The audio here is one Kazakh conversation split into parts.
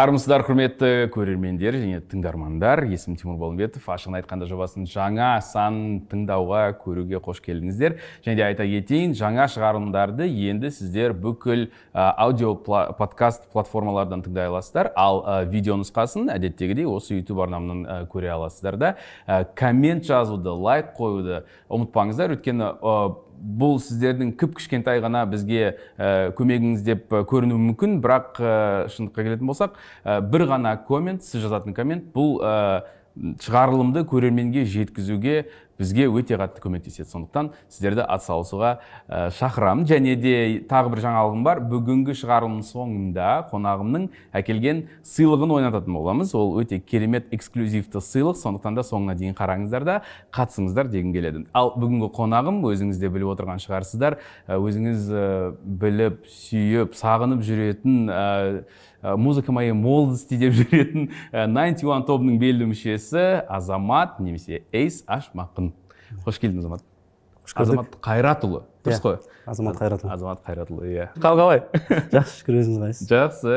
армысыздар құрметті көрермендер және тыңдармандар есімім тимур болымбетов ашығын айтқанда жобасының жаңа санын тыңдауға көруге қош келдіңіздер. Және де айта кетейін жаңа шығарылымдарды енді сіздер бүкіл аудио подкаст платформалардан тыңдай аласыздар. Ал ә, видео нұсқасын әдеттегідей осы ютуб арнамнан көре аласыздар да. Коммент жазуды лайк қоюды ұмытпаңыздар. Өйткені бұл сіздердің кіп кішкентай ғана бізге ә, көмегіңіз деп көрінуі мүмкін. Бірақ ә, шындыққа келетін болсақ ә, бір ғана коммент сіз жазатын коммент бұл шығарылымды көрерменге жеткізуге бізге өте қатты көмектеседі. Сондықтан сіздерді атсалысуға ә, шақырамын. Және де тағы бір жаңалығым бар. Бүгінгі шығарылымның соңында қонағымның әкелген сыйлығын ойнататын боламыз. Ол өте керемет эксклюзивті сыйлық. Сондықтан да соңына дейін қараңыздар да қатысыңыздар дегім келеді. Ал бүгінгі қонағым өзіңіз де біліп отырған шығарсыздар. Өзіңіз біліп сүйіп сағынып жүретін музыка моей молодости деп жүретін найнти уан тобының белді мүшесі азамат немесе эйс ашмақын қош келдің азамат. Азамат қайратұлы дұрыс қой. Азамат қайратұлы азамат қайратұлы иә. Қал қалай? Жақсы. Шүкір өзіңіз қалайсыз жақсы.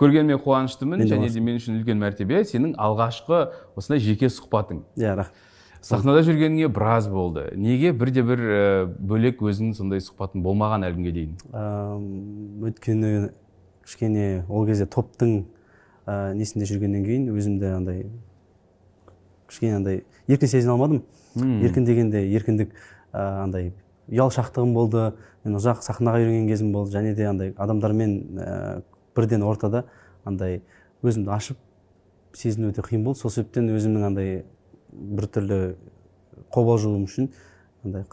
Көргеніме қуаныштымын және де мен үшін үлкен мәртебе сенің алғашқы осындай жеке сұхбатың. Иә рахмет. Сахнада жүргеніңе біраз болды. Неге бірде бір бөлек өзіңнің сондай сұхбатың болмаған әлі күнге дейін? Өйткені кішкене ол кезде топтың ә, несінде жүргеннен кейін өзімді андай кішкене андай еркін сезіне алмадым. Еркін дегенде еркіндік ә, андай ұялшақтығым болды мен ұзақ сахнаға үйренген кезім болды және де андай адамдармен ә, бірден ортада андай өзімді ашып сезіну өте қиын болды. Сол себептен өзімнің андай біртүрлі қобалжуым үшін андай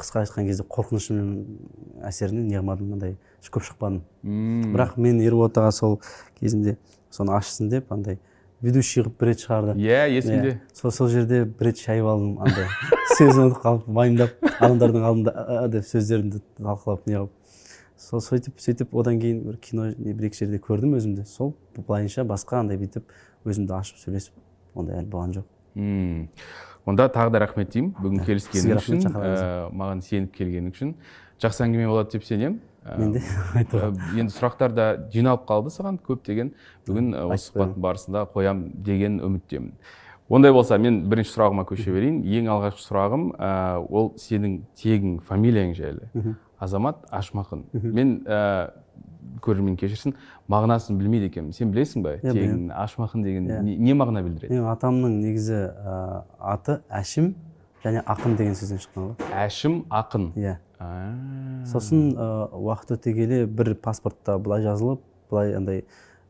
қысқа айтқан кезде қорқынышым әсерінен неғылмадым андай көп шықпадым. Бірақ мен ерболат сол кезінде соны ашсын деп андай ведущий қылып бір рет шығарды. Иә есімде. Сол сол жерде бір рет шайып алдым андай. Сөзін ұмытып қалып уайымдап адамдардың алдында деп сөздерімді талқылап неғылып сол сөйтіп сөйтіп одан кейін бір кино бір екі жерде көрдім өзімді. Сол былайынша басқа андай бүйтіп өзімді ашып сөйлесіп ондай әлі болған жоқ. Онда тағы да рахмет деймін бүгін келіскенің үшін маған сеніп келгенің үшін. Жақсы әңгіме болады деп сенемін. Менде енді сұрақтар да жиналып қалды саған көптеген. Бүгін осы сұхбаттың барысында қоям деген үміттемін. Ондай болса мен бірінші сұрағыма көше берейін. Ең алғашқы сұрағым ол сенің тегің фамилияң жайлы. Азамат ашмақын. Мен көрермен кешірсін мағынасын білмейді екенмін. Сен білесің ба тегін ашмақын деген не мағына білдіреді? Менің атамның негізі аты әшім және ақын деген сөзден шыққан ғой. Әшім ақын. Иә сосын уақыт өте келе бір паспортта былай жазылып былай андай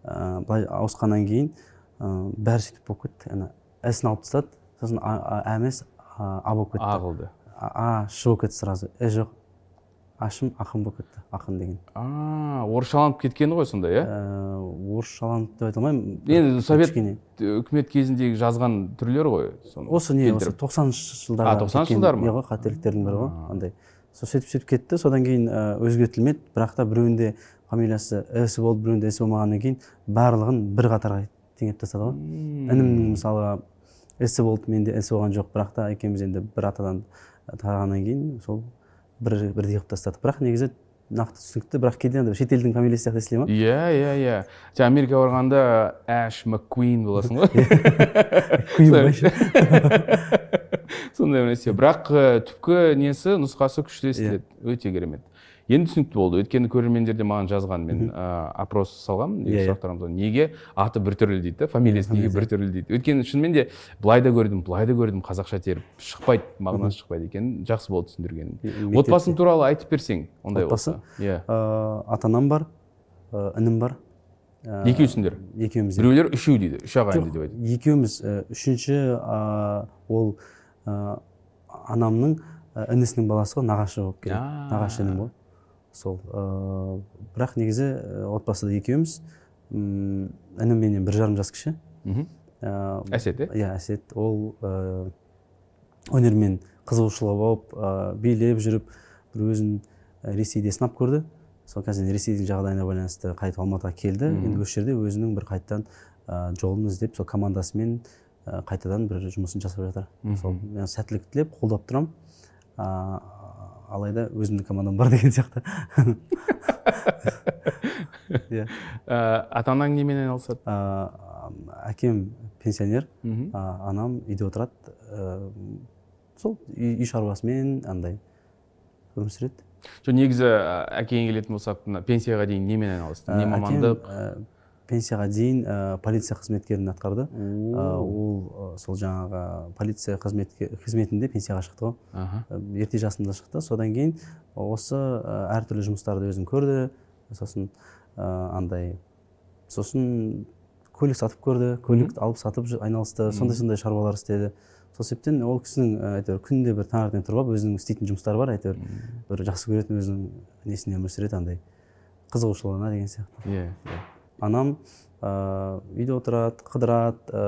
былай ауысқаннан кейін бәрі сөйтіп болып кетті. Ана ісін алып тастады сосын а емес а болып кетті. А қылды. А ш болып кетті сразу. І жоқ ашым ақын болып кетті ақын деген. А орысшаланып кеткені ғой сонда иә? Орысшаланып деп айта алмаймын. Енді совет үкімет кезіндегі жазған түрлері ғой осы не осы тоқсаныншы жылдары а тоқсаныншы жылдар ма? не ғой қателіктердің бірі ғой андай. Сол сөйтіп сөйтіп кетті. Содан кейін өзгертілмеді. Бірақ та біреуінде фамилиясы ісі болды біреуінде ісі болмағаннан кейін барлығын бір қатарға теңеп тастады ғой. Інімнің мысалға ісі болды менде ісі болған жоқ. Бірақ та екеуміз енді бір атадан тарағаннан кейін сол бір бірдей қылып тастады бірақ негізі нақты түсінікті бірақ кейде андай шетелдің фамилиясы сияқты естіле ма иә иә иә. Сен америкаға барғанда әш маккуин боласың ғой. Сондай. нәрсе. Бірақ түпкі несі нұсқасы күшті естіледі. Өте керемет. Енді түсінікті болды. Өйткені көрермендер де маған жазған мен ә, опрос салғанмын. Иә сұрақтарымда неге аты біртүрлі дейді да фамилиясы неге біртүрлі дейді. Өйткені шынымен де былай да көрдім былай да көрдім қазақша теріп шықпайды мағынасы шықпайды екенін жақсы болды түсіндіргенің отбасың туралы айтып берсең ондай отбасы? Иә. Ата анам бар інім бар. Екеусіңдер екеуміз біреулер үшеу дейді үш ағайынды деп айтады екеуміз үшінші ол анамның інісінің баласы ғой нағашы болып келеді. Нағашы інім ғой. Сол ә, бірақ негізі отбасыда екеуміз інім менен бір жарым жас кіші. Ә, әсет иә иә әсет. Ол ә, өнермен қызығушылығы болып ә, билеп жүріп бір өзін ресейде сынап көрді. Сол қазір ресейдің жағдайына байланысты қайтып алматыға келді. Енді осы жерде өзінің бір қайтадан ә, жолын іздеп сол командасымен ә, қайтадан бір жұмысын жасап жатыр. Сол мен сәттілік тілеп қолдап тұрамын. Алайда өзімнің командам бар деген сияқты. Иә. Ә, ата анаң немен айналысады? А, әкем пенсионер анам үйде отырады ә, сол үй, шаруасымен андай өмір сүреді. Жоқ негізі ә, әкеңе келетін болсақ пенсияға дейін немен айналысты? Не Ә, мамандық? ә, пенсияға дейін ә, полиция қызметкерін атқарды. Ә, ол ә, сол жаңағы полиция қызметке, қызметінде пенсияға шықты ғой. Ә, ерте жасында шықты. Содан кейін осы ә, әртүрлі жұмыстарды өзім көрді. Сосын ә, андай сосын көлік сатып көрді. Көлік алып сатып айналысты сондай сондай шаруалар істеді. Сол себептен ол кісінің әйтеуір күнде бір таңертең тұрып алып өзінің істейтін жұмыстары бар. Әйтеуір бір жақсы көретін өзінің несіне өмір сүреді андай қызығушылығына деген сияқты. Иә иә. Анам ә, үйде отырады қыдырады ә,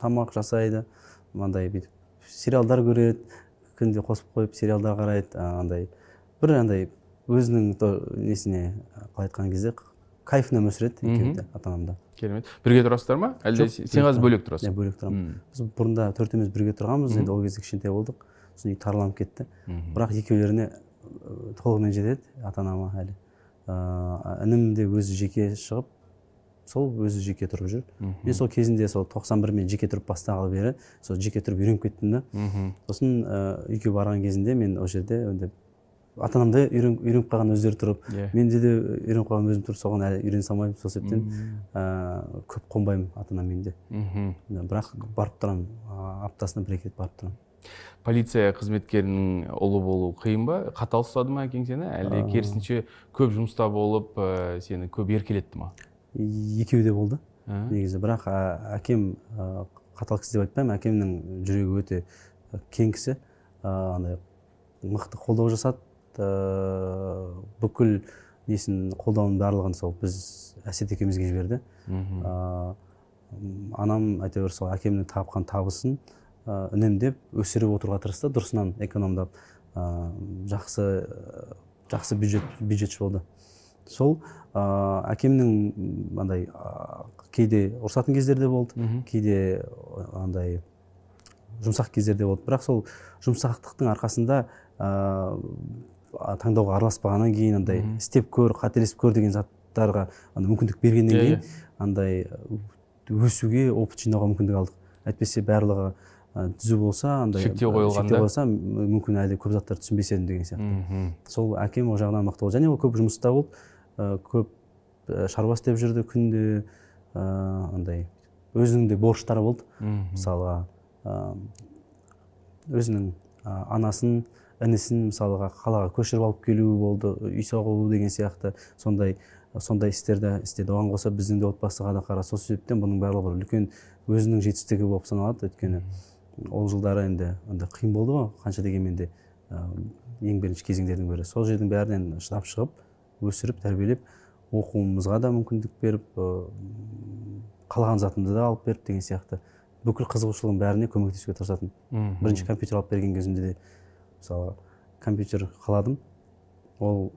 тамақ жасайды андай бүйтіп сериалдар көреді күнде қосып қойып сериалдар қарайды андай бір андай өзінің то- несіне қалай айтқан кезде кайфына өмір сүреді екеуі де ата анам да. Керемет. Бірге тұрасыздар ма? Әлде Жоқ, сен қазір бөлек иә тұрасың? Бөлек тұрамын. Біз бұрында төртеуміз бірге тұрғанбыз енді ол кезде кішкентай болдық. Сосын үй тарланып кетті. Бірақ екеулеріне ә, толығымен жетеді ата анама әлі. Ә, інім де өзі жеке шығып сол өзі жеке тұрып жүр. Мен сол кезінде сол 91 мен жеке тұрып бастағалы бері сол жеке тұрып үйреніп кеттім да. Сосын ә, үйге барған кезінде мен ол жерде енді ата анам да үйрен, үйреніп қалған өздері тұрып иә. менде де үйреніп қалған өзім тұрып соған әлі үйрене салмаймын сол себептен. Ә, көп қонбаймын ата де мхм. бірақ барып тұрамын аптасына бір екі рет барып тұрамын. Полиция қызметкерінің ұлы болу қиын ба? Қатал ұстады ма әкең сені? Әлде керісінше көп жұмыста болып ә, сені көп еркелетті ма? Екеуі де болды Ә? негізі. Бірақ ә, әкем ә, қатал кісі деп айтпаймын. Әкемнің жүрегі өте ә, кең кісі. Андай мықты қолдау жасады. Ә, бүкіл несін қолдауының барлығын сол біз әсет екеумізге жіберді. Ә, анам әйтеуір сол әкемнің тапқан табысын үнемдеп өсіріп отыруға тырысты. Дұрысынан экономдап жақсы жақсы бюджет бюджетші болды. Сол ә, әкемнің андай ә, кейде ұрсатын кездер де болды кейде андай жұмсақ кездер де болды. Бірақ сол жұмсақтықтың арқасында ә, таңдауға араласпағаннан кейін андай істеп көр қателесіп көр деген заттарға мүмкіндік бергеннен Иә, кейін андай өсуге опыт жинауға мүмкіндік алдық. Әйтпесе барлығы түзу болса андай Шектеу қойылғанда? шектеу қойса м- мүмкін әлі көп заттарды түсінбес едім деген сияқты. Сол әкем ол жағынан мықты болды. Және ол көп жұмыста болды. Ә, көп ә, шаруа істеп жүрді күнде. Ә, андай өзінің де борыштары болды. Мхм. мысалға өзінің анасын інісін мысалға қалаға көшіріп алып келу болды үй соғу деген сияқты. Сондай сондай істерді істеді. Оған қоса біздің де отбасыға да қара сол себептен бұның барлығы бір үлкен өзінің жетістігі болып саналады өйткені. Ол жылдары енді андай қиын болды ғой. Қанша дегенмен де ә, ең бірінші кезеңдердің бірі. Сол жердің бәрінен шыдап шығып өсіріп тәрбиелеп оқуымызға да мүмкіндік беріп ә, қалаған затымды да алып беріп деген сияқты. Бүкіл қызығушылығын бәріне көмектесуге тырысатын. Бірінші компьютер алып берген кезімде де мысалы компьютер қаладым. Ол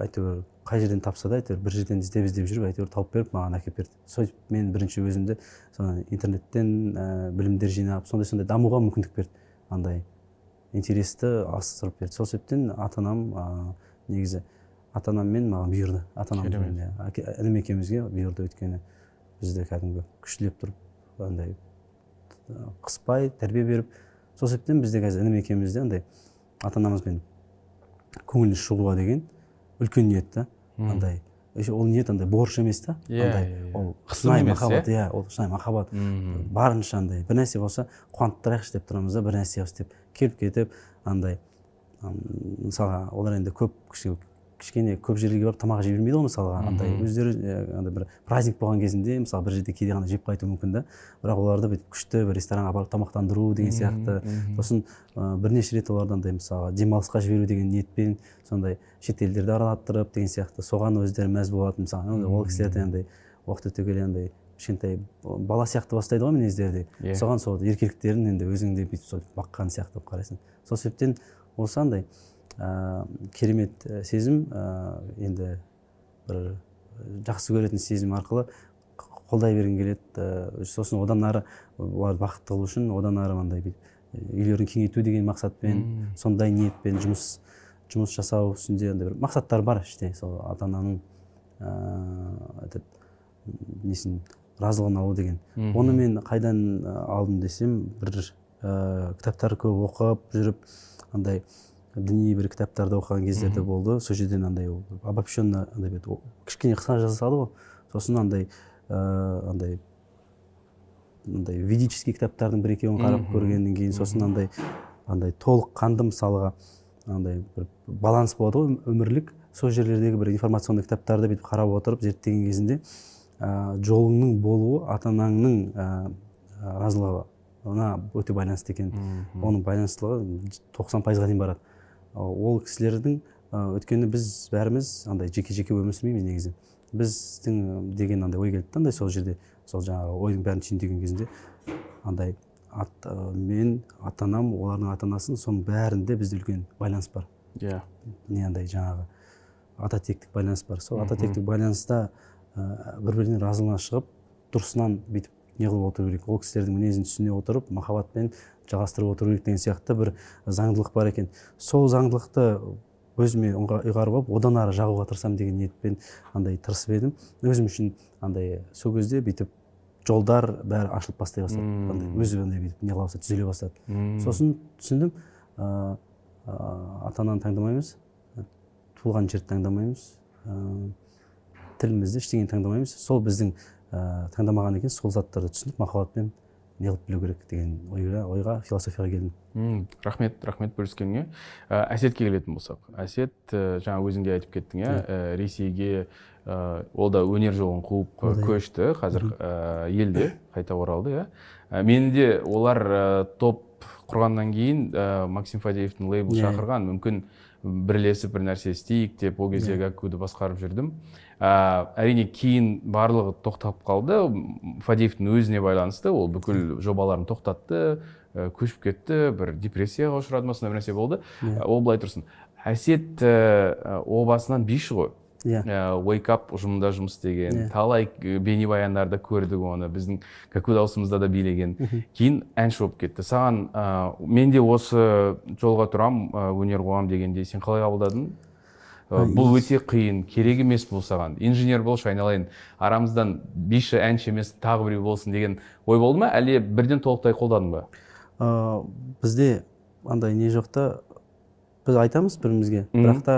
әйтеуір қай жерден тапса да әйтеуір бір жерден іздеп іздеп жүріп әйтеуір тауып беріп маған әкеліп берді. Сөйтіп мен бірінші өзімді соны интернеттен ә, білімдер жинап сондай сондай дамуға мүмкіндік берді. Андай интересті асырып берді. Сол себептен ата анам ә, негізі ата анаммен маған бұйырды. Ата анам әке- інім екеумізге бұйырды. Өйткені бізді кәдімгі күштілеп тұрып андай қыспай тәрбие беріп сол себептен бізде қазір інім екеуміз де андай ата анамызбен көңіліне шығуға деген үлкен ниет та. Андай еще ол ниет андай борыш емес та? Иә, андай иә, иә. ол шынайы махаббат иә. ол шынайы махаббат. Барынша андай бір нәрсе болса қуанып тұрайықшы деп тұрамыз да бір нәрсе істеп келіп кетіп андай мысалға олар енді көп кішкене кішкене көп жерлерге барып тамақ жей бермейді ғой мысалға андай өздері андай бір праздник болған кезінде мысалы бір жерде кейде ғана жеп қайтуы мүмкін да. Бірақ оларды бүйтіп күшті бір ресторанға апарып тамақтандыру деген сияқты. сосын ә, бірнеше рет оларды андай мысалға демалысқа жіберу деген ниетпен сондай шет елдерді аралаттырып деген сияқты. Соған өздері мәз болатын мысалы ол кісілер де андай уақыт өте келе андай кішкентай бала сияқты бастайды ғой мінездері де. Иә. соған сол еркеліктерін енді өзің де бүйтіп сол баққан сияқты болып қарайсың. Сол себептен осы андай ә, керемет ә, сезім. Ә, енді бір жақсы көретін сезім арқылы қолдай бергім келеді. Ә, сосын одан ары оларды бақытты қылу үшін одан ары андай үйлерін кеңейту деген мақсатпен сондай ниетпен жұмыс жұмыс жасау үстінде андай бір мақсаттар бар іште. Сол ата ананың ыыы этот несін разылығын алу деген. Оны мен қайдан алдым десем бір ә, кітаптар көп оқып жүріп андай діни бір кітаптарды оқыған кездерде болды. Сол жерден андай обобщенно андай кішкене қысқа жаза салады ғой. Сосын андай ыыы андай андай ведический кітаптардың бір екеуін қарап көргеннен кейін сосын андай андай толыққанды мысалға андай бір баланс болады ғой өмірлік. Сол жерлердегі бір информационный кітаптарды бүйтіп қарап отырып зерттеген кезінде ә, жолыңның болуы ата анаңның ә, разылығына өте байланысты екен. Оның байланыстылығы тоқсан пайызға дейін барады. Ол кісілердің өйткені біз бәріміз андай жеке жеке өмір сүрмейміз негізі. Біздің деген андай ой келді да андай сол жерде сол жаңағы ойдың бәрін түйіндеген кезінде андай ат, ә, мен ата анам олардың ата анасын соның бәрінде бізде үлкен байланыс бар. Иә. Не андай жаңағы ата тектік байланыс бар. Сол ата тектік байланыста ә, бір бірінен разылығына шығып дұрысынан бүйтіп не қылып отыру керек. Ол кісілердің мінезін түсіне отырып махаббатпен жалғастырып отыру керек деген сияқты бір заңдылық бар екен. Сол заңдылықты өзіме ұйғарып алып одан ары жағуға тырысамын деген ниетпен андай тырысып едім. Өзім үшін андай сол кезде бүйтіп жолдар бәрі ашылып бастай бастады. Андай өзі андай бүйтіп неғыла бастады түзеле бастады. Сосын түсіндім ә, ата ананы таңдамаймыз туылған жерді таңдамаймыз тілімізді ештеңені таңдамаймыз. Сол біздің ә, таңдамаған екен сол заттарды түсініп махаббатпен неғылып білу керек деген ойға, ойға философияға келдім. Рахмет рахмет бөліскеніңе. Ә, әсетке келетін болсақ. Әсет ә, жаңа өзің де айтып кеттің иә ә, ресейге ә, ол да өнер жолын қуып көшті қазір ә, елде қайта оралды иә. Ә, мені де олар ә, топ құрғаннан кейін ә, максим фадеевтің лейбл Иә. шақырған. Мүмкін бірлесіп бір нәрсе істейік деп ол кезде гакуді басқарып жүрдім. Ә, әрине кейін барлығы тоқтап қалды. Фадеевтің өзіне байланысты ол бүкіл жобаларын тоқтатты ә, көшіп кетті бір депрессияға ұшырады ма сондай бір нәрсе болды. Иә. Ә, ол былай тұрсын. Әсет ә, о басынан биші ғой. Иә wake up ұжымында жұмыс істеген. Иә. талай ә, бейнебаяндарда көрдік оны. Біздің кәку дауысымызда да билеген. Кейін әнші болып кетті. Саған ә, мен де осы жолға тұрам ә, өнер қуам дегенде. Сен қалай қабылдадың? Ә, бұл өте қиын керек емес бұл саған. Инженер болшы айналайын арамыздан биші әнші емес тағы біреу болсын деген ой болды ма? Әлде бірден толықтай қолдадың ба? Ә, бізде андай не жоқ та біз айтамыз бірімізге. Бірақ та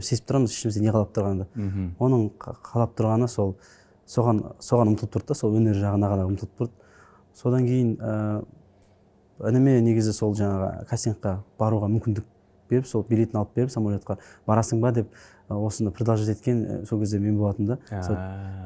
сезіп тұрамыз ішімізде не қалап тұрғанын мхм оның қа- қалап тұрғаны сол соған соған ұмтылып тұрды да сол өнер жағына ғана ұмтылып тұрды. Содан кейін ә, ініме негізі сол жаңағы кастингқа баруға мүмкіндік беріп сол билетін алып беріп самолетқа барасың ба деп осыны предложить еткен ә, сол кезде мен болатын да.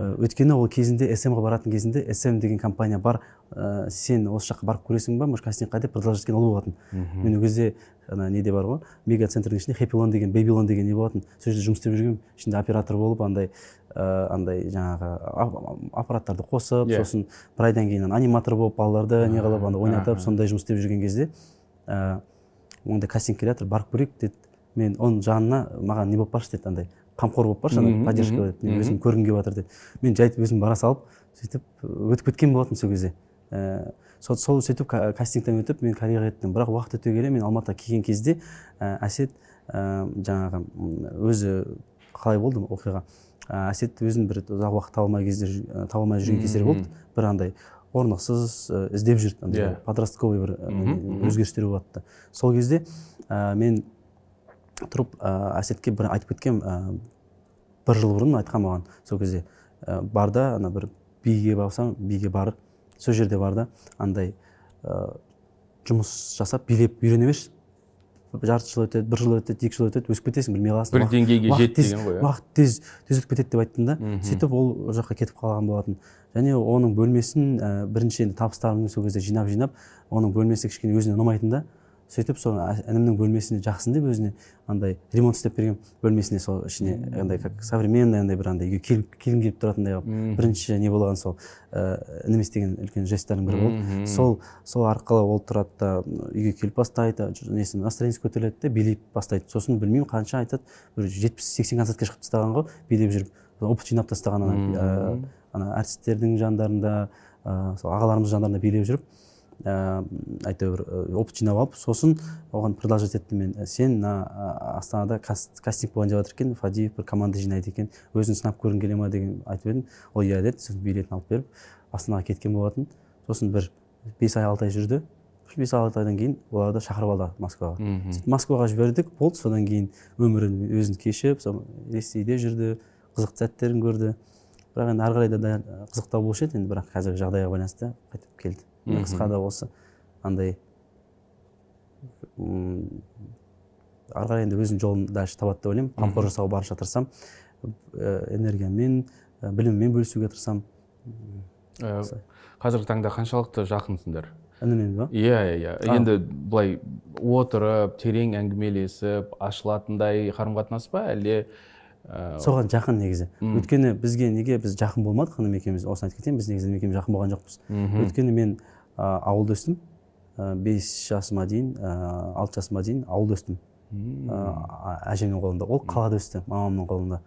Ә, өйткені ол кезінде см ға баратын кезінде см деген компания бар. Ә, сен осы жаққа барып көресің ба? Может кастингқа деп предложить еткен ол болатын. Мен ол кезде ана неде бар ғой? Мега центрдің ішінде хэппилон деген бэбилон деген не болатын? Сол жерде жұмыс істеп жүргенмін. Ішінде оператор болып андай ә, андай жаңағы ап- аппараттарды қосып Иә. сосын бір айдан кейін аниматор болып балаларды не қылып андай ойнатып сондай жұмыс істеп жүрген кезде ә, ондай кастинг келе жатыр барып көрейік деді. Мен оның жанына маған не болып баршы деді андай қамқор болып баршы андай поддержка деді мен өзім көргім келіп жатыр деді. Мен жай өзім бара салып сөйтіп өтіп кеткен болатын сол кезде. Ә, сол, сол сөйтіп ка- кастингтен өтіп мен кореяға кеттім. Бірақ уақыт өте келе мен алматыға келген кезде ә, әсет ә, жаңағы өзі қалай болды оқиға? Ә, әсет өзін бір ұзақ уақыт таба алмай кездер таба алмай жүрген кездер болды. бір андай орнықсыз іздеп жүрді андай Иә. подростковый бір өзгерістер болады сол кезде ә, мен тұрып ә, әсетке бір айтып кеткенмін ә, бір жыл бұрын айтқан маған сол кезде. Ә, бар да ана бір биге барсаң биге барып сол жерде бар да андай ә, жұмыс жасап билеп үйрене берші. Жарты жыл өтеді бір жыл өтеді екі жыл өтеді өсіп кетесің білмей қаласың. Бір деңгейге жет деген ғой иә. уақыт тез тез өтіп кетеді деп айттым да. Сөйтіп ол ол жаққа кетіп қалған болатын. Және оның бөлмесін ә, бірінші енді табыстарымды сол кезде жинап жинап оның бөлмесі кішкене өзіне ұнамайтын да. Сөйтіп сол інімнің бөлмесіне жақсын деп өзіне андай ремонт істеп берген бөлмесіне сол ішіне андай как современный андай бір андай үйге келгім келіп тұратындай қылып бірінші не болған сол ә, інім істеген үлкен жесттардың бірі болды. Сол сол арқылы ол тұрады да үйге келіп бастайды ж- несі настроениесі көтеріледі де билеп бастайды. Сосын білмеймін қанша айтады бір жетпіс сексен концертке шығып тастаған ғой билеп жүріп. Опыт жинап тастаған ана ә, ана әртістердің жандарында ә, сол ағаларымыз жандарында билеп жүріп. Әйтеуір ә, опыт жинап алып сосын оған предложить еттім мен. «Ә, сен мына астанада кас- кастинг болайын деп жатыр екен фадиев бір команда жинайды екен өзің сынап көргің келе ма деген айтып едім. Ол иә деді сосын билетін алып беріп астанаға кеткен болатын. Сосын бір бес ай алты ай жүрді. Бес алты айдан кейін оларды шақырып алды москваға. Сөйтіп москваға жібердік болды. Содан кейін өмірін өзін кешіп сол ресейде жүрді қызықты сәттерін көрді. Бірақ енді ары қарай да қызықтау болушы еді енді бірақ қазіргі жағдайға байланысты қайтып келді. Қысқа да болса андай ары қарай енді өзінің жолын дальше табады деп ойлаймын. Қамқор жасауға барынша тырысамын. Энергиямен біліммен бөлісуге тырысамын. Қазіргі таңда қаншалықты жақынсыңдар? Інімен ба? Иә иә иә. Енді былай отырып терең әңгімелесіп ашылатындай қарым қатынас па әлде соған жақын негізі. Өйткені бізге неге біз жақын болмадық інім екеуміз осыны айтып кетейін біз негізі інім екеуміз жақын болған жоқпыз. Мхм. өйткені мен ауылда өстім. Ә, бес жасыма дейін ә, алты жасыма дейін ауылда өстім. Ә, әжемнің қолында. Ол қалада өсті мамамның қолында.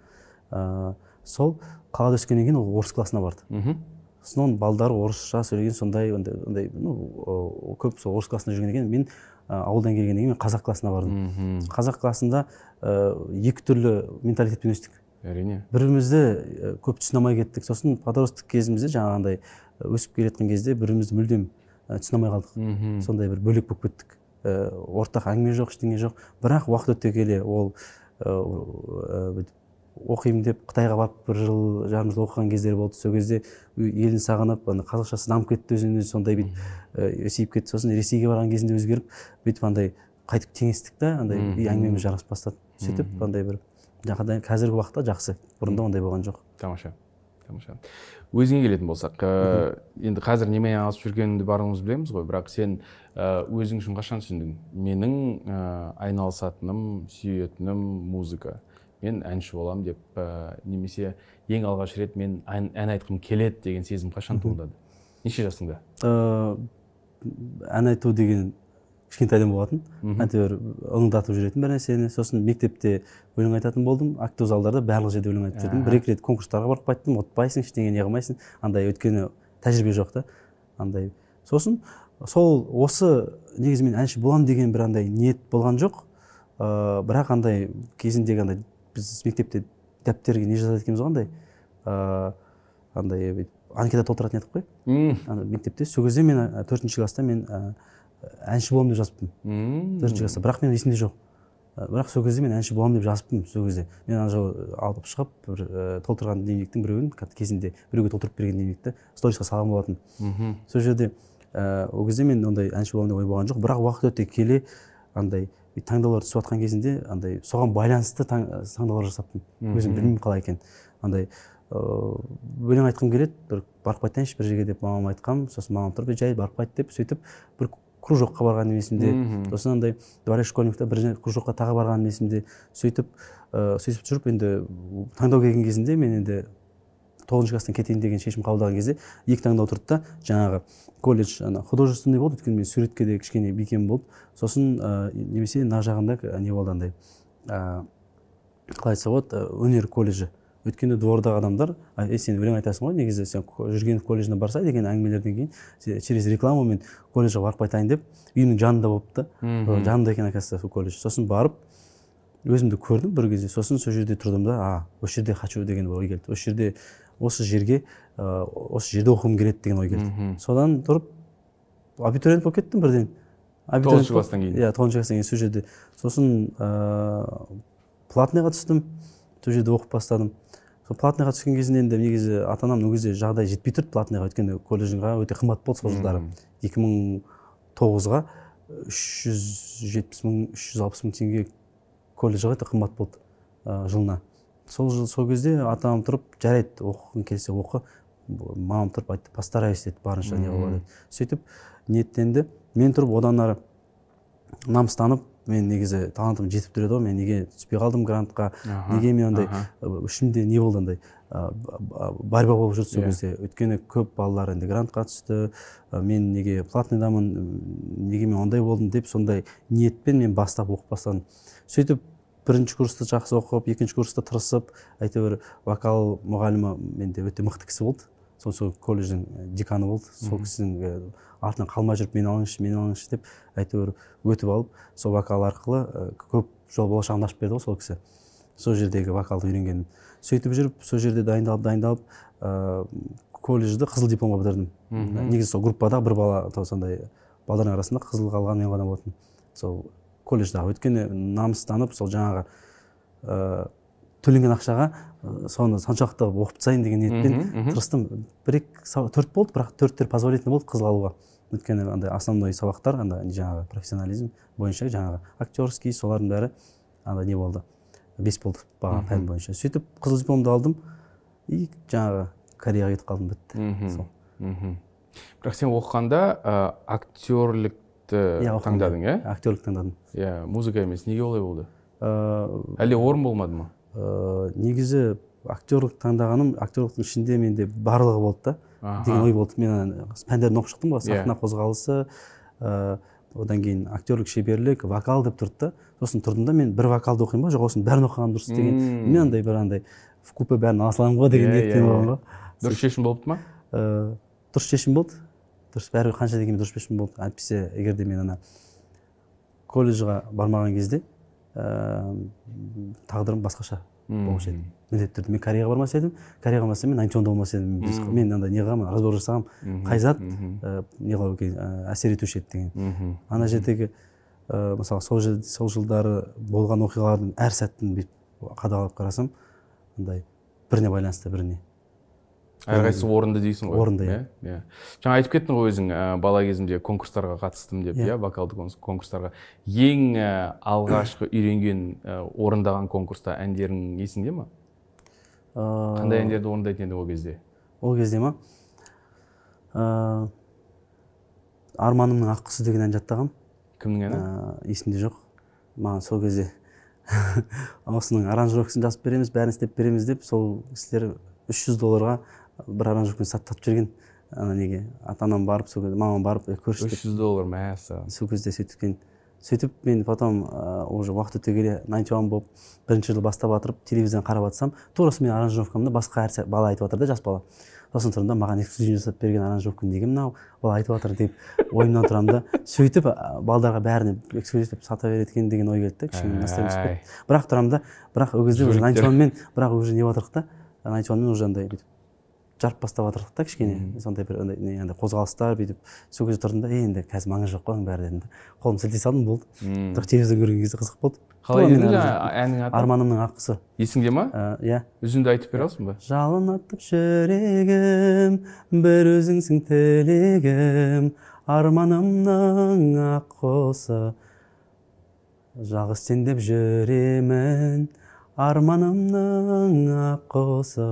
Ә, сол қалада өскеннен кейін ол орыс классына барды. Мхм. сосын оның балдары орысша сөйлеген сондай ондай ну көп сол орыс классында жүргеннен кейін мен ауылдан келгеннен кейін мен қазақ классына бардым. Қазақ классында ә, екі түрлі менталитетпен өстік. Әрине. Бірімізді ә, көп түсіне алмай кеттік. Сосын подросток кезімізде жаңағындай өсіп келе жатқан кезде бірімізді мүлдем түсіне алмай қалдық. Сондай бір бөлек болып кеттік. Ә, ортақ әңгіме жоқ ештеңе жоқ. Бірақ уақыт өте келе ол бүйтіп оқимын деп қытайға барып бір жыл жарым жыл оқыған кездері болды. Сол кезде елін сағынып ана қазақшасы дамып кетті өзінен өзі сондай бүйтіп есейіп кетті. Сосын ресейге барған кезінде өзгеріп бүйтіп андай қайтып теңестік та андай әңгімеміз жарасып бастады. Сөйтіп андай бір жақында қазіргі уақытта жақсы. Бұрында ондай болған жоқ. Тамаша. Тамаша. Өзіңе келетін болсақ ә, енді қазір немен айналысып жүргеніңді барлығымыз білеміз ғой бірақ сен ә, өзің үшін қашан түсіндің? Менің ә, айналысатыным сүйетінім музыка. Мен әнші боламын деп ә, немесе ең алғаш рет мен ән, ән айтқым келеді деген сезім қашан туындады? Неше жасыңда? Э, ән айту деген кішкентайдан болатын. Әйтеуір ыңылдатып жүретін бір нәрсені. Сосын мектепте өлең айтатын болдым. Актовый залдарда барлық жерде өлең айтып жүрдім. Бір екі рет конкурстарға барып қайттым. Ұтпайсың ештеңе не қылмайсың андай өйткені тәжірибе жоқ та андай. Сосын сол осы негізі мен әнші боламын деген бір андай ниет болған жоқ. Ә, бірақ андай кезіндегі андай біз мектепте дәптерге не жазады екенбіз ғой андай. Ә, андай бүйтіп анкета толтыратын едік қой. Мектепте сол кезде мен ә, төртінші класста мен әнші боламын деп жазыппын төртінші класста. Бірақ менің есімде жоқ. Бірақ сол кезде мен әнші боламын деп жазыппын сол кезде. Мен ана жол алып шығып бір ә, толтырған дневниктің біреуін кезінде біреуге толтырып берген дневникті сторисқа салған болатын. Мхм. сол жерде ә, ол кезде мен ондай әнші боламын деп ой болған жоқ бірақ уақыт өте келе андай таңдаулар түсіп жатқан кезінде андай соған байланысты таң, таңдаулар жасаппын. Өзім білмеймін қалай екенін. Андай ыыы өлең айтқым келеді бір барып қайтайыншы бір жерге деп мамама айтқанмын сосын мамам тұрып «Е, жай барып қайт деп сөйтіп бір кружокқа барғаным есімде сосын андай дворец школьникта бір жерге кружокқа тағы барғаным есімде сөйтіп ыыы сөйтіп жүріп енді таңдау келген кезінде мен енді тоғызыншы класстан кетейін деген шешім қабылдаған кезде екі таңдау тұрды да жаңағы колледж ана художественный болды? Өйткені мен суретке де кішкене бикем болды. Сосын ә, немесе мына жағында не болды андай? Ә, қалай айтса болады? Ә, өнер колледжі. Өйткені двордағы адамдар «А, е сен өлең айтасың ғой негізі сен жүргенов колледжіне барса деген әңгімелерден кейін через рекламу мен колледжге барып қайтайын деп үйімнің жанында болыпты жанында екен оказывается сол колледж. Сосын барып өзімді көрдім бір кезде. Сосын сол жерде тұрдым да а осы жерде хочу деген ой келді. Осы жерде осы жерге ә, осы жерде оқығым келеді деген ой келді. Содан тұрып абитуриент болып кеттім бірден. Тоғызыншы класстан кейін. Иә тоғызыншы класстан кейін сол жерде. Сосын ыыы платныйға түстім. Сол жерде оқып бастадым. Сол платныйға түскен кезінде енді негізі ата анам ол кезде жағдай жетпей тұрды платныйға. Өйткені колледжға өте қымбат болды сол жылдары. Екі мың тоғызға үш жүз жетпіс мың үш жүз алпыс мың теңге колледжға өте қымбат болды ә, жылына. Сол жыл сол кезде ата анам тұрып жарайды оқығың келсе оқы. Мамам тұрып айтты постараюсь деді барынша не қылуға деді. Сөйтіп ниеттенді мен тұрып одан ары намыстанып мен негізі талантым жетіп тұр еді ғой мен неге түспей қалдым грантқа неге мен андай ішімде не болды андай борьба болып жүрді сол Иә. кезде. Өйткені көп балалар енді грантқа түсті мен неге платныйдамын неге мен ондай болдым деп сондай ниетпен мен бастап оқып бастадым. Сөйтіп бірінші курсты жақсы оқып екінші курста тырысып әйтеуір вокал мұғалімі менде өте мықты кісі болды. Сол сол колледждің э, деканы болды. Сол кісінің э, артынан қалмай жүріп мені алыңызшы мені алыңызшы деп әйтеуір өтіп алып сол вокал арқылы э, көп жол болашағын ашып берді ғой сол кісі. Сол жердегі вокалды үйренгенмін сөйтіп жүріп сол жерде дайындалып дайындалып ыыы колледжді қызыл дипломға бітірдім. Негізі сол группада бір бала сондай балдардың арасында қызыл қалған мен ғана болатынмын сол колледждағы өйткені намыстанып сол жаңағы ыыы төленген ақшаға соны соншалықты оқып тастайын деген ниетпен тырыстым. Бір екі төрт болды бірақ төрттер позволительный болды қызыл алуға. Өйткені андай основной сабақтар андай жаңағы профессионализм бойынша жаңағы актерский солардың бәрі андай не болды бес болды баға пән бойынша. Сөйтіп қызыл дипломды алдым и жаңағы кореяға кетіп қалдым бітті. Сол. мхм. Бірақ сен оқығанда ә, актерлікті Иә, таңдадың иә? Актерлік таңдадым. Иә музыка емес неге олай болды? Ыыы әлде орын болмады ма? Ыыы негізі актерлік таңдағаным актерліктің ішінде менде барлығы болды да. Деген ой болды. Мен ана пәндерін оқып шықтым ғой. Иә. сахна қозғалысы ыыы одан кейін актерлік шеберлік вокал деп тұрды да. Сосын тұрдым да мен бір вокалды оқимын ба жоқ осының бәрін оқығаным дұрыс деген. Мен андай бір андай в купе бәрін ала саламын ғой деген Иә, ниетпен болған иә. ғой. Дұрыс шешім болыпты ма? Ыыы дұрыс шешім болды. Дұрыс бәрібір қанша дегенмен дұрыс шешім болды. Әйтпесе егер де мен ана колледжға бармаған кезде ыыы тағдырым басқаша болушы еді. Міндетті түрде. Мен кореяға бармас едім. Кореяға бармасам мен антионда болмас едім. Мен андай не қылғанмын разбор жасағанмын қай зат ә, не ә, әсер етуші еді деген. Ана жердегі ә, мысалы сол сол жылдары болған оқиғалардың әр сәтін бүйтіп қадағалап қарасам андай біріне байланысты біріне. Әрқайсысы орынды дейсің ғой. Орынды, иә. иә. жаңа айтып кеттің ғой өзің ә, бала кезімде конкурстарға қатыстым деп Иә. иә вокалды конс- конкурстарға. Ең ә, алғашқы үйренген ә, орындаған конкурста әндерің есіңде ма? Қандай әндерді орындайтын едің ол кезде? ол кезде ма? Ыыы арманымның ақ құсы деген ән жаттағанмын кімнің әні? Ә, есімде жоқ. Маған сол кезде осының аранжировкасын жасап береміз бәрін істеп береміз деп сол кісілер үш жүз долларға бір аранжировканы сатып жіберген. Ана неге? Ата анам барып сол кезде мамам барып «Е, көрші үш жүз доллар мәссаған сол кезде сөйткен сөйтіп мен потом уже уақыт өте келе найнти уан болып бірінші жыл бастап жатырып телевизордан қарап жатсам тура осы менің аранжировкамды басқа әр сә- бала айтып жатыр да жас бала. Сосын тұрдым да маған эксклюзив жасап берген аранжировка неге мынау бала айтып жатыр деп ойымнан тұрамын да. Сөйтіп балдарға бәріне эксклюзив деп сата береді екен деген ой келді да кішкене түсіп кетті бірақ тұрамын да бірақ ол кезде уже найнти уанмен бірақ уже не жатырмық та найнти уанмен уже андай бүйтіп. Жарып бастап жатырмық та кішкене. Сондай бір андай қозғалыстар бүйтіп сол кезде тұрдым да «Е, енді қазір маңызы жоқ қой оның бәрі дедім да. Қолымды сілтей салдым болды. Бірақ телевизор көрген кезде қызық болды. Қалай жаңа әннің аты? арманымның аққысы есіңде ма? Ә, иә. Үзінді айтып бере аласың ба? Жалын атып жүрегім бір өзіңсің тілегім арманымның ақ құсы жалғыз сен деп жүремін арманымның ақ құсы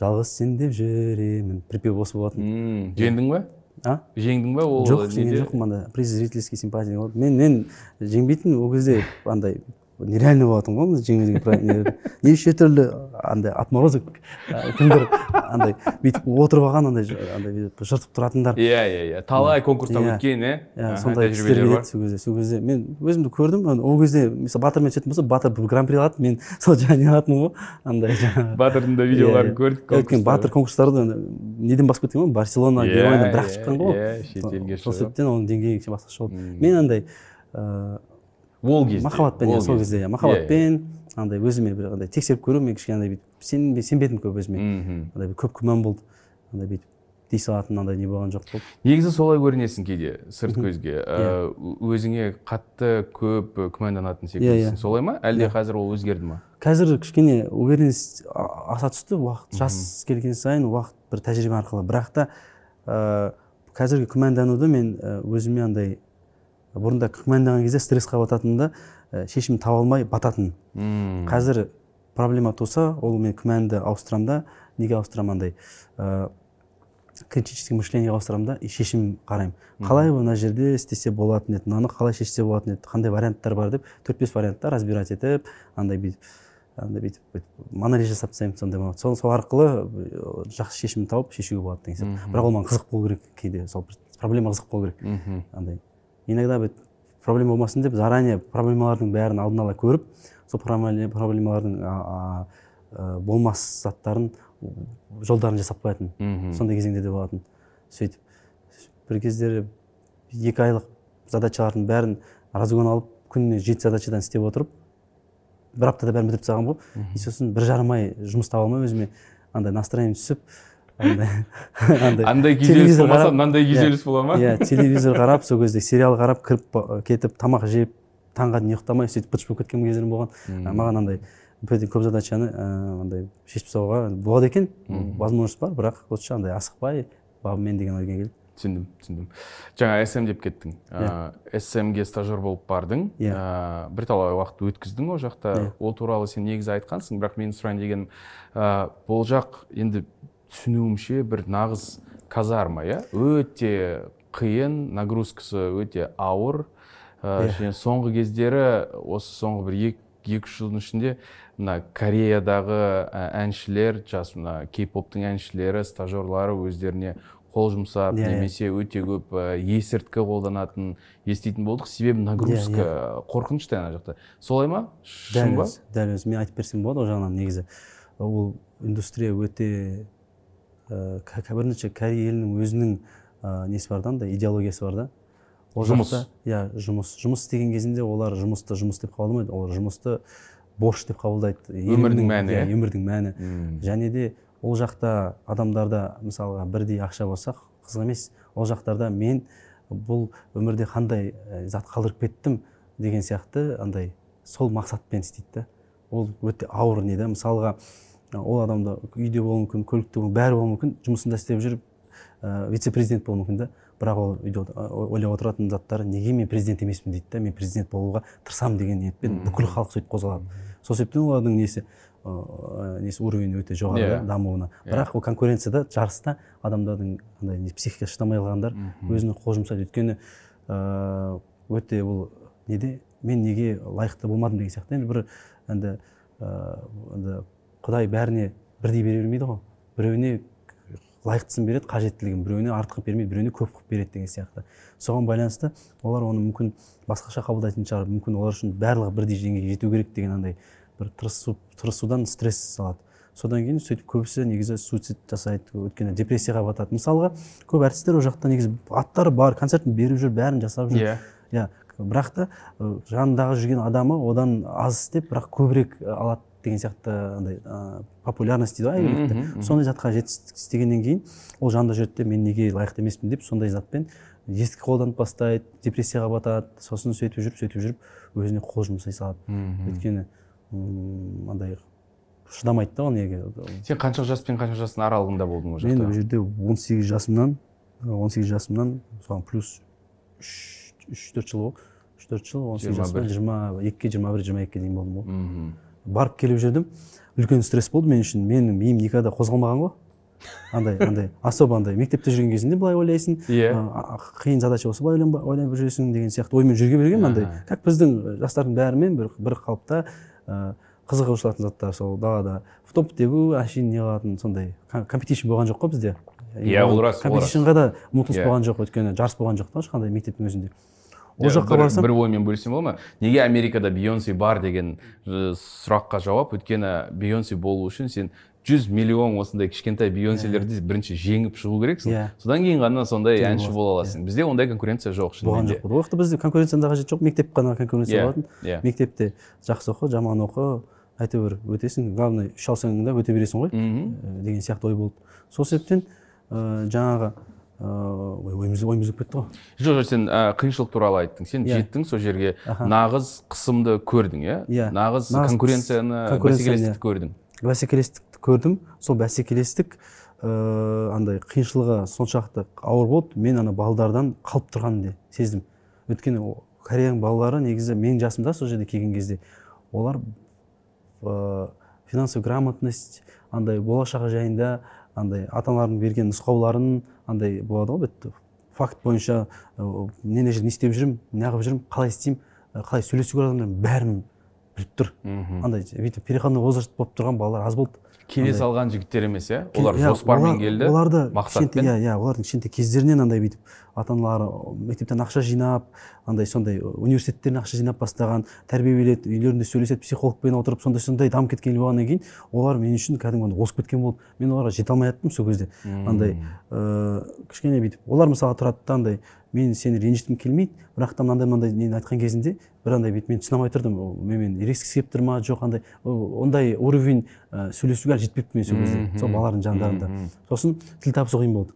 жалғыз сен деп жүремін. Припев осы болатын. Жеңдің ба? А? Жеңдің ба ол жоқ жеңген жоқпын анда. Приз зрительский симпатия. Мен мен жеңбейтін ол кезде андай. Нереально болатын ғой деген не- неше түрлі андай отморозок кімдер андай бүйтіп отырып алған андай андай жыртып тұратындар. Иә иә иә. Талай конкурстан Иә. өткен иә иә сондай кісілер келеді сол кезде сол кезде. Мен өзімді көрдім ол кезде мысалы батырмен түсетін болса батыр бір гран при алады мен сол жаңағы не алатынмын ғой андай жаңағы батырдың да Иә, видеоларын иә. көрдік өйткені батыр конкурстарды неден басып кеткен ғой барселона Иә, германиядан бірақ иә, шыққан ғой. иә, шетелге сол шығып. себептен оның деңгейі басқаша болды. Мен андай ыыы ол кезде махаббатпен иә сол кезде. иә махаббатпен андай өзіме бір андай тексеріп көру мен кішкене андай бүйтіп. Сен сенбедім көп өзіме. Андай көп күмән болды. Андай бүйтіп дей салатын андай не болған жоқ болды. Негізі солай көрінесің кейде сырт көзге. Иә. Ә, ö- өзіңе қатты көп і, күмәнданатын Иә, секілдісің. иә. солай ма? Әлде қазір ол өзгерді ма? Қазір кішкене уверенность аса түсті. Уақыт жас келген сайын уақыт бір тәжірибе арқылы. Бірақ та ыыы қазіргі күмәндануды мен өзіме андай бұрында күмәнданған кезде стрессқа бататынмын да і, шешім таба алмай бататынмын Мм. қазір проблема туса ол мен күмәнді ауыстырамын да неге ауыстырамын андай? Ыыы критический мышлениеге ауыстырамын да и шешім қараймын. Қалай мына жерде істесе болатын еді мынаны қалай шешсе болатын еді қандай варианттар бар деп төрт бес вариантта разбирать етіп андай бүйтіп андай бүйтіп бүйтіп анализ жасап тастаймын сондай болады сол, сол арқылы ы, жақсы шешім тауып шешуге болады деген сияқты. Бірақ ол маған қызық болу керек кейде сол бір проблема қызық болу керек. Андай. Иногда бүйтіп проблема болмасын деп заранее проблемалардың бәрін алдын ала көріп сол проблема- проблемалардың а, ә, болмас заттарын жолдарын жасап қоятын сондай кезеңде де болатын. Сөйтіп бір кездері екі айлық задачалардың бәрін разгон алып күніне жеті задачадан істеп отырып бір аптада бәрін бітіріп тастағанмын ғой и сосын бір жарым ай жұмыс таба алмай өзіме андай настроением түсіп андай андай күйзеліс болмаса мынандай иә, күйзеліс бола ма? иә телевизор қарап сол кезде сериал қарап кіріп кетіп тамақ жеп таңға дейін ұйықтамай сөйтіп быт болып кеткен кездерім болған. Маған андай көп задачаны ә, андай шешіп тастауға болады екен. Возможность бар бірақ лучше андай асықпай бабымен деген ойға келдім. Түсіндім түсіндім. Жаңа см деп кеттің. Ә, смге стажер болып бардың. Иә. ә, бірталай уақыт өткіздің ол жақта. Иә. ол туралы сен негізі айтқансың бірақ менің сұрайын дегенім бұл жақ енді түсінуімше бір нағыз казарма иә? Өте қиын нагрузкасы өте ауыр. Ә, Иә. және соңғы кездері осы соңғы бір екі екі үш жылдың ішінде мына кореядағы ә, әншілер жас мына кей поптың әншілері стажерлары өздеріне қол жұмсап Иә, иә. немесе өте көп ә, есірткі қолданатын еститін болдық. Себебі нагрузка қорқынышты ана жақта. Солай ма? Шын ба? дәл өзі мен айтып берсем болады ол жағынан негізі. Ол индустрия өте бірінші корея елінің өзінің ә, несі бар да андай идеологиясы бар да? Ол Жұмыс. иә жұмыс. Жұмыс істеген кезінде олар жұмысты жұмыс деп қабылдамайды олар жұмысты борыш деп қабылдайды. Өмірдің мәні, иә өмірдің мәні. Және де ол жақта адамдарда мысалға бірдей ақша болса қызық емес. Ол жақтарда мен бұл өмірде қандай ә, зат қалдырып кеттім деген сияқты андай сол мақсатпен істейді да. Ол өте ауыр не да? Мысалға ол адамда үйде болуы мүмкін көлікте бәрі болуы мүмкін жұмысында істеп жүріп ә, вице президент болуы мүмкін да. Бірақ ол үйде ойлап отыратын заттары неге мен президент емеспін дейді да мен президент болуға тырысамын деген ниетпен бүкіл халық сөйтіп қозғалады. Сол себептен олардың несі ыыы несі уровені өте жоғары Иә. да, дамуына. Бірақ ол конкуренцияда жарыста. Адамдардың андай психикасы шыдамай қалғандар өзіне қол жұмсайды. Өйткені ыыы өте бұл неде мен неге лайықты болмадым деген сияқты. Енді бір енді ыыы енді құдай бәріне бірдей бере бермейді ғой. Біреуіне лайықтысын береді қажеттілігін біреуіне артық қылып бермейді біреуіне көп қылып береді деген сияқты. Соған байланысты олар оны мүмкін басқаша қабылдайтын шығар. Мүмкін олар үшін барлығы бірдей деңгейге жету керек деген андай бір тырысу тырысудан стресс салады. Содан кейін сөйтіп көбісі негізі суицид жасайды өйткені депрессияға батады. Мысалға көп әртістер ол жақта негізі аттары бар концертін беріп жүр бәрін жасап жүр. Иә. Иә. Бірақ та жанындағы жүрген адамы одан аз істеп бірақ көбірек алады. Деген сияқты андай ы, популярность дейді ғой мхм. сондай затқа жетістік істегеннен кейін ол жанында жүреді де мен неге лайықты емеспін деп сондай затпен ескі қолданып бастайды депрессияға батады сосын сөйтіп жүріп сөйтіп жүріп өзіне қол жұмсай салады. Өйткені андай шыдамайды да ол неге? Сен қанша жас пен қанша жастың аралығында болдың ол мен ол жақта жерде 18 жасымнан 18 жасымнан соған плюс үш төрт жыл ғой үш төрт жыл он сегіз 21. жасымнан жиырма екіге жиырма бір жиырма екіге дейін болдым ғой мхм барып келіп жүрдім. Үлкен стресс болды мен үшін. Менің миым никогда қозғалмаған ғой. Андай андай особо андай. Мектепте жүрген кезінде былай ойлайсың. Иә. а, қиын задача болса былай ойлап жүресің деген сияқты оймен жүрге бергенмін андай. Как біздің жастардың бәрімен бір, бір қалыпта ә, қызығушылатын заттар сол далада. В топ тебу әшейін не қылатын сондай. Компетишн болған жоқ қой бізде. Иә, ол рас, ол рас. компетишнға да ұмтылыс Иә. болған жоқ өйткені жарыс болған жоқ та ешқандай мектептің өзінде. Ол Иә, жаққа барсам? бір оймен бөлсем бола ма? Неге америкада бейонсе бар деген э, сұраққа жауап? Өйткені бейонсе болу үшін сен 100 миллион осындай кішкентай бейонселерді бірінші жеңіп шығу керексің. Иә. содан кейін ғана сондай әнші бола аласың. Бізде ондай конкуренция жоқ болған жоқ. Ол уақытта бізде конкуренцияның да қажеті жоқ. Мектеп қана конкуренция Иә, болатын. иә. мектепте жақсы оқы жаман оқы. Әйтеуір өтесің. Главное үш алсаң да өте бересің ғой. Мхм. Э, деген сияқты ой болды. Сол себептен ә, жаңағы ойымыз ойымыз өтіп кетті ғой. Жоқ жоқ сен ә, қиыншылық туралы айттың. Сен Иә. жеттің сол жерге. Нағыз қысымды көрдің иә? Иә. нағыз Нағыз конкуренцияны бәсекелестікті көрдің. Бәсекелестікті көрдім. Сол бәсекелестік ыыы андай қиыншылығы соншалықты ауыр болды. Мен ана балдардан қалып тұрғанымды сездім. Өйткені кореяның балалары негізі менің жасымда сол жерде келген кезде олар ыыы финансовый грамотность андай болашағы жайында андай ата аналардың берген нұсқауларын андай болады ғой бітті. Факт бойынша ы, не не жерде не істеп жүрмін неғып жүрмін қалай істеймін қалай сөйлесу керек адамдармен бәрін біліп тұр. Мхм. Андай бүйтіп переходной возраст болып тұрған балалар аз болды. Келе салған жігіттер емес иә? Олар иә, жоспармен келді оларды мақсатпен. иә иә олардың кішкентай кездерінен андай бүйтіп ата аналары мектептен ақша жинап андай сондай университеттерден ақша жинап бастаған тәрбиеледі үйлерінде сөйлеседі психологпен отырып сондай сондай дамып кеткен болғаннан кейін олар мен үшін кәдімгі озып кеткен болды мен оларға жете алмай жаттым сол кезде. Андай ыыы кішкене бүйтіп олар мысалы тұрады да андай мен сені ренжіткім келмейді. Бірақ та мынандай мынандай нені айтқан кезінде бір андай бүйтіп мен түсіне алмай тұрдым. Ол менімен ерегіскісі келіп тұр ма? Жоқ андай ондай уровень ә, сөйлесуге әлі жетпепті мен сол кезде сол балалардың жандарында. Сосын тіл табысу қиын болды.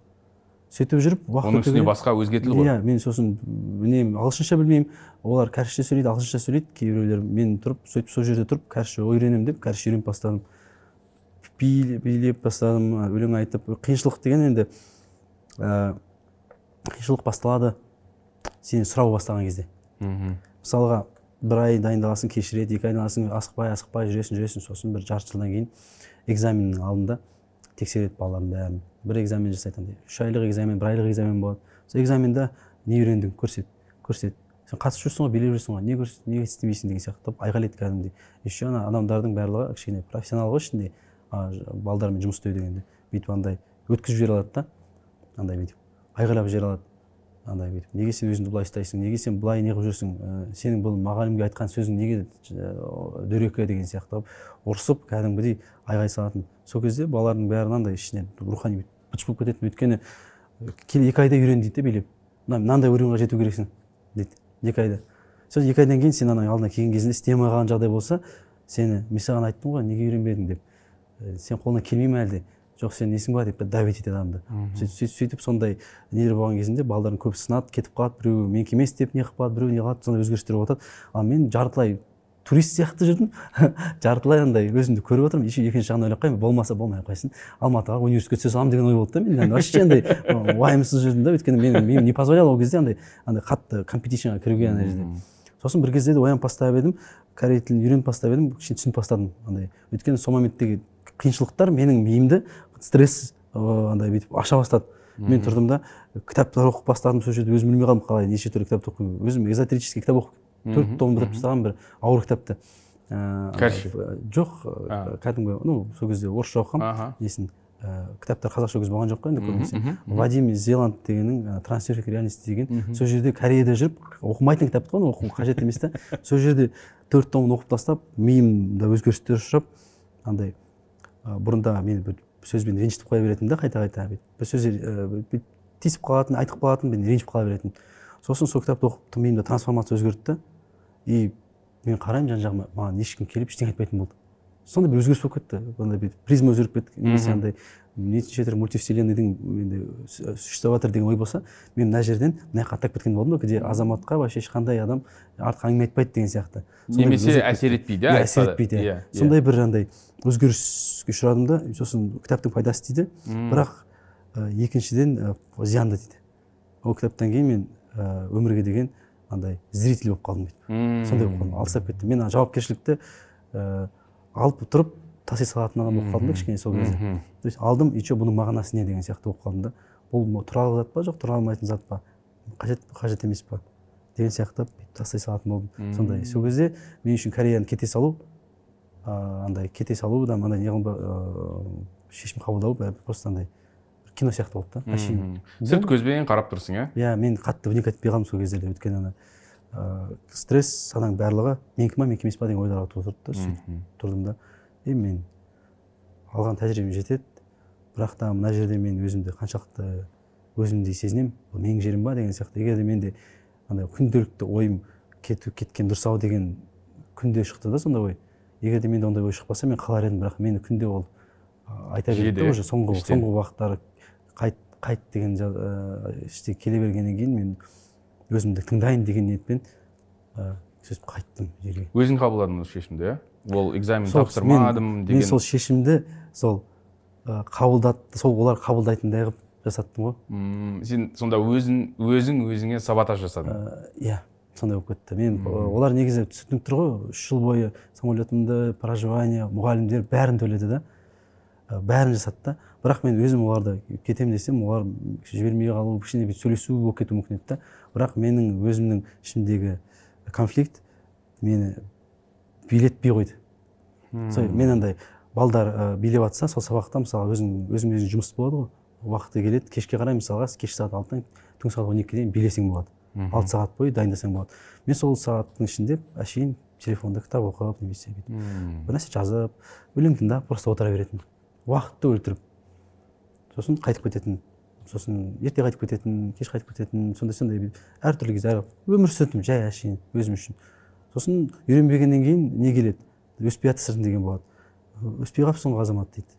Сөйтіп жүріп уақыт оның үстіне басқа өзге тіл ғой. Иә мен сосын білмеймін ағылшынша білмеймін. Олар кәрісше сөйлейді ағылшынша сөйлейді. Кейбіреулер мен тұрып сөйтіп сол жерде тұрып кәрісше үйренемін деп кәрісше үйреніп бастадым. Би- билеп бастадым өлең айтып қиыншылық деген енді ә, қиыншылық басталады. Сені сұрау бастаған кезде. Мхм. мысалға бір ай дайындаласың кешіреді екі ай дайындаласың асықпай асықпай жүресің жүресің. Сосын бір жарты жылдан кейін экзаменнің алдында тексереді балалардың бәрін. Бір экзамен жасайды андай. Үш айлық экзамен бір айлық экзамен болады. Сол экзаменда не үйрендің? Көрсет көрсет. Сен қатысып жүрсің ғой билеп жүрсің ғой. Не көрсет неге істемейсің деген сияқты. Айқайлайды кәдімгідей. Еще ана адамдардың барлығы кішкене профессионал ғой ішінде. Балдармен жұмыс істеу дегенде. Бүйтіп андай өткізіп жібере алады да. Андай бүйтіп. Айқайлап жібере алады. Андай бүйтіп неге сен өзіңді былай ұстайсың? Неге сен былай неғып жүрсің? Ә, сенің бұл мұғалімге айтқан сөзің неге ә, дөрекі деген сияқты қылып ұрысып кәдімгідей айғай салатын. Сол кезде балалардың бәрі андай ішінен рухани быт болып кететін. Өйткені кел екі айда үйрен дейді де билеп. Мына- мынандай уровеньға жету керексің дейді. Екі айда. Сол екі айдан кейін сен ана алдына келген кезінде істей алмай қалған жағдай болса сені мен саған айттым ғой неге үйренбедің деп. «Ә, сен қолыңнан келмей ме әлде? Жоқ сен несің ба деп давить етеді адамды. Сөйтіп сөйтіп сөйтіп сондай нелер болған кезінде балалардың көбісі сынады кетіп қалады біреуі менікі емес деп не қылып қалады біреу не қылады сондай өзгерістер болып жатады ал мен жартылай турист сияқты жүрдім. жартылай андай өзімді көріп отырмын. Еще екінші жағынан ойлап қоямын болмаса болмай ақ қойсын. Алматыға университетке түсе саламын деген ой болды да менде. Вообще андай уайымсыз жүрдім да. Өйткені менің миым не позволял ол кезде андай андай қатты компетишнға кіруге ана жерде. Сосын бір кезде де оянып бастап едім корей тілін үйреніп бастап едім. Кішкене түсініп бастадым андай. Өйткені сол моменттегі қиыншылықтар менің миымды стресс андай бүйтіп аша бастады. Мен тұрдым да кітаптар оқып бастадым сол жерде өзім білмей қалдым. Қалай неше түрлі кітапты оқимын? Өзім эзотерический кітап оқып төрт том бітіріп тастағанмын бір ауыр кітапты. Ә, жоқ кәдімгі ну сол кезде орысша оқығанмын. Несін кітаптар қазақша кезде болған жоқ қой енді көбінесе. вадим зеланд дегеннің трансферфик реальность деген сол жерде кореяда жүріп оқымайтын кітап қой оқу қажет емес та. Сол жерде төрт томын оқып тастап миымда өзгерістер ұшырап андай бұрында бір сөзбен ренжітіп қоя беретін да қайта қайта бүйтіп. Бір ә, бүйтіп тиісіп қалатын айтып қалатын мен ренжіп қала беретін. Сосын сол кітапты оқып миымда трансформация өзгерді да. И мен қараймын жан жағыма маған ешкім келіп ештеңе айтпайтын болды. Сондай бір өзгеріс болып кетті. Андай бүйтіп призма өзгеріп кетті. Немесе андай нешінші түрлі мультивселенныйдың енді су- существовать деген ой болса мен мына жерден мына жаққа аттап кеткен болдым да где азаматқа вообще ешқандай адам артық әңгіме айтпайды деген сияқты. Немесе өзгеріп әсер етпейді иә иә әсер айтпады. етпейді иә. Иә сондай бір андай өзгеріске ұшырадым да сосын кітаптың пайдасы тиді. Бірақ екіншіден зиянды тиді. Ол кітаптан кейін мен өмірге деген андай зритель болып қалдым. Дейді сондай болып қалдым алыстап кеттім. Мен жауапкершілікті ә, алып тұрып таси салатын адам болып қалдым да кішкене сол кезде. То есть алдым и че бұның мағынасы не деген сияқты болып қалдым да. Бұл туралы зат па жоқ тұра алмайтын зат па? Қажет қажет емес па? Деген сияқты тастай салатын болдым сондай. Сол кезде мен үшін кореяны кете салу ә, андай кете салу да андай неғылым ә, шешім қабылдау просто андай кино сияқты болды да әшейін сырт көзбен қарап тұрсың иә? Иә мен қатты вник етпей қалдым сол кездерде өйткені ана ә, стресс ананың барлығы менікі ма менікі емес па деген ойларға тұрды да сөйтіп тұрдым да. И мен алған тәжірибем жетеді. Бірақ та мына жерде мен өзімді қаншалықты өзімдей сезінемін бұл менің жерім ба деген сияқты. Егер де менде андай күнделікті ойым кету кеткен дұрыс ау деген күнде шықты да сондай ой. Егер де менде ондай ой шықпаса мен қалар едім. Бірақ мені күнде ол айта да уже. Соңғы соңғы уақыттары қайт қайт деген ә, іште келе бергеннен кейін мен өзімді тыңдайын деген ниетпен ә, сөйтіп қайттым жерге. Өзің қабылдадың осы шешімді иә? Ол экзамен тапсырмадым мен, деген мен сол шешімді сол ә, қабылдады сол олар қабылдайтындай қылып жасаттым ғой. Мм, сен сонда өзің өзің өзіңе саботаж жасадың. Ә, иә сондай болып кетті. Мен олар негізі түсініп тұр ғой үш жыл бойы самолетымды проживание мұғалімдер бәрін төледі да. Бәрін жасады да. Бірақ мен өзім оларды кетемін десем олар жібермей қалу кішкене бүйтіп сөйлесу болып кетуі мүмкін еді да. Бірақ менің өзімнің ішімдегі конфликт мені билетпей қойды. Сол мен андай балдар ә, билеп жатса сол сабақта мысалы өзің өзің өзің жұмыс болады ғой. Уақыты келеді кешке қарай мысалға кешкі сағат алтыдан түнгі сағат он екіге дейін билесең болады. Алты сағат бойы дайындасаң болады. Мен сол сағаттың ішінде әшейін телефонда кітап оқып немесе бүйтіп бір нәрсе жазып өлең тыңдап просто отыра беретінмін уақытты өлтіріп. Сосын қайтып кететін сосын ерте қайтып кететін кеш қайтып кететін сондай сондай әртүрлі кезде өмір сүрдім жай әшейін өзім үшін. Сосын үйренбегеннен кейін не келеді? Өспей жатырсың деген болады. Өспей қалыпсың ғой азамат дейді.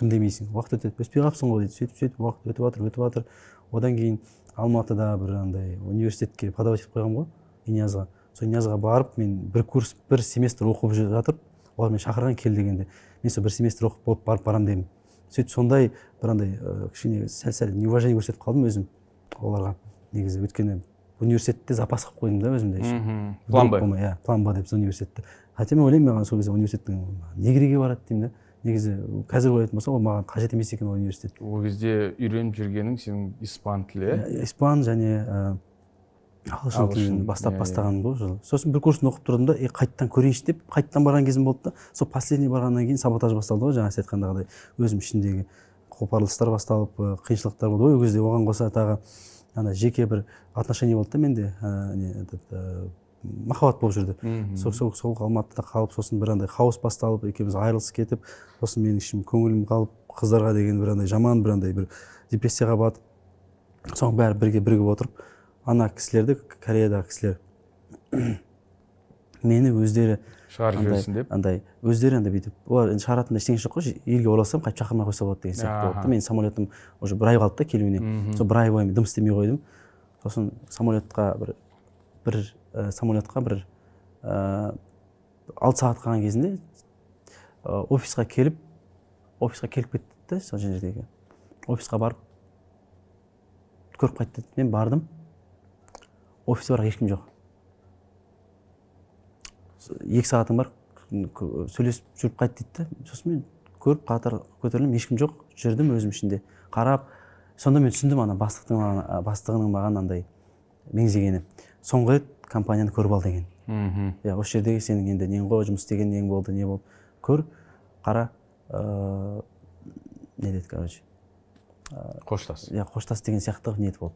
Дым уақыт өтеді. Өспей қалыпсың ғой дейді. Сөйтіп сөйтіп уақыт өтіп жатыр өтіп жатыр одан кейін алматыда бір андай университетке подавать етіп қойғанмын ғой инязға. Сол инязға барып мен бір курс бір семестр оқып жатып олар мені шақырған кел дегенде. Мен сол бір семестр оқып болып барып барамын дедім сөйтіп сондай бір андай кішкене сәл сәл неуважение көрсетіп қалдым өзім. Оларға негізі өйткені университетте запас қылып қойдым да өзімде план б. иә план б деп университетті. Хотя мен ойлаймын маған сол кезде университеттің не керегі бар еді деймін да. Негізі қазір ойлайтын болсам ол маған қажет емес екен ол университет. Ол кезде үйреніп жүргенің сенің испан тілі иә? Испан және ағылшын тілін бастап бастағаным ғой жылы сосын бір курсын оқып тұрдым да е қайтадан көрейінші деп қайтадан барған кезім болды да сол последний барғаннан кейін саботаж басталды ғой жаңа сіз айтқандағыдай өзім ішімдегі қопарылыстар басталып қиыншылықтар болды ғой. Ол кезде оған қоса тағы ана жеке бір отношение болды да менде. Не этот махаббат болып жүрді. Сол сол сол алматыда қалып сосын бір андай хаос басталып екеуміз айырылысып кетіп сосын менің ішім көңілім қалып қыздарға деген бір андай жаман бір андай бір депрессияға батып соның бәрі бірге бірігіп отырып ана кісілерді кореядағы кісілер. Мені өздері шығарып жіберсін деп? андай өздері андай бүйтіп олар енді шығаратын ештеңесі жоқ қой елге оралсам қайтып шақырмай қойса болады деген сияқты болды да менің самолетім уже бір ай қалды да келуіне. Сол бір ай бойы дым істемей қойдым. Сосын самолетқа бір бір ә, самолетқа бір ә, алты сағат қалған кезінде ә, офисқа келіп офисқа келіп кетті да сол жердегі. Офисқа барып көріп қайт деді мен бардым. Офисте бірақ ешкім жоқ. Екі сағатың бар сөйлесіп жүріп қайт дейді да сосын мен көріп қатар көтерілдім ешкім жоқ жүрдім өзім ішінде. Қарап сонда мен түсіндім ана бастықтың маған бастығының маған андай меңзегені. Соңғы рет компанияны көріп ал деген. Мхм. Иә осы жердегі сенің енді нең ғой жұмыс істеген нең болды не болды. Көр қара ыыы не деді короче? Қоштас. Иә қоштас деген сияқты ниет болды.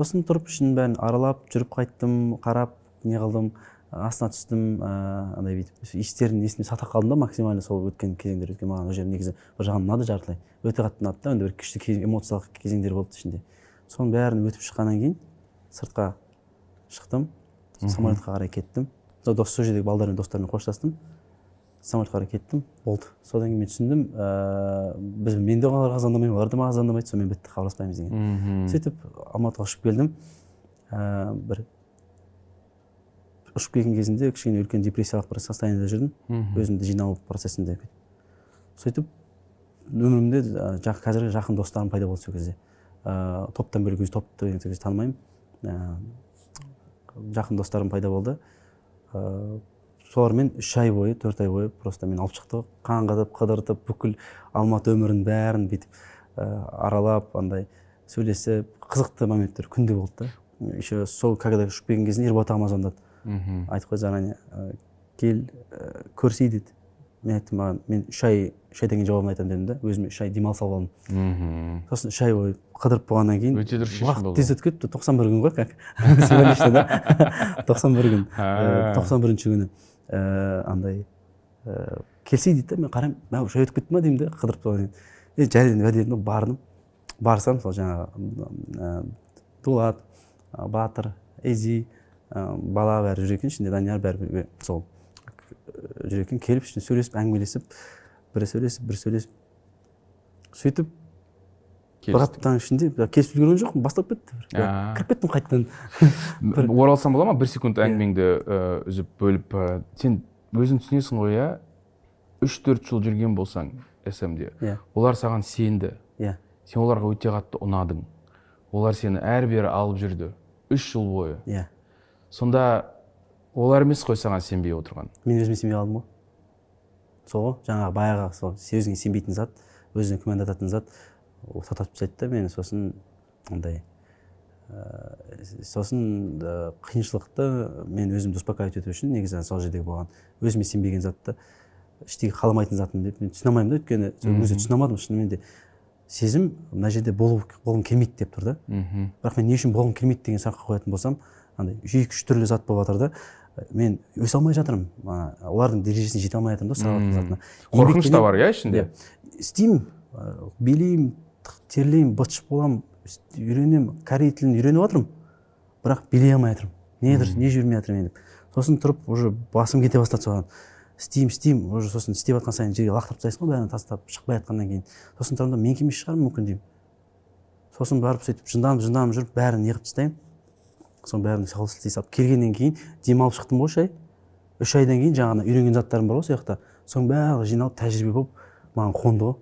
Сосын тұрып ішінің бәрін аралап жүріп қайттым қарап не қылдым астына түстім ыыы андай бүйтіп иістерін есіме сақтап қалдым да максимально сол өткен кезеңдер өйткені маған ол жер негізі бір жағынан ұнады жартылай. Өте қатты ұнады да андай бір күшті эмоциялық кезеңдер болды ішінде. Соның бәрін өтіп шыққаннан кейін сыртқа шықтым самолетқа қарай кеттім. Сол жердегі балдармен достарыммен қоштастым. Самолетқа қарай кеттім. Болды. Содан кейін мен түсіндім ыыы біз мен де оларға звондамаймын олар да маған звондамайды сонымен бітті хабарласпаймыз деген. Сөйтіп алматыға ұшып келдім. Ыыы бір ұшып келген кезінде кішкене үлкен депрессиялық бір состояниеда жүрдім. Өзімді жинау процесінде сөйтіп өмірімде жақ, қазіргі жақын достарым пайда болды сол кезде. Ыыы топтан бөлек өзі топты кезде танымаймын ыыы жақын достарым пайда болды ыыы солармен үш ай бойы төрт ай бойы просто мен алып шықты қаңғытып қыдыртып бүкіл алматы өмірін бәрін бүйтіп ә, аралап андай сөйлесіп қызықты моменттер күнде болды да. Еще сол когда ұшып келген кезінде ерболат ағама звондады айтып қойды заранее кел ә, көрісейік деді мен айттым маған мен үш ай үш айдан кейін жауабын айтамын дедім да өзіме үш ай демалыс алып алдым. Сосын үш ай бойы қыдырып болғаннан кейін өте дұрыс шешім болды. уақыт тез өтіп кетті тоқсан бір күн ғой как. Да? Тоқсан бір күн. Тоқсан бірінші күні. Ә, андай ә, келсей дейді да мен қараймын мә ай өтіп кетті ма деймін да қыдырып кейін е жарайды уәде етдім бардым барсам сол жаңағы дулат батыр эзи бала бәрі жүр екен ішінде данияр бәрі сол жүр екен келіп сөйлесіп әңгімелесіп бірі сөйлесіп бірі сөйлесіп сөйтіп бір аптаның ішінде келісіп үлгерген жоқпын бастап кетті кіріп кеттім қайтадан. Оралсам бола ма? Бір секунд әңгімеңді үзіп бөліп сен өзің түсінесің ғой иә? Үш төрт жыл жүрген болсаң смде иә. олар саған сенді. Иә. Сен оларға өте қатты ұнадың. Олар сені әрі бері алып жүрді үш жыл бойы. Иә. Сонда олар емес қой саған сенбей отырған? Мен өзіме сенбей қалдым ғой. Сол ғой жаңағы баяғы сол өзіңе сенбейтін зат өзіңе күмәндататын зат. Тоқтатып тастайды да мені сосын андай ә, сосын ә, қиыншылықты мен өзімді успокаивать ету үшін негізі сол жердегі болған өзіме сенбеген затты іштей қаламайтын затым деп мен түсіне алмаймын да өйткені сол өзі түсіне алмадым. шынымен де сезім мына жерде болу болғым келмейді деп тұр да. Мхм бірақ мен не үшін болғым келмейді деген сұраққа қоятын болсам андай екі үш түрлі зат болып жатыр да мен өсе алмай жатырмын. Олардың дәрежесіне жете алмай жатырмын да сұрап жатқан затына. Қорқыныш та бар иә ішінде? иә. Істеймін билеймін терлеймін бытшып боламын іс- үйренемін корей тілін үйреніп жатырмын бірақ билей алмай жатырмын не дұрыс не жібермей жатырмын мен деп. Сосын тұрып уже басым кете бастады соған. Істеймін істеймін уже сосын істеп жатқан сайын жерге лақтырып тастайсың ғой бәрін тастап шықпай жатқаннан кейін. Сосын тұрамын да менікі емес шығар мүмкін деймін. Сосын барып сөйтіп жынданып жынданып жүріп бәрін неғып тастаймын. Соның бәрін сол істей салып келгеннен кейін демалып шықтым ғой үш ай. Үш айдан кейін жаңағы үйренген заттарым бар ғой сол жақта. Соның барлығы жиналып тәжірибе болып маған қонды ғой.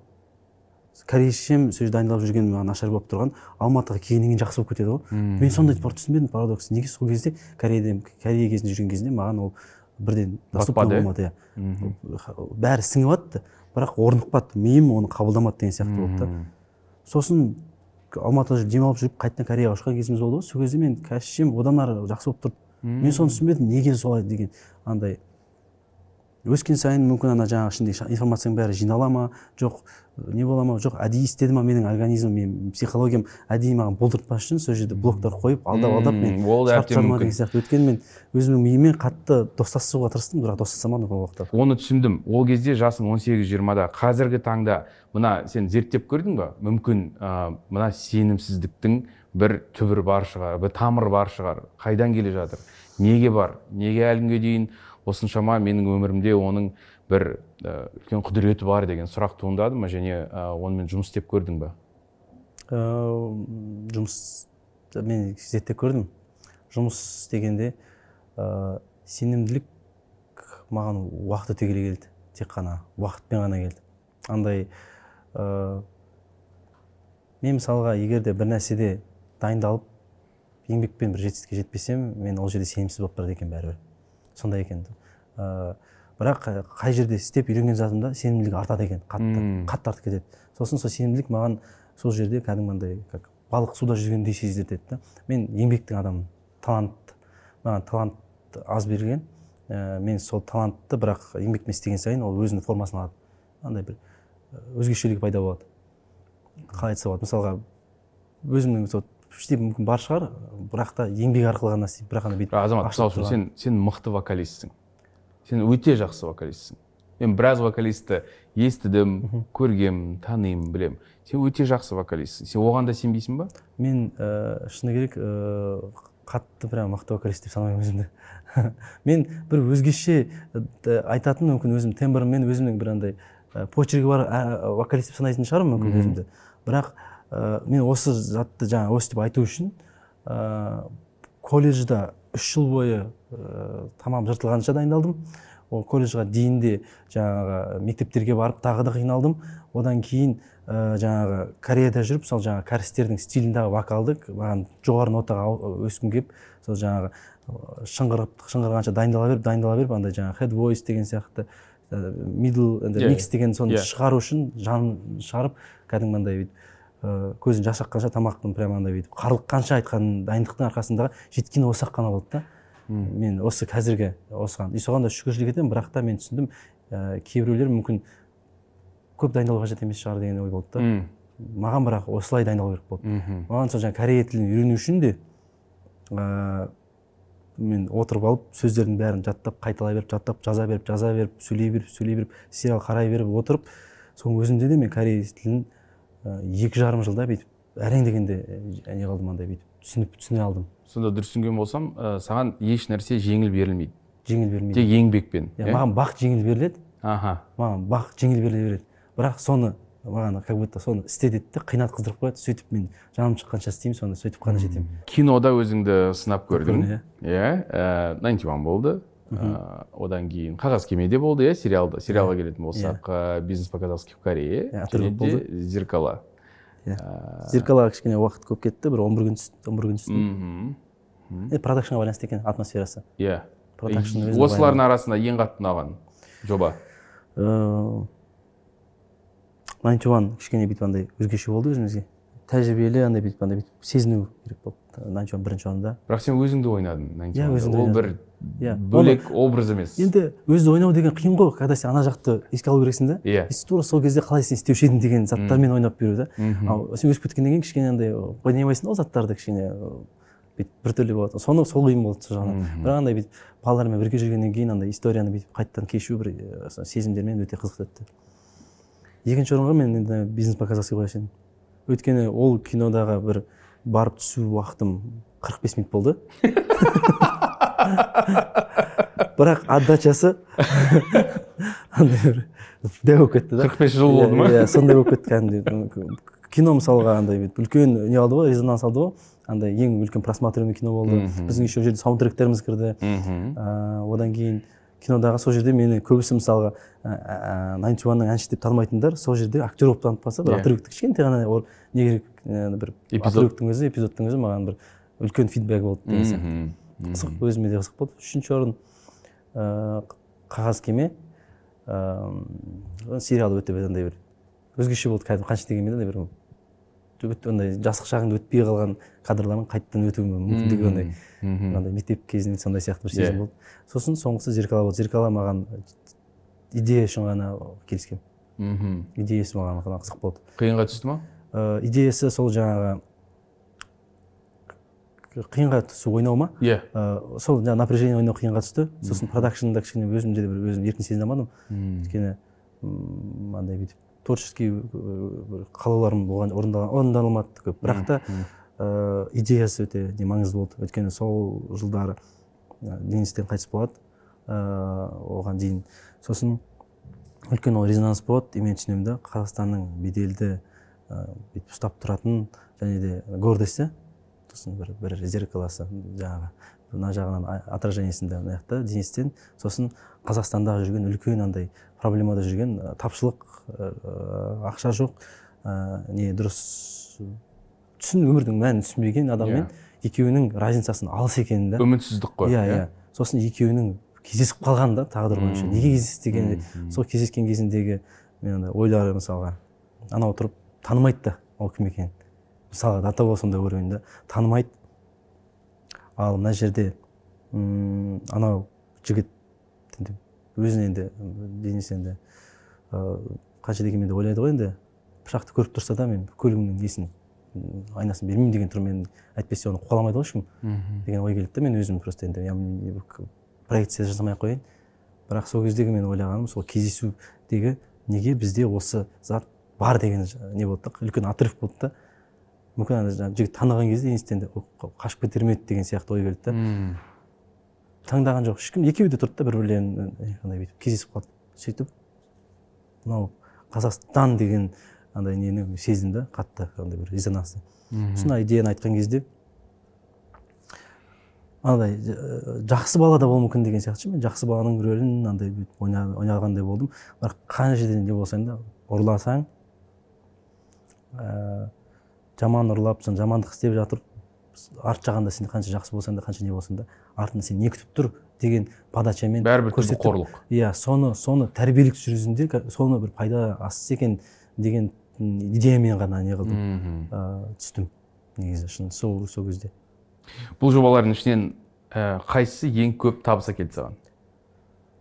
Корейшем сол жерде дайындалып жүрген маған нашар болып тұрған алматыға келгеннен кейін жақсы болып кетеді ғой. Мен сондай бір түсінбедім парадокс. Неге сол кезде кореяда корея кезінде жүрген кезде маған ол бірден иә? болмады иә. Бәрі сіңіп жатты бірақ орнықпады. Миым оны қабылдамады деген сияқты болды да сосын алматыда жүріп демалып жүріп қайтадан кореяға ұшқан кезіміз болды ғой. Сол кезде мен кәшем одан ары жақсы болып тұрды. Мен соны түсінбедім неге солай деген андай өскен сайын мүмкін ана жаңағы ішінде информацияның бәрі жинала ма жоқ не бола ма жоқ әдейі істеді ма менің организмім менің психологиям әдейі маған болдыртпас үшін сол жерде блоктар қойып алдап алдап мен ол әбден мүмкін. деген сияқты өйткені мен өзімнің миыммен қатты достасуға тырыстым бірақ достаса алмадым ол уақытта? Оны түсіндім. Ол кезде жасың 18-20-да қазіргі таңда мына сен зерттеп көрдің ба? Мүмкін ә, мына сенімсіздіктің бір түбірі бар шығар бір тамыры бар шығар. Қайдан келе жатыр? Неге бар? Неге әлі күнге дейін осыншама менің өмірімде оның бір ә, үлкен құдіреті бар деген сұрақ туындады ма? Және ә, онымен жұмыс істеп көрдің ба Ыыы, жұмыс мен зерттеп көрдім. Жұмыс істегенде ә, сенімділік маған уақыт өте келе келді. Тек қана уақытпен ғана келді. Андай ә, мен мысалға егер де бір нәрседе дайындалып еңбекпен бір жетістікке жетпесем мен ол жерде сенімсіз болып барады екенмін бәрібір. Сондай екен. Ә, бірақ ә, қай жерде істеп үйренген затымда сенімділік артады екен қатты қатты артып кетеді. Сосын сол сенімділік маған сол жерде кәдімгі как балық суда жүргендей сездіртеді да. Мен еңбектің адамымын талант маған талант аз берілген ә, мен сол талантты бірақ еңбекпен істеген сайын ол өзінің формасын алады. Андай бір өзгешелігі пайда болады. Қалай айтса болады. Мысалға өзімнің сол іште мүмкін бар шығар. Бірақ та еңбек арқылы ғана істеймін бірақ ана бүйтіп бірақ азамат мысалы үшін сен сен мықты вокалистсің. Сен өте жақсы вокалистсің. Мен біраз вокалистті естідім көргенмін танимын білемін. Сен өте жақсы вокалистсің. Сен оған да сенбейсің ба? Мен ә, шыны керек ә, қатты прям мықты вокалист деп санамаймын өзімді. Мен бір өзгеше ә, айтатын мүмкін өзім тембрыммен өзімнің бір андай ә, почергі бар ә, вокалист деп санайтын шығармын мүмкін өзімді. Бірақ ә, мен осы затты жаңа өстіп айту үшін ә, колледжда үш жыл бойы ә, тамам жыртылғанша дайындалдым. Ол колледжға дейін де жаңағы мектептерге барып тағы да қиналдым. Одан кейін ә, жаңағы кореяда жүріп сол жаңағы кәрістердің стиліндегі вокалды маған жоғары нотаға өскім келіп сол жаңағы шыңғырып шыңғырғанша дайындала беріп дайындала беріп андай жаңағы head voice деген сияқты мидл Иә, микс деген соны шығару үшін жанын шығарып кәдімгі андай бүйтіп ә, көзін жас аққанша тамақтың прямо андай бүйтіп қарлыққанша айтқан дайындықтың арқасында жеткені осы ақ қана болды да. Мен осы қазіргі осыған и соған да шүкіршілік етемін бірақ та мен түсіндім ә, кейбіреулер мүмкін көп дайындалу қажет емес шығар деген ой болды да. Маған бірақ осылай дайындалу керек болды. Маған сол жаңағы корея тілін үйрену үшін де ә, мен отырып алып сөздердің бәрін жаттап қайталай беріп жаттап жаза беріп жаза беріп сөйлей беріп сөйлей беріп сериал қарай беріп отырып соның өзінде де мен корей тілін екі жарым жылда бүйтіп әрең дегенде ә, не қылдым андай бүйтіп. түсініп түсіне алдым. Сонда дұрыс түсінген болсам ә, саған еш нәрсе жеңіл берілмейді. Жеңіл бермейді тек еңбекпен иә, иә? маған бақ жеңіл беріледі. Аха. Маған бақ жеңіл беріле береді. Бірақ соны маған как будто соны істе деді де қинат қыздырып қояды сөйтіп мен жаным шыққанша істеймін соны сөйтіп қана жетемін. Кинода өзіңді сынап көрдің. Иә ә, 91 болды. Ә, одан кейін қағаз кемеде болды иә сериалда. Сериалға келетін болсақ ә, бизнес по казахски в корее Иә, және де зеркала. Иә. Зеркалаға кішкене уақыт көп кетті бір он бір күн он бір күн түстім. Мхм продакшнға байланысты екен атмосферасы. Иә. Өзіне осылардың арасында ең қатты ұнаған жоба. Найнти уан кішкене бүйтіп андай өзгеше болды өзімізге. Тәжірибелі андай бүйтіп андай бүйтіп сезіну керек болды нанчуан бірінші орында. Бірақ сен өзіңді ойнадың Иә, өзімді ол бір Иә, бөлек образ емес. енді өзді ойнау деген қиын ғой когда сен ана жақты еске алу керексің да. Иә. тура сол кезде қалай сен істеуші едің деген заттармен ойнап беру да. Ал сен өсіп кеткеннен кейін кішкене андай ойнамайсың да ол заттарды кішкене бүйтіп біртүрлі болады. Соны сол қиын болды сол жағынан. Бірақ андай бүйтіп балалармен бірге жүргеннен кейін андай историяны бүйтіп қайтадан кешу бір сезімдермен өте қызықты өтті. Екінші орынға мен енді бизнес по казахски қояр едім өйткені ол кинодағы бір барып түсу уақытым 45 минут болды. Бірақ отдачасы андай бір дәу болып кетті да. 45 жыл болды ма? иә сондай болып кетті кәдімгідей. Кино мысалға андай бүйтіп үлкен не алды ғой резонанс алды ғой. Андай ең үлкен просматриваемый кино болды. Біздің еще ол жерде саундтректеріміз кірді. Одан кейін кинодағы сол жерде мені көбісі мысалға найнти уанның әнші деп танымайтындар сол жерде актер болып танып қалса бір Иә. отрывокты кішкентай ғана не керек бір отрывоктың өзі эпизодтың өзі маған бір үлкен фидбек болды деген сияқты. қызық өзіме де қызық болды. Үшінші орын ыыы қағаз кеме. Ыыы сериал өте бір андай бір өзгеше болды кәдімгі қанша дегенмен андай бір андай жастық шағыңда өтпей қалған кадрлардың қайтадан өту мүмкіндігі андай Мхм. андай мектеп кезінде сондай сияқты бір Иә. сезім болды. Сосын соңғысы зеркала болды. Зеркала маған идея үшін ғана келіскенмін мхм идеясы маған ғана қызық болды. Қиынға түсті ма? Ыыы идеясы сол жаңағы қиынға түсу ойнау ма? Иә. Ыыы сол жаңағы напряжение ойнау қиынға түсті. Сосын продакшнда кішкене өзімде де бір өзім еркін сезіне алмадым. Өйткені андай бүйтіп творческий бір қалауларым орындалған орындалмады көп. Бірақ та ыыы идеясы өте не маңызды болды. Өйткені сол жылдары ә, денистен қайтыс болады. Ыыы оған дейін. Сосын үлкен ол резонанс болады. И мен түсінемін да қазақстанның беделді ә, бүйтіп ұстап тұратын және де гордости сосын бір бір зеркаласы жаңағы мына жағынан отражениесінде мына жақта денистен. Сосын қазақстандағы жүрген үлкен андай проблемада жүрген тапшылық ә, ақша жоқ. Ә, не дұрыс түсін өмірдің мәнін түсінбеген адаммен екеуінің разницасының алыс екенін да. Үмітсіздік қой иә иә. сосын екеуінің кездесіп қалған да тағдыр бойынша. Неге кездесті деген сол кездескен кезіндегі мен андай ойлары мысалға. Анау тұрып танымайды да ол кім екенін мысалға до того сондай уровень да танымайды. Ал мына жерде м, анау жігіт енді өзін енді денис енді ыыы, қанша дегенмен де ойлайды ғой енді. Пышақты көріп тұрса да мен көлігімнің несін айнасын бермеймін деген түрмен әйтпесе оны қуаламайды ғой ешкім. Деген ой келді да мен өзім просто енді проекция жасамай ақ қояйын. Бірақ сол кездегі мен ойлағаным сол кездесудегі неге бізде осы зат бар деген не болды да үлкен отрыв болды да. Мүмкін ана жаңағы жігіт таныған кезде институтте «О, қ- қашып кетер ме еді деген сияқты ой келді да. Таңдаған жоқ. Ешкім екеуі де тұрды да бір бірлерін андай бүйтіп кездесіп қалды. Сөйтіп мынау қазақстан деген андай нені сездім да қатты андай бір резонансты. Сосын идеяны айтқан кезде андай э, жақсы бала да болуы мүмкін деген сияқты ше мен жақсы баланың рөлін андай ойнағандай болдым. Бірақ қай жерден не болсаң да ұрласаң ә, жаман ұрлап сон жамандық істеп жатыр. Арт жағында сен қанша жақсы болсаң да қанша не болсаң да артында сен не күтіп тұр деген подачамен бәрібір көрсетіп қорлық. Иә соны соны тәрбиелік жүргізінде ка- соны бір пайда асыз екен деген идеямен ғана не қылдым. Ә, түстім негізі шын сол сол кезде. Бұл жобалардың ішінен ә, қайсысы ең көп табыс әкелді саған?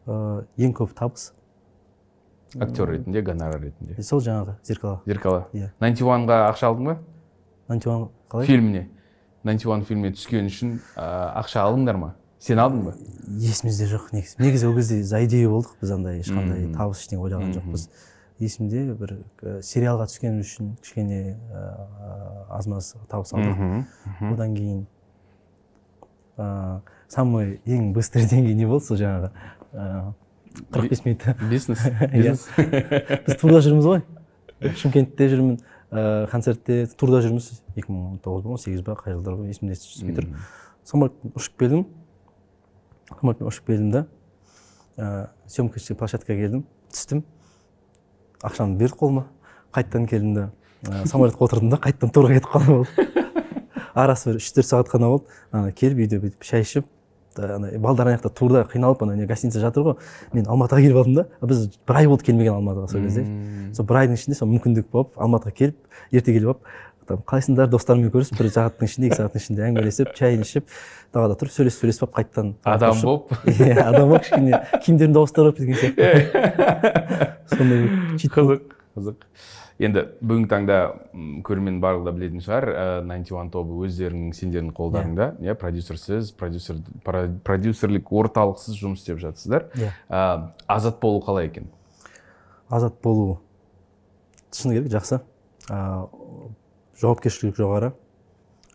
Ә, ең көп табыс? Актер ретінде гонорар ретінде. Сол жаңағы зеркала. Зеркала. Иә. 91-ға ақша алдың ба? Антиуан қалай? Фильміне. 91 фильміне түскен үшін ә, ақша алдыңдар ма? Сен алдың ба? Есімізде жоқ негізі. Негізі ол кезде за идея болдық біз андай ешқандай табыс ештеңе ойлаған жоқпыз. Есімде бір ә, сериалға түскен үшін кішкене ә, аз маз табыс алдық. Одан кейін ә, самый ең быстрый деңгей не болды сол жаңағы қырық бес минут. Бизнес? Иә. бизнес? Біз турда жүрміз ғой. Шымкентте жүрмін. Ә, концертте турда жүрміз. Екі мың он тоғыз ба он сегіз ба қай жылдар есімде түспей тұр самолетпен ұшып келдім. Самолетпен ұшып келдім да ә, съемкачный площадкаға келдім түстім. Ақшамды берді қолыма қайтадан келдім да ә, самолетқа отырдым да қайтадан турға кетіп қалдым арасы бір үш төрт сағат қана болды. Ана келіп үйде бүйтіп шай ішіп та ана балдар ана жақта турда қиналып ана не гостиница жатыр ғой. Мен алматыға келіп алдым да біз бір ай болды келмеген алматыға сол кезде. Сол бір айдың ішінде сол мүмкіндік болып алматыға келіп ерте келіп алып там қалайсыңдар достарыммен көрісіп бір сағаттың ішінде екі сағаттың ішінде әңгімелесіп чайын ішіп далада тұрып сөйлесіп сөйлесіп алып қайтадан адам болып. Иә адам болып кішкене киімдерімді ауыстырып деген сияқты. Сондай қызық. Қызық. Енді бүгінгі таңда көрермен барлығы да білетін шығар найнти уан тобы өздеріңнің сендердің қолдарыңда. Иә. Продюсерсіз продюсер продюсерлік орталықсыз жұмыс істеп жатсыздар. Иә. Азат болу қалай екен? Азат болу. Шыны керек жақсы. Ә, жауапкершілік жоғары.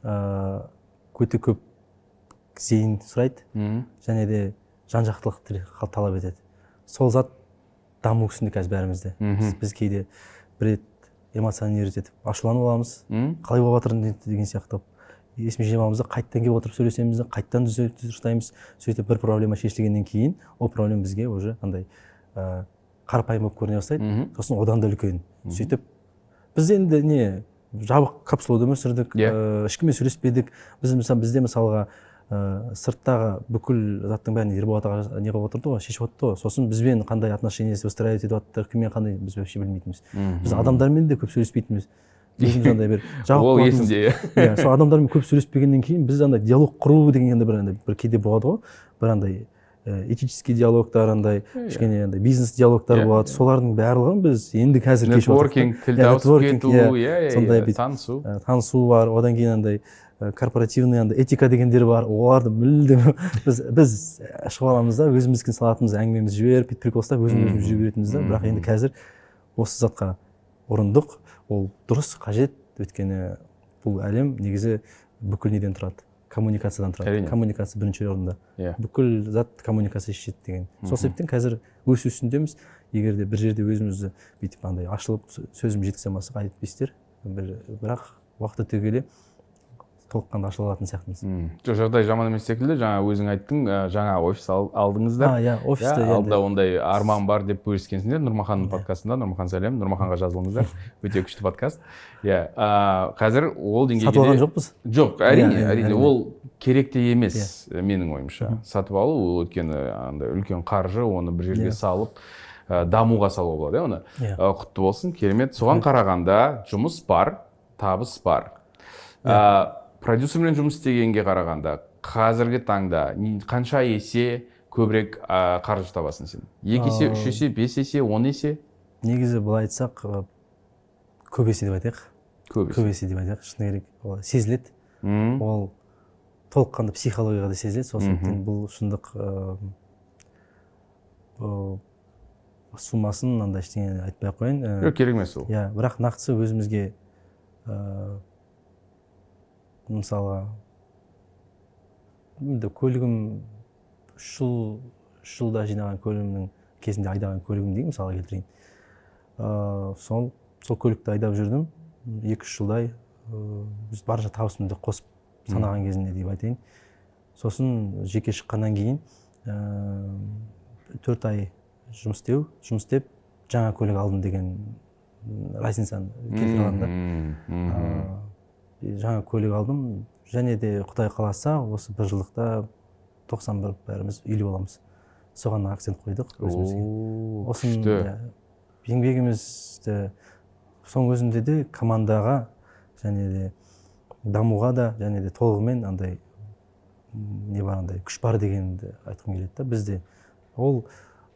Ә, өте көп зейін сұрайды. Және де жан жақтылық талап етеді. Сол зат даму үстінде қазір бәрімізде біз кейде бір рет эмоционировать етіп ашуланып аламыз. Қалай болып жатыр деген сияқты. Есіме жинап аламыз да қайтадан келіп отырып сөйлесеміз де қайтадан дұрыстаймыз сөйтіп бір проблема шешілгеннен кейін ол проблема бізге уже андай ә, қарапайым болып көріне бастайды. Сосын одан да үлкен. Сөйтіп біз енді не жабық капсулада өмір сүрдік иә. ешкіммен сөйлеспедік. Біз мысалы бізде мысалға ә, сырттағы бүкіл заттың бәрін ерболат аға не қылып отырды ғой шешіп отырды ғой. Сосын бізбен қандай отношение выстраивать етіп жатыр кіммен қандай біз вообще білмейтінбіз. Біз адамдармен де көп сөйлеспейтінбіз. Өзіміз андай бір ол есімде. Иә сол адамдармен көп сөйлеспегеннен кейін біз андай диалог құру деген бір андай бір кейде болады ғой. Бір андай этический диалогтар андай кішкене андай бизнес диалогтар болады. солардың барлығын біз енді қазір нетворкинг тіл табысып кету иә. сондай танысу. танысу бар. Одан кейін андай корпоративный андай этика дегендер бар. Оларды мүлдем біз біз шығып аламыз да өзіміздікін салатынбыз әңгімемізді жіберіп бүйтіп прикол ұстап өзіміз өзіміз жүре беретінбіз да. Бірақ енді қазір осы затқа ұрындық. Ол дұрыс қажет. Өйткені бұл әлем негізі бүкіл неден тұрады? Коммуникациядан тұрады. Әрине. Коммуникация бірінші орында. Иә. Бүкіл зат коммуникация шешеді деген. Сол себептен қазір өсу үстіндеміз егер де бір жерде өзімізді бүйтіп андай ашылып сөзімді жеткізе алмасақ айтпайсыздар бір бірақ уақыт өте келе толыққанды ашыла алатын сияқтымыз. Жоқ жағдай жаман емес секілді. Жаңа өзің айттың жаңа офис алдыңыздар иә офисте алдыда ондай арман бар деп бөліскенсіңдер. Нұрмаханның подкастында нұрмахан сәлем. Нұрмаханға жазылыңыздар. Өте күшті подкаст. Иә қазір ол деңгейге сатып алған жоқпыз? Жоқ әрине әрине. ол керек те емес менің ойымша. Сатып алу ол өйткені андай үлкен қаржы оны бір жерге салып дамуға салуға болады иә оны. Құтты болсын керемет. Соған қарағанда жұмыс бар табыс бар. Продюсермен жұмыс істегенге қарағанда қазіргі таңда қанша есе көбірек қаржы табасың сен? Екі есе үш есе бес есе он есе? негізі былай айтсақ көп есе деп айтайық. Көп көп есе деп айтайық. Шыны керек ол сезіледі. Ол толыққанды психологияға да сезіледі. Сол себептен бұл шындық суммасын мынандай ештеңе айтпай ақ қояйын. Жоқ керек емес ол. иә бірақ нақтысы өзімізге мысалға енді көлігім үш жыл үш жылда жинаған көлігімнің кезінде айдаған көлігім дейін мысалға келтірейін. Ыыы сол сол көлікті айдап жүрдім. Екі үш жылдай біз барынша табысымды қосып санаған кезінде деп айтайын. Сосын жеке шыққаннан кейін төрт ай жұмыс істеу жұмыс істеп жаңа көлік алдым деген разницаны келтіре аламын да. Жаңа көлік алдым. Және де құдай қаласа осы бір жылдықта тоқсан бір бәріміз үйлі боламыз. Соған акцент қойдық өзімізге. Күшті. еңбегімізді соның өзінде де командаға және де дамуға да және де толығымен андай не бар андай күш бар дегенді айтқым келеді да бізде. Ол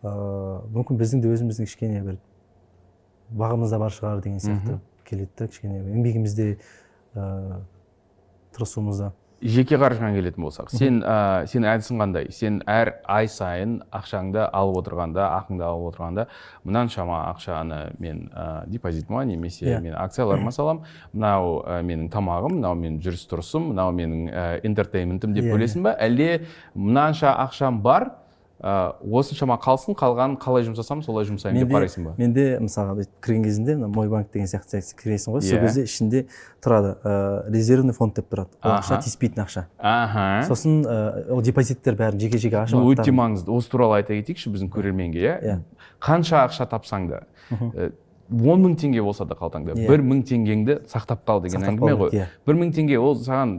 ыыы мүмкін біздің де өзіміздің кішкене бір бағымызда бар шығар деген сияқты келеді да кішкене. Еңбегімізде ыыы тырысуымызда. Жеке қаржыға келетін болсақ сен ә, сенің әдісің қандай? Сен әр ай сайын ақшаңды алып отырғанда ақыңды алып отырғанда мынаншама ақшаны мен ә, депозитыма немесе иә. мен акцияларыма саламын мынау ә, менің тамағым мынау менің жүріс тұрысым мынау менің ә, интертейментім деп Иә, бөлесің ба? Әлде мынанша ақшам бар ә, осыншама қалсын қалғанын қалай жұмсасам солай жұмсаймын деп қарайсың ба? менде мысалға бүйтіп кірген кезінде мына мой банк деген сияқты кіресің ғой сол Иә. кезде ішінде тұрады ыыы резервный фонд деп тұрады. Ол ақша тиіспейтін ақша. Аха. Сосын ол депозиттер бәрін жеке жеке ашып бұл өте маңызды. Осы туралы айта кетейікші біздің көрерменге иә. Иә. қанша ақша тапсаң да он мың теңге болса да қалтаңда Иә. бір мың теңгеңді сақтап қал деген Сақтап әңгіме ғой. керек, иә. бір мың теңге ол саған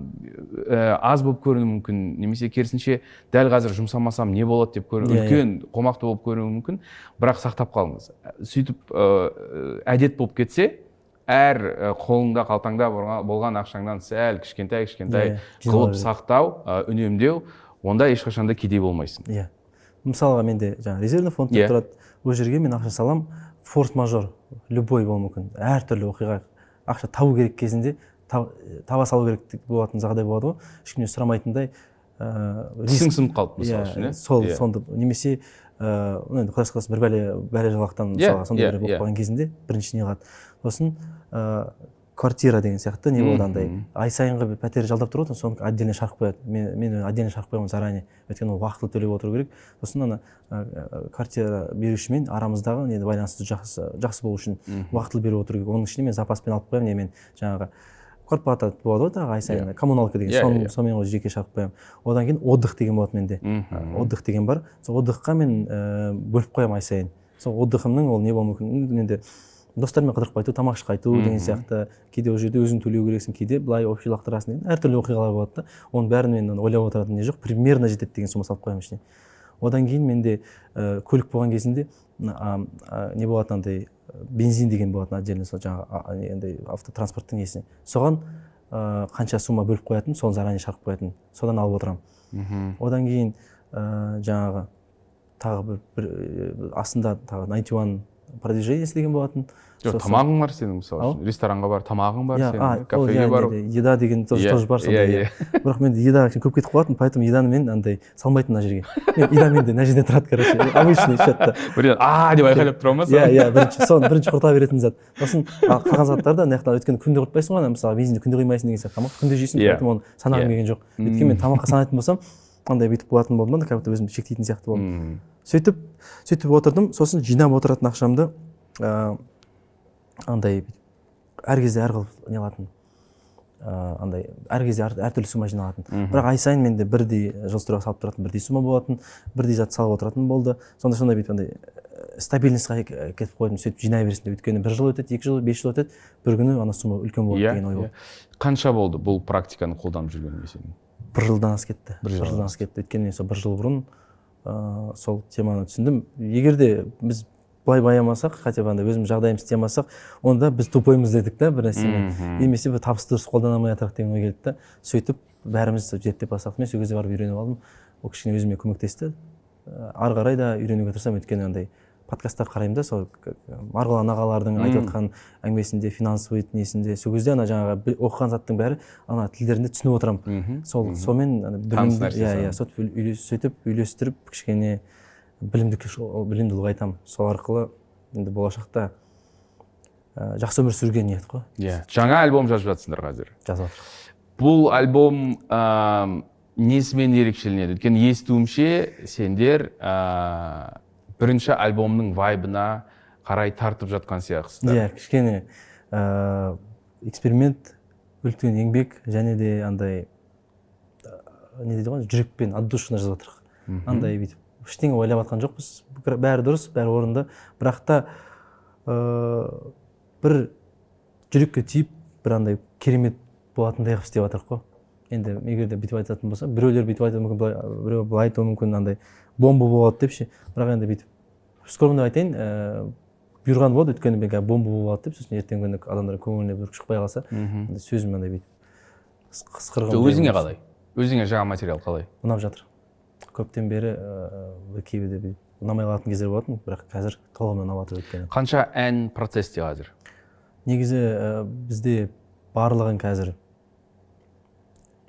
ә, аз болып көрінуі мүмкін немесе керісінше дәл қазір жұмсамасам не болады деп көру Иә, үлкен қомақты болып көрінуі мүмкін бірақ сақтап қалыңыз. Сөйтіп ә, әдет болып кетсе әр қолыңда қалтаңда болған- ақшаңнан сәл кішкентай кішкентай қылып сақтау ә, үнемдеу онда ешқашан да кедей болмайсың. Иә. Мысалға менде жаңағы резервный фонд деп Иә. тұрады. Ол жерге мен ақша салам форс мажор любой болуы мүмкін. Әртүрлі оқиға ақша табу керек кезінде тап- таба салу керек болатын жағдай болады ғой. Ешкімнен сұрамайтындай ыыы тісің сынып қалды мысалы иә үшін иә? сол Иә. сонды немесе ыыы ну енді құдай сақтасын бір бәле бәле жалақтан Иә, мысалға сондай бір болып қалған кезінде бірінші не қылады. Сосын ыыы квартира деген сияқты не болады андай. Ай сайынғы пәтер жалдап ғой соны отдельно шығарып қояды. Мен мен отдельно шығарып қоямын заранее. Өйткені ол уақытылы төлеп отыру керек. Сосын ана квартира берушімен арамыздағы не байланысты жақсы жақсы болу үшін уақытылы беріп отыру керек. Оның ішіне мен запаспен алып қоямын не мен жаңағы квартплата болады ғой тағы ай сайын коммуналка деген. Иә, иә. сонымен қойып жеке шығарып қоямын. Одан кейін отдых деген болады менде. Отдых деген бар. Сол отдыхқа мен ііі бөліп қоямын ай сайын. Сол отдыхымның ол не болуы мүмкін енді достармен қыдырып қайту тамақ ішіп қайту деген сияқты. Кейде ол жерде өзің төлеу керексің кейде былай общий лақтырасың деген. Әртүрлі оқиғалар болады да. Оның бәрін мен ойлап отыратын не жоқ? Примерно жетеді деген сома салып қоямын ішіне. Одан кейін менде ә, көлік болған кезінде не болатын андай бензин деген болатын отдельно сол жаңағы андай автотранспорттың несі соған ә, қанша сумма бөліп қоятын соны заранее шығарып қоятын. Содан алып отырамын. Одан кейін ә, жаңағы тағы бір, бір астында тағы 91 продвижениесі деген болатын. Жоқ тамағың бар сенің мысалы үшін. Ресторанға бар тамағың бар сенің. кафеге бару. еда деген тоже, тоже бар сондай иә. бірақ мен еда кішкене көп кетіп қалатын поэтому еданы мен андай салмайтын мына жерге. Мен еда менде мына жерде тұрады короче. Обычный счетта бірден а деп айқайлап тұра ма иә иә бірінші соны бірінші құрта беретін зат. Сосын ал қалған заттарды ана жақтан өйткені күнде құртпайсың ғой ана мысалы бензинді күнде құймайсың деген сияқты. Тамақ күнде жейсің поэтому оны санағым келген жоқ. Өйткені мен тамаққа санайтын болсам андай бүйтіп болатын болдым да как будто өзімді шектейтін сияқты болдым. Сөйтіп сөйтіп отырдым. Сосын жинап отыратын ақшамды ыыы андай әр кезде әр қылып не қылатын ыыы андай әр кезде әр, әртүрлі сумма жиналатын. Бірақ ай сайын менде бірдей жылыстыруға салып тұратын бірдей сумма болатын бірдей зат салып отыратын болды. Сондай сондай бүйтіп андай ә, стабильностьқа кетіп қойдым сөйтіп жинай берсін деп. Өйткені бір жыл өтеді екі жыл бес жыл өтеді бір күні ана сумма үлкен болады иә деген ой иә. болды қанша болды бұл практиканы қолданып жүргеніңе сенің бір жылдан асып кетті. Бір жылдан асып кетті. Өйткені мен сол бір жыл бұрын ыыы сол теманы түсіндім. Егер де біз былай баямасақ хотя бы андай өзіміз жағдайымыз істемасақ онда біз тупоймыз дедік та бір нәрсемен. Мгм. немесе бір табысты дұрыс қолдана алмай жатырық деген ой келді да сөйтіп бәріміз зерттеп бастадық. Мен сол кезде барып үйреніп алдым. Ол кішкене өзіме көмектесті. Ары қарай да үйренуге тырысамын. Өйткені андай подкасттар қараймын да сол марғұлан ағалардың айтып жатқан әңгімесінде финансовый несінде сол кезде ана жаңағы оқыған заттың бәрі ана тілдерінде түсініп отырамын. Сол сонымен білімді иә иә сөйтіп үйлестіріп кішкене білімді күш- ол білімді ұлғайтамын. Сол арқылы енді болашақта ә, жақсы өмір сүруге ниет қой. Иә жаңа альбом жазып жатсыңдар қазір. Жазып бұл альбом ә, несімен ерекшеленеді? Өйткені естуімше сендер ә, бірінші альбомның вайбына қарай тартып жатқан сияқтысыздар. Иә кішкене ә, эксперимент үлкен еңбек және де андай ә, не дейді ғой жүрекпен отдушина жазып жатырмық андай бүйтіп. Ештеңе ойлап жатқан жоқпыз. Бәрі- дұрыс бәрі орынды. Бірақ та ыыы бір жүрекке тиіп бір андай керемет болатындай қылып істеп жатырмық қой. Енді егер де бүйтіп айтатын болса біреулер бүйтіп айтуы мүмкін былай біреу былай айтуы мүмкін андай бомба болады депші. Бірақ енді бүйтіп скромно айтайын ііі бұйырған болады өйткені мен қазір бомба болады деп сосын ертеңгі күні адамдар көңіліне бір шықпай қалса сөзім андай бүйтіп қыс- қысқырғым жоқ, өзіңе қалай? Өзіңе жаңа материал қалай? Ұнап жатыр. Көптен бері ыыы кейбірде бүйтіп ұнамай қалатын кездер болатын бірақ қазір толығымен ұнап жатыр өйткені қанша ән процессте қазір? Негізі ә, бізде барлығын қазір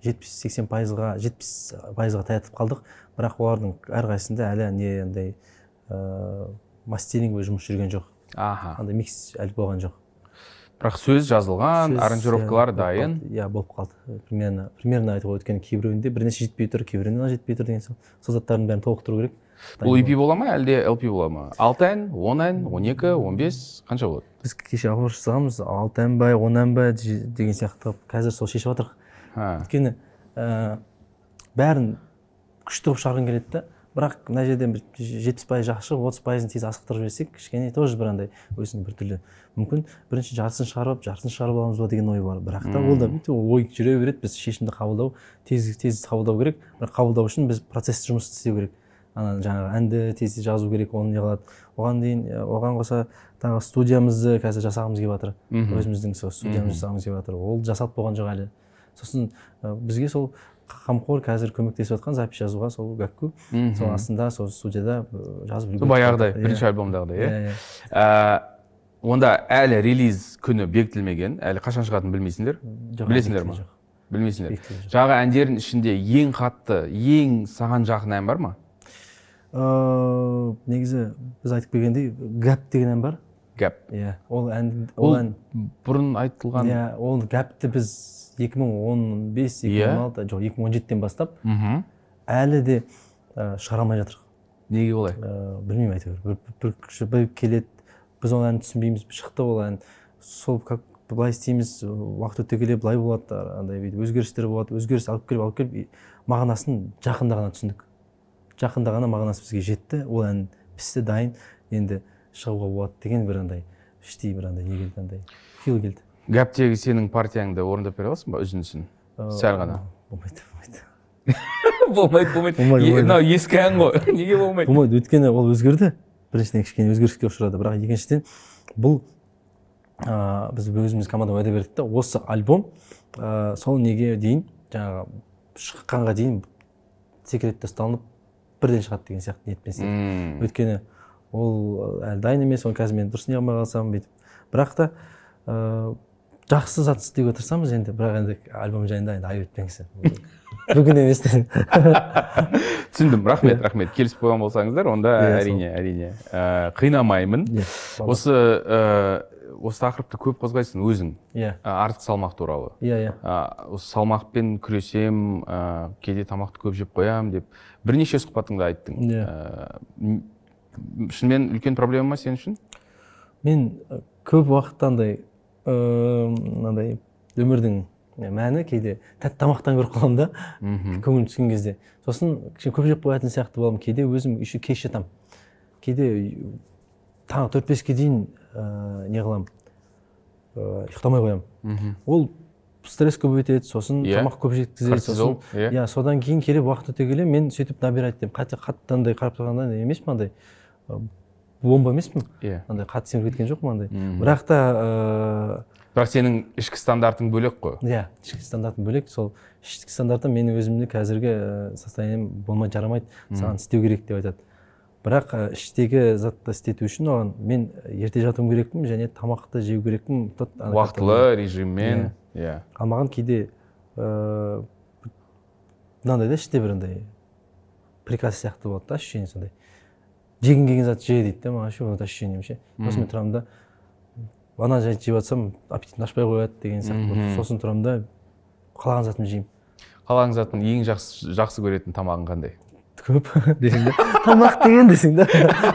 жетпіс сексен пайызға жетпіс пайызға таятып қалдық. Бірақ олардың әрқайсысында әлі не андай ыыы мастеринговый жұмыс жүрген жоқ. Аха. Андай микс әлі болған жоқ. Бірақ сөз жазылған аранжировкалар иә, дайын. иә болып қалды. Примерно примерно айтуға өйткені кейбіреуінде бір нәрсе жетпей тұр кейбіреуінде жетпей тұр деген сияқты. Сол заттардың бәрін толықтыру керек. Бұл EP бола ма әлде LP бола ма? алты ән он ән он екі он бес қанша болады? Біз кеше ауыр жасағанбыз алты ән ба он ән ба деген сияқты. Қылып қазір сол шешіп жатырмық өйткені ә, бәрін күшті қылып шығарғым келеді да бірақ мына жерден бір жетпіс пайыз жақсы шығып отыз пайызын тез асықтырып жіберсек кішкене тоже бір андай өзінің біртүрлі мүмкін бірінші жартысын шығарып жартысын шығарып аламыз ба деген ой бар. бірақ та ол да ол ой жүре береді біз шешімді қабылдау тез тез қабылдау керек. Бірақ қабылдау үшін біз процесс жұмыс істеу керек. Ана жаңағы әнді тез тез жазу керек оны не қылады. Оған дейін оған қоса тағы студиямызды қазір жасағымыз келіп жатыр. Өзіміздің сол студиямызды жасағымыз келіп жатыр. Ол жасалып болған жоқ әлі. Сосын бізге сол қамқор қазір көмектесіп жатқан запись жазуға сол гәкку Мгм. сол астында сол студияда жазып үлгеріп баяғыдай жатыр. бірінші Иә. альбомдағыдай иә? Иә иә. Ә, онда әлі релиз күні бекітілмеген әлі қашан шығатынын білмейсіңдер? Білесіңдер ма? білмейсіңдер. Жаңағы әндердің ішінде ең қатты ең саған жақын ән бар ма? Ыыы негізі біз айтып келгендей гәп деген ән бар. Гәп иә ол ән ол ән. бұрын айтылған иә ол гәпті біз 2015 Иә? 2016 жоқ 2017-тен бастап мхм. әлі де ә, шығара алмай жатырмық неге олай? Ә, білмеймін әйтеуір. бір, бір, бір, бір келеді біз ол әнді түсінбейміз шықты ол ән. Сол как былай істейміз уақыт өте келе былай болады андай бүйтіп өзгерістер болады өзгеріс алып келіп алып келіп мағынасын жақында ғана түсіндік. Жақында ғана мағынасы бізге жетті ол ән пісті дайын енді шығуға болады деген бір андай іштей бір андай не келді андай фил келді. Гәптегі сенің партияңды орындап бере аласың ба үзіндісін Ә, сәл ғана. болмайды болмайды. Болмайды болмайды. Мынау ескі ән ғой. Неге болмайды? Болмайды өйткені ол өзгерді. Біріншіден кішкене өзгеріске ұшырады. Бірақ екіншіден бұл ә, біз өзіміз командаға уәде бердік та осы альбом ә, сол неге дейін жаңағы шыққанға дейін секретте ұсталынып бірден шығады деген сияқты ниетпен істедік өйткені ол әлі дайын емес оны қазір мен дұрыс не қылмай қалсам бүйтіп. Бірақ та ә, жақсы зат істеуге тырысамыз енді бірақ енді альбом жайында енді ай өтпеңіз бүгін емес түсіндім. Рахмет рахмет. Келісіп қойған болсаңыздар онда Иә, әрине әрине ә, қинамаймын. Иә, осы ә, осы тақырыпты көп қозғайсың өзің. Иә. Ә, артық салмақ туралы. Иә иә. Осы салмақпен күресем ә, кейде тамақты көп жеп қоямын деп бірнеше сұхбатыңда айттың. Иә. М- шынымен үлкен проблема ма сен үшін? Мен көп уақытта андай мынандай өмірдің мәні кейде тәтті тамақтан көріп қаламын да. Мхм. Көңіл түскен кезде. Сосын кішкене көп жеп қоятын сияқты боламын. Кейде өзім еще кеш жатамын кейде таңғы төрт беске дейін ә, не қыламын? Ә, ұйықтамай қоямын. Ол стресс көбейтеді сосын Иә. тамақ көп жеткізеді сосын иә. иә содан кейін келіп уақыт өте келе мен сөйтіп набирать етемін қатты андай қарап тұрғанда емеспін андай? Бомба емеспін. Иә. Андай қатты семіріп кеткен жоқпын андай. Бірақ та ыыы бірақ сенің ішкі стандартың бөлек қой. Иә ішкі стандартым бөлек. Сол ішкі стандартым менің өзімді қазіргі ә, состоянием болмай жарамайды. Саған істеу керек деп айтады. Бірақ ә, іштегі затты істету үшін оған мен ерте жатуым керекпін және тамақты жеу керекпін. Уақытылы режиммен. Иә. Ал маған кейде ыыы мынандай да іште бір андай приказ сияқты болады да ощущение сондай. Жегің келген затты же дейді да маған вообще вот ощущением ше сосын мен тұрамын да ана жайды жеп жатсам аппетитім ашпай қояды деген сияқты сосын тұрамын да қалаған затымды жеймін қалған заттың ең жақсы жақсы көретін тамағың қандай көп десең да тамақ деген десең да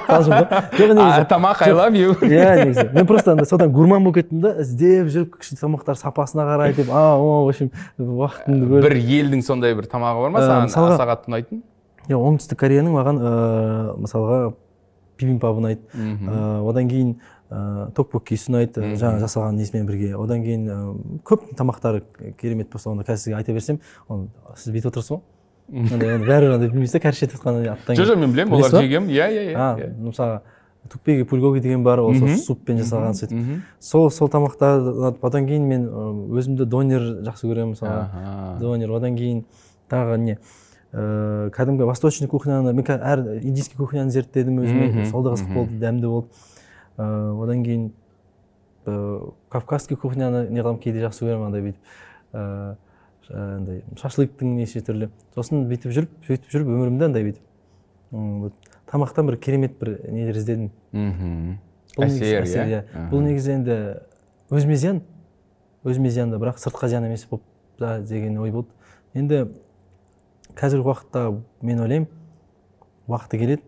қалжың жоқ негізі тамақ I love you. Иә негізі мен просто андай содан гурман болып кеттім да іздеп жүріп күшті тамақтар сапасына қарай деп а о в общем уақытымды бөліп бір елдің сондай бір тамағы бар ма саған қатты ұнайтын иә оңтүстік кореяның маған ыыы мысалға бибимпап ұнайды. Ыыы, одан кейін ыыы токбоккиси ұнайды Мгм. жаңа жасалған несімен бірге. Одан кейін көп тамақтары керемет болса оны қазір сізге айта берсем оны сіз бүйтіп отырсыз ғой. Андай оны бәрібір андай білмейсіз да кәріш етіп жатқан аттан жоқ жоқ мен білемін олар жегенмін иә иә иә мысалға тупеги пульгоги деген бар ол сол суппен жасалған сөйтіп сол сол тамақтар ұнады. одан кейін мен өзімді донер жақсы көремін мысалға Аха. донер. Одан кейін тағы не? Ыыы кәдімгі восточный кухняны мен әр индийский кухняны зерттедім өзіме сол да қызық болды дәмді болды. Ыыы одан кейін ыыы кавказский кухняны не қыламын кейде жақсы көремін андай бүйтіп. Ыыы андай шашлыктың неше түрлі. Сосын бүйтіп жүріп сөйтіп жүріп өмірімде андай бүйтіп. Тамақтан бір керемет бір нелер іздедім. Мхм әсер иә? иә. Бұл негізі енді өзіме зиян. Өзіме зиян да бірақ сыртқа зиян емес болып деген ой болды. Енді қазіргі уақытта мен ойлаймын уақыты келеді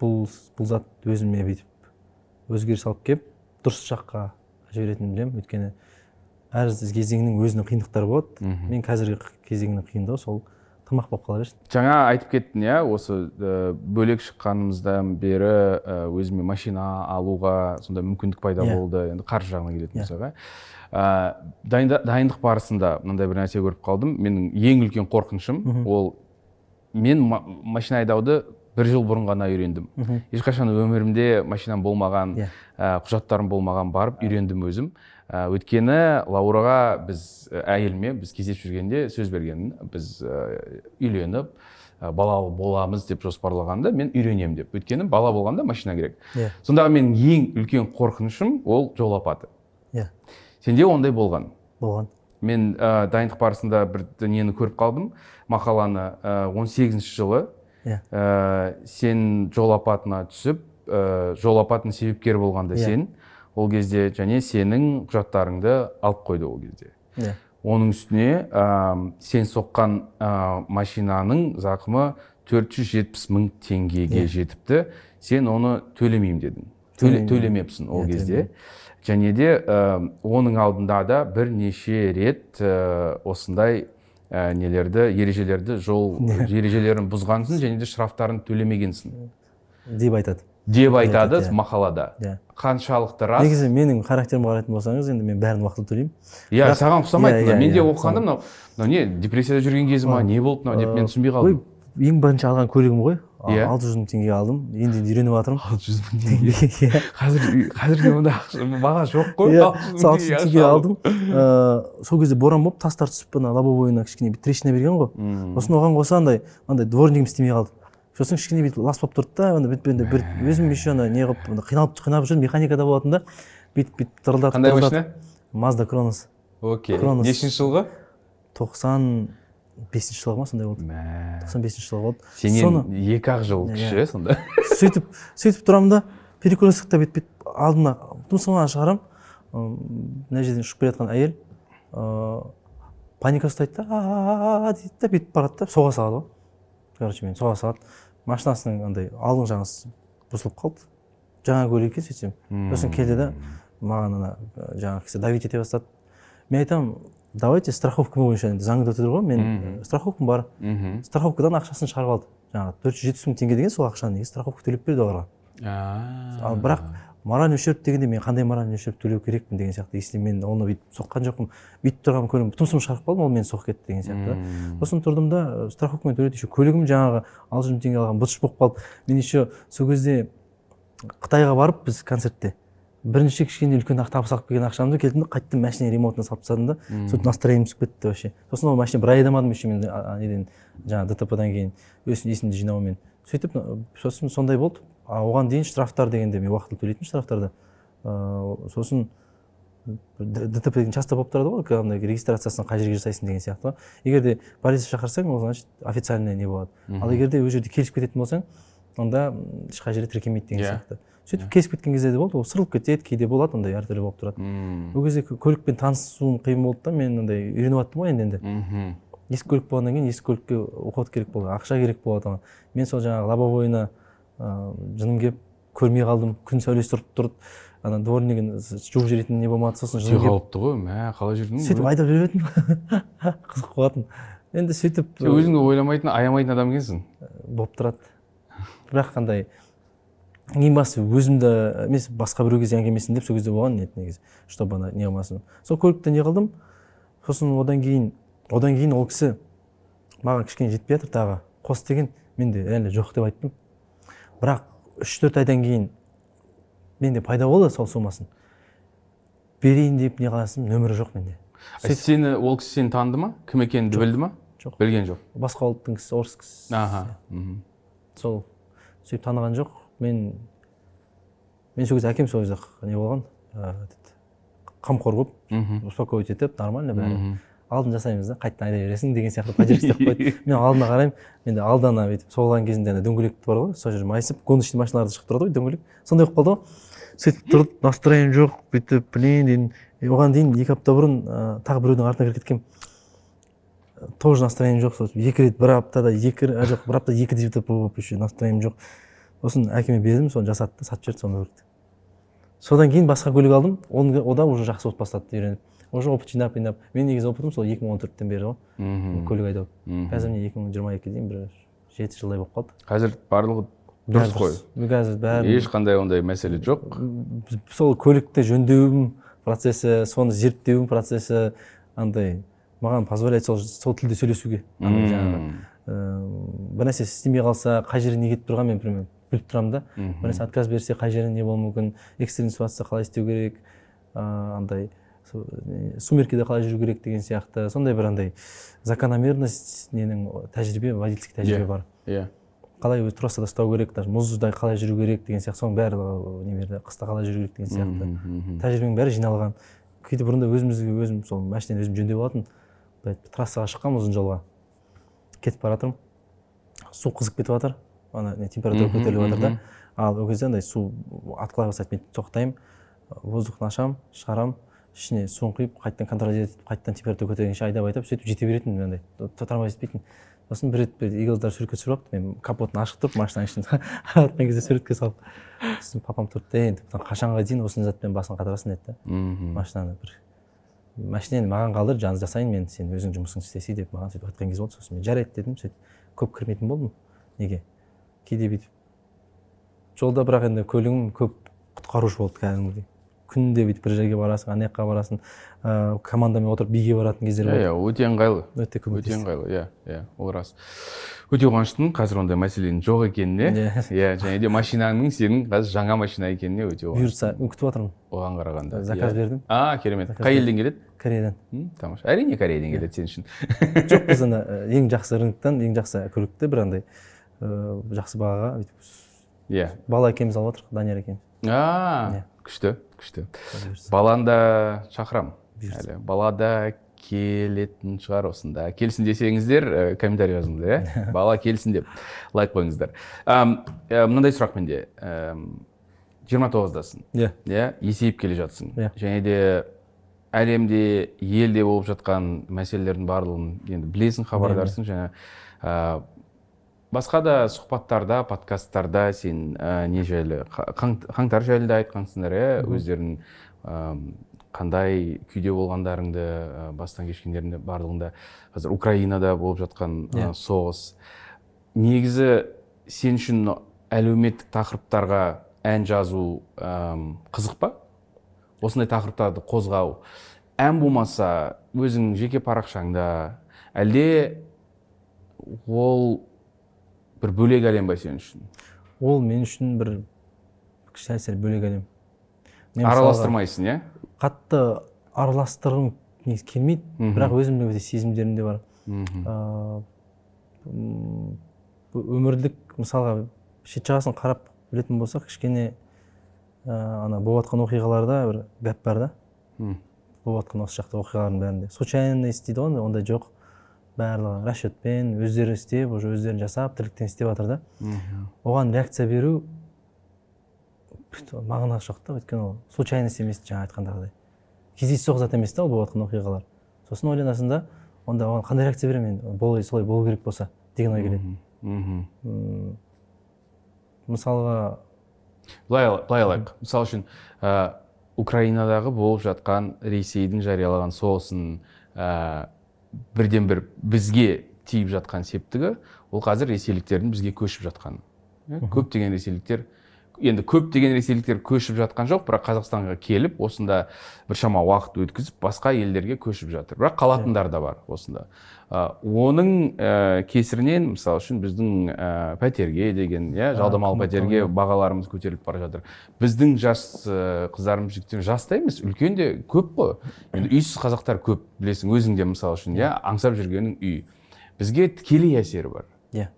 бұл бұл зат өзіме бүйтіп өзгеріс алып келіп дұрыс жаққа жіберетінін білемін өйткені әр кезеңнің өзінің қиындықтары болады Мгм. мен қазіргі кезеңнің қиындығы сол тамақ болып қала берсін жаңа айтып кеттің иә осы ә, бөлек шыққанымыздан бері ә, өзіме машина алуға сондай мүмкіндік пайда Иә. болды енді қаржы жағына келетін Иә. болсақ иә ә, дайындық барысында мынандай бір нәрсе көріп қалдым. Менің ең үлкен қорқынышым ол мен ма- машина айдауды бір жыл бұрын ғана үйрендім. Ешқашан өмірімде машинам болмаған Иә. ә, құжаттарым болмаған барып үйрендім өзім. Ә, өйткені лаураға біз ә, әйеліме біз кездесіп жүргенде сөз берген біз ә, үйленіп ә, бала боламыз деп жоспарлағанда мен үйренемін деп. Өйткені бала болғанда машина керек. Иә. Сондағы менің ең үлкен қорқынышым ол жол апаты. Иә. Сенде ондай болған? Болған. Мен ә, дайындық барысында бір нені көріп қалдым. Мақаланы ә, 18 жылы. Иә. Ә, сен жол апатына түсіп ә, жол апатының себепкері болғанда Иә. сен ол кезде және сенің құжаттарыңды алып қойды ол кезде. Иә. Оның үстіне ә, сен соққан ә, машинаның зақымы 470 мың теңгеге Иә. жетіпті. Сен оны төлемеймін дедің. Төле, төлемепсің ол кезде. Және де ә, оның алдында да бірнеше рет ә, осындай ә, нелерді ережелерді жол ережелерін бұзғансың және де штрафтарын төлемегенсің. Деп айтады. Деп айтады иә. мақалада. Иә. Қаншалықты рас. Негізі менің характеріме қарайтын болсаңыз енді мен бәрін уақытылы төлеймін. Иә саған ұқсамайды иә, мына. иә, мен де оқығанда мынау мынау не депрессияда жүрген кезі ма не болды мынау деп мен түсінбей ой қалдым ең бірінші алған көлігім ғой. Иә. алты жүз мың теңгеге алдым енді енді үйреніп жатырмын алты жүз мың теңге иә қазір қазірде ондай ақша- баға жоқ қой алты жүз мың теңге теңге алдым ыыы сол кезде боран болып тастар түсіп ана лобовойына кішкене бүйтіп трещина берген ғой сосын оған қоса андай андай дворникім істемей қалды сосын кішкене бүйтіп лас болып тұрды да ана бүйтіп енді бір өзім еще ана не қылып қиналып қиналып жүрдім механикада болатын да бүйтіп бүйтіп дырылдатып қандай машина мазда кронос окей нешінші жылғы тоқсан бесінші жылғы ма сондай болды? Мә. Тоқсан бесінші жылғы болды. Сенен соны екі ақ жыл Иә. кіші сонда. Сөйтіп сөйтіп тұрамын да перекресткте бүйтіп алдына тұмсығымнан шығарамын мына жерден ұшып келе жатқан әйел ыыы паника ұстайды да дейді да бүйтіп барады да соға салады ғой. Короче мені соға салады. Машинасының андай алдыңғы жағы с- бұзылып қалды. Жаңа көлік екен сөйтсем. Сосын келді да маған ана жаңағы кісі давить ете бастады. Мен айтамын давайте страховка бойынша енді заңда тұр ғой мен страховкам бар. Мхм. Страховкадан ақшасын шығарып алды. Жаңағы төрт жүз жетпіс мың теңге деген сол ақшаны неге страховка төлеп берді оларға? Ал бірақ моральный ущерб дегенде мен қандай моральный ущерб төлеу керекпін деген сияқты. Если мен оны бүйтіп соққан жоқпын бүйтіп тұрған көлігім тұмсығымды шығарып қалдым ол мені соғып кетті деген сияқты. Сосын тұрдым да страховкамен төледі еще. Көлігім жаңағы алты жүз мың теңге алған быт болып қалды. Мен еще сол кезде қытайға барып біз концертте бірінші кішкене үлкен ақ табыс алып келген ақшамды келдім да қайтадан машина ремонтына салып тастадым да. Сөйтіп настроением түсіп кетті вообще. Сосын ол машина бір ай айдамадым еще мен неден жаңағы дтпдан кейін. Есімді жинаумен. Сөйтіп сосын сондай болды. А оған дейін штрафтар дегенде мен уақытылы төлейтін штрафтарды. Ыыы сосын дтп деген часто болып тұрады ғой андай регистрациясын қай жерге жасайсың деген сияқты. Ғой егер де полиция шақырсаң ол значит официальный не болады. Ал егер де ол жерде келісіп кететін болсаң онда ешқай жерде тіркелмейді деген Иә. сияқты. Сөйтіп келісіп кеткен кезде де болды ол сырылып кетеді кейде болады ондай әртүрлі болып тұрады. Ол кезде кө- көлікпен танысуым қиын болды да мен андай үйреніп жаттым ғой енді енді. Мхм. Ескі көлік болғаннан кейін ескі көлікке уход керек болды ақша керек болады оған мен сол жаңағы лобовойына ыыы жыным келіп көрмей қалдым күн сәулесі тұрып тұрды ана дворнигін жуып жіберетін не болмады сосын келіп қалыпты ғой мә қалай жүрдің сөйтіп айдап жүре беретінмін қызық болатын. Енді сөйтіп сен өзіңді ойламайтын аямайтын адам екенсің. Болып тұрады. Бірақ қандай ең бастысы өзімді емес басқа біреуге зиян келмесін деп сол кезде болған ниет негізі чтобы ана не қылмасын сол көлікте не қылдым? Сосын одан кейін одан кейін ол кісі маған кішкене жетпей жатыр тағы. Қос деген мен де реально жоқ деп айттым. Бірақ үш төрт айдан кейін менде пайда болды сол сомасын. Берейін деп не қыласың нөмірі жоқ менде. А сені ол кісі сені таныды ма? Кім екеніңді білді ма? Жоқ. Білген жоқ. Басқа ұлттың кісі орыс кісі. Аха сол сөйтіп таныған жоқ. Мен мен сол кезде әкем сол кезде не болған қамқор болып успокоить етіп нормально бәрі. Алдын жасаймыз да қайтадан айдай бересің деген сияқты поддержка істеп қойды. Мен алдына қараймын менде алдана бүйтіп соғылған кезінде ана дөңгелек бар ғой сол жер майысып гоночный машиналарда шығып тұрады ғой дөңгелек. Сондай болып қалды ғой. Сөйтіп тұрып настроением жоқ бүйтіп блин деймін оған дейін екі апта бұрын ә, тағы біреудің артына кіріп кеткенмін. Тоже настроением жоқ сосын екі рет бір аптада екі жоқ бір аптада екі болып еще настроением жоқ. Сосын әкеме бердім соны жасады да сатып жіберді сол көлікті содан кейін басқа көлік алдым оны ода уже жақсы болып бастады үйреніп. Уже опыт жинап жинап. Мен негізі опытым сол екі мың он төрттен бері ғой. Көлік айдау. Қазір міне екі мың жиырма екіге дейін бір жеті жылдай болып қалды. Қазір барлығы дұрыс қой. қазір бәрі ешқандай ондай мәселе жоқ. Сол көлікті жөндеуім процесі соны зерттеуім процесі андай маған позволяет сол, сол тілде сөйлесуге. Жаңағы бір нәрсе істемей қалса қай жеріне не кетіп тұрғанын мен біліп тұрамын да. Бір нәрсе отказ берсе қай жеріне не болуы мүмкін экстренный ситуацияда қалай істеу керек ыыы андай сумеркеде қалай жүру керек деген сияқты. Сондай бір андай закономерность ненің тәжірибе водительский тәжірибе бар. иә. Қалай өзі трассада ұстау керек даже мұзда қалай жүру керек деген сияқты. Соның барлығы немерде қыста қалай жүру керек деген сияқты. Тәжірибенің бәрі жиналған. Кейде бұрында өзімізге өзім сол машинаны өзім жөндеп алатын. Трассаға шыққанмын ұзын жолға. Кетіп бара жатырмын су қызып кетіп жатыр ана не температура көтеріліп жатыр да. ал ол кезде андай су атқылай бастайды. Мен тоқтаймын. Воздухын ашамын шығарамын ішіне суын құйып қайтадан контролировать етіп қайтадан температура көтергенше айдап айдап сөйтіп жете беретінмін андай. Тормозить етпейтін сосын бір рет иглздар суретке түсіріп алыпты. Мен капотын ашық тұрып машинаның ішін қарап жатқан кезде суретке салып. Сосын папам тұрды да енді қашанға дейін осындай затпен басын қатырасың деді да. Машинаны бір машина енді маған қалдыр жаңағы жасайын мен сен өзің жұмысыңды істесе деп маған сөйтіп айтқан кез болды. Сосын мен жарайды дедім сөйтіп көп кірмейтін болдым. Неге? Кейде бүйтіп. Жолда бірақ енді көлігім көп құтқарушы болды кәдімгідей. Күнде бүйтіп бір жерге барасың ана жаққа барасың ыыы командамен отырып биге баратын кездер иә иә өте ыңғайлы. Өте өте ыңғайлы иә иә ол рас. Өте қуаныштымын қазір ондай мәселенің жоқ екеніне. Иә. Және де машинаның сенің қазір жаңа машина екеніне өте бұйыртса күтіп жатырмын оған қарағанда. Заказ бердім. А керемет. Қай елден келеді? Кореядан. Тамаша. Әрине кореядан келеді сен үшін. Жоқ біз ана ең жақсы рыноктан ең жақсы көлікті бір андай жақсы бағаға өйтіп иә. бала екеуміз алып жатырмық данияр екеуміз. А күшті күшті. Баланы да шақырамын. Әлі. Бала да келетін шығар осында. Келсін десеңіздер ә, комментарий жазыңыздар иә? Бала келсін деп лайк қойыңыздар. Мынандай сұрақ менде. Жиырма тоғыздасың. Иә. Иә? Есейіп келе жатсың. Иә. Және де әлемде елде болып жатқан мәселелердің барлығын енді білесің хабардарсың. Және басқа да сұхбаттарда подкасттарда сен ә, не жайлы қаңтар жайлы да айтқансыңдар иә? Өздерінің ә, қандай күйде болғандарыңды ә, бастан кешкендеріңді барлығында. Қазір украинада болып жатқан ә, соғыс. Негізі сен үшін әлеуметтік тақырыптарға ән жазу ә, қызық па? Осындай тақырыптарды қозғау. Ән болмаса өзің жеке парақшаңда. Әлде ол бір бөлек әлем ба сен үшін ол мен үшін бір сәл бөлек әлем араластырмайсың иә қатты араластырғым келмейді бірақ өзімде өте сезімдерім де бар. Өмірлік мысалға шет жағасын қарап білетін болсақ кішкене ана болып жатқан оқиғаларда бір гәп бар да. Болып жатқан осы жақта оқиғалардың бәрінде. Случайность дейді ғой ондай жоқ. Барлығы расчетпен өздері істеп уже өздерін жасап тірліктен істеп жатыр да. Оған реакция беру мағынасы жоқ та өйткені ол случайность емес жаңа айтқандағыдай. Кездейсоқ зат емес та ол болып жатқан оқиғалар. Сосын ойланасың да онда оған қандай реакция беремін мен? Бол солай болу керек болса деген ой келеді. Мысалға былай былай алайық. Мысалы үшін ә, украинадағы болып жатқан ресейдің жариялаған соғысын ә, бірден бір бізге тиіп жатқан септігі ол қазір ресейліктердің бізге көшіп жатқаны көптеген ресейліктер енді көптеген ресейліктер көшіп жатқан жоқ бірақ қазақстанға келіп осында біршама уақыт өткізіп басқа елдерге көшіп жатыр. Бірақ қалатындар да бар осында. Ә, оның ә, кесірінен мысалы үшін біздің ә, пәтерге деген иә жалдамалы пәтерге бағаларымыз көтеріліп бара жатыр. Біздің жас қыздарымыз жігіттер жас та емес үлкен де көп қой. Енді үйсіз қазақтар көп білесің өзің де мысалы үшін иә аңсап жүргенің үй. Бізге тікелей әсері бар. Иә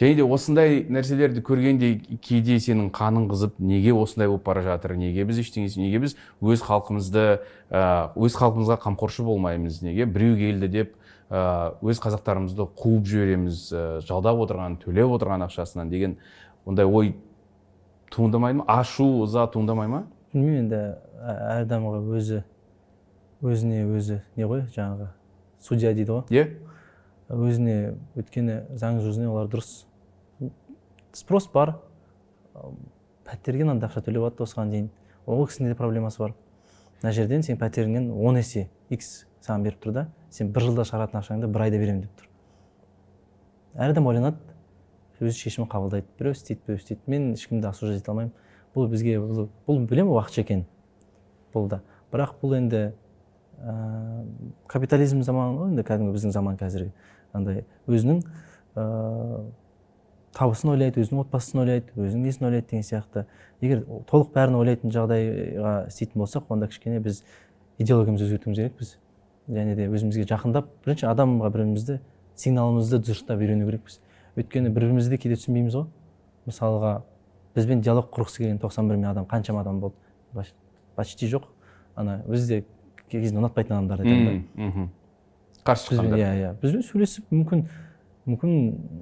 және де осындай нәрселерді көргенде кейде сенің қаның қызып неге осындай болып бара жатыр неге біз ештеңе неге біз өз халқымызды өз халқымызға қамқоршы болмаймыз неге біреу келді деп өз қазақтарымызды қуып жібереміз жалдап отырған төлеп отырған ақшасынан деген ондай ой туындамайды ма? Ашу ыза туындамай ма? Білмеймін енді әр адамға өзі өзіне өзі не ғой жаңағы судья дейді ғой? Иә. Өзіне өйткені заң жүзіне олар дұрыс. Спрос бар. Пәтерге мынандай ақша төлеп жатты осыған дейін. Ол кісінің де проблемасы бар. Мына жерден сен пәтеріңнен он есе x саған беріп тұр да сен бір жылда шығаратын ақшаңды бір айда беремін деп тұр. Әр адам ойланады өз шешімін қабылдайды. Біреу істейді біреу істейді. Мен ешкімді осуждать ете алмаймын бұл бізге бұл, бұл білемін уақытша екенін. Бұл да. Бірақ бұл енді ә, капитализм заманы ғой енді кәдімгі біздің заман қазіргі. Андай өзінің ыыы табысын ойлайды өзінің отбасын ойлайды өзінің несін ойлайды деген сияқты. Егер толық бәрін ойлайтын жағдайға істейтін болсақ онда кішкене біз идеологиямызды өзгертуіміз керекпіз және де өзімізге жақындап бірінші адамға бірімізді сигналымызды дұрыстап үйрену керекпіз. Өйткені бір бірімізді де кейде түсінбейміз ғой. Мысалға бізбен диалог құрғысы келген тоқсан бір мың адам қаншама адам болды. Почти жоқ. Ана бізде кей кезде ұнатпайтын адамдар мхм. Қарсы шыққандар иә иә. Бізбен сөйлесіп мүмкін мүмкін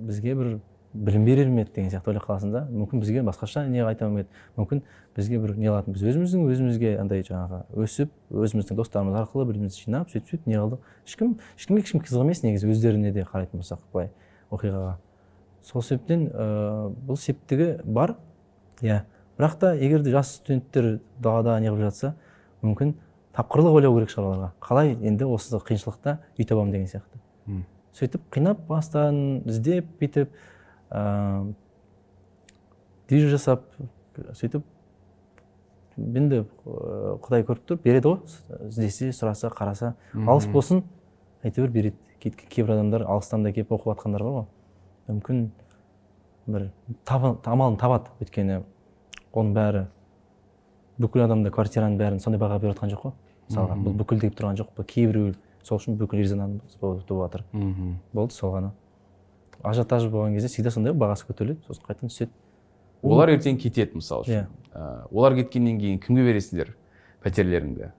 бізге бір білім берер ме еді деген сияқты ойлап қаласың да. Мүмкін бізге басқаша не айта ма еді. Мүмкін бізге бір не қылатын біз өзіміздің өзімізге андай жаңағы өсіп өзіміздің достарымыз арқылы бір бірімізді жинап сөйтіп сөйтіп не қылдық ешкім ешкімге ешкім қызық емес негізі өздеріне де қарайтын болсақ былай оқиғаға. Сол себептен ә, бұл септігі бар. Иә. Бірақ та егер де жас студенттер далада неғып жатса мүмкін тапқырлық ойлау керек шығар оларға қалай енді осы қиыншылықта үй табамын деген сияқты. Сөйтіп қинап бастан іздеп бүйтіп ыыы движ жасап сөйтіп енді құдай көріп тұр береді ғой. Іздесе сұраса қараса алыс болсын әйтеуір береді. Кейбір адамдар алыстан да келіп оқып жатқандар бар ғой. Мүмкін бір амалын табады. Өйткені оның бәрі бүкіл адамдар квартираның бәрін сондай бағаға беріп жатқан жоқ қой. Мысалға бұл бүкіл деп тұрған жоқ бұл кейбіреу сол үшін бүкіл резонанс туып жатыр. Болды сол ғана. Ажиотаж болған кезде всегда сондай бағасы көтеріледі сосын қайтадан түседі. Олар ертең кетеді мысалы үшін. Иә. Олар кеткеннен кейін кімге бересіңдер пәтерлеріңді?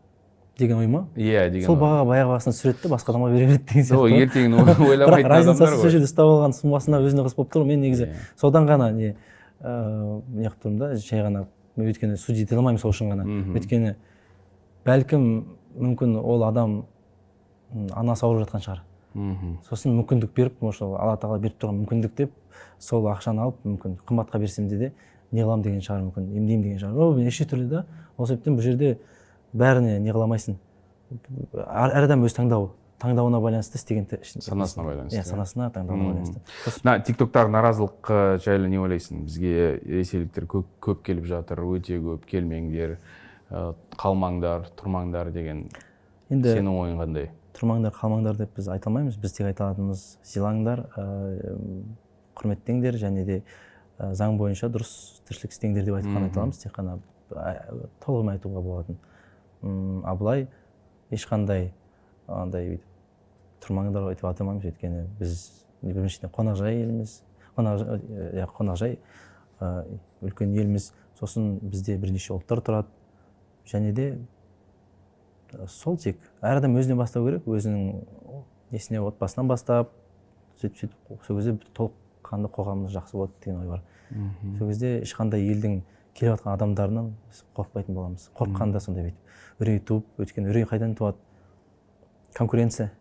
Деген ой ма? Иә деген сол бағаға баяғы басына түсіреді да басқа адамға бере береді деген сияқты ол ертеңін ойламайтын разницасы сол жерде ұстап алған суммасына өзіне қосып болып тұр ғой. Мен негізі Иә. содан ғана не ыыы не қылып тұрмын да жай ғана мен өйткені судить ете алмаймын сол үшін ғана. Өйткені бәлкім мүмкін ол адам анасы ауырып жатқан шығар. Мхм. Сосын мүмкіндік беріп может ол алла тағала беріп тұрған мүмкіндік деп сол ақшаны алып мүмкін қымбатқа берсем де де не қыламын деген шығар мүмкін емдеймін деген шығар. Ол неше түрлі да ол себептен бұл жерде бәріне не қыла алмайсың әр адам өз таңдауы. Таңдауына байланысты істеген Санасына байланысты, иә иә. санасына таңдауына байланысты. Мына тиктоктағы наразылық ы, жайлы не ойлайсың? Бізге ресейліктер көп, көп келіп жатыр өте көп келмеңдер ы, қалмаңдар тұрмаңдар деген енді сенің ойың қандай? тұрмаңдар қалмаңдар деп біз айта алмаймыз. Біз тек айта алатынымыз сыйлаңдар ә, құрметтеңдер және де заң бойынша дұрыс тіршілік істеңдер деп айтып қана айта аламыз. Тек қана толығымен айтуға болатын. М, а былай ешқандай андай бүйтіп тұрмаңдар деп айта алмаймыз өйткені біз біріншіден қонақжай елміз. Қонақжай иә қонақжай үлкен елміз. Сосын бізде бірнеше ұлттар тұрады. Және де сол тек әр адам өзінен бастау керек. Өзінің несіне отбасынан бастап сөйтіп сөйтіп сол кезде толыққанды қоғамымыз жақсы болады деген ой бар. Сол кезде ешқандай елдің келіп жатқан адамдарынан біз қорықпайтын боламыз. Қорыққанда сондай бүйтіп үрей туып өйткені үрей қайдан туады? Конкуренция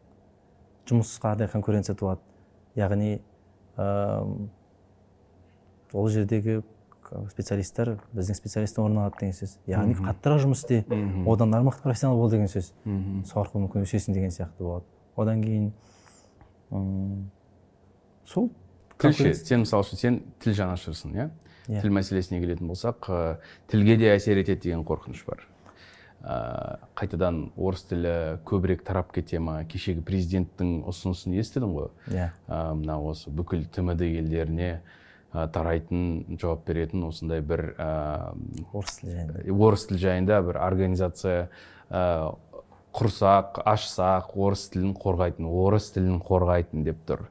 жұмысқа да конкуренция туады. Яғни ыыы ол жердегі специалисттер біздің специалисттен орын алады деген сөз. Яғни қаттырақ жұмыс істе одан ары мықты профессионал бол деген сөз. Сол арқылы мүмкін өсесің деген сияқты болады. Одан кейін сол конкуренция- сен мысалы үшін сен тіл жанашырсың иә? Иә. тіл мәселесіне келетін болсақ ы, тілге де әсер етеді деген қорқыныш бар. Ә, қайтадан орыс тілі көбірек тарап кете ма кешегі президенттің ұсынысын естідің ғой. Иә. Ә, мына осы бүкіл тмд елдеріне ә, тарайтын жауап беретін осындай бір ә, орыс тілі жайында. орыс тілі жайында бір организация ә, құрсақ ашсақ орыс тілін қорғайтын орыс тілін қорғайтын деп тұр.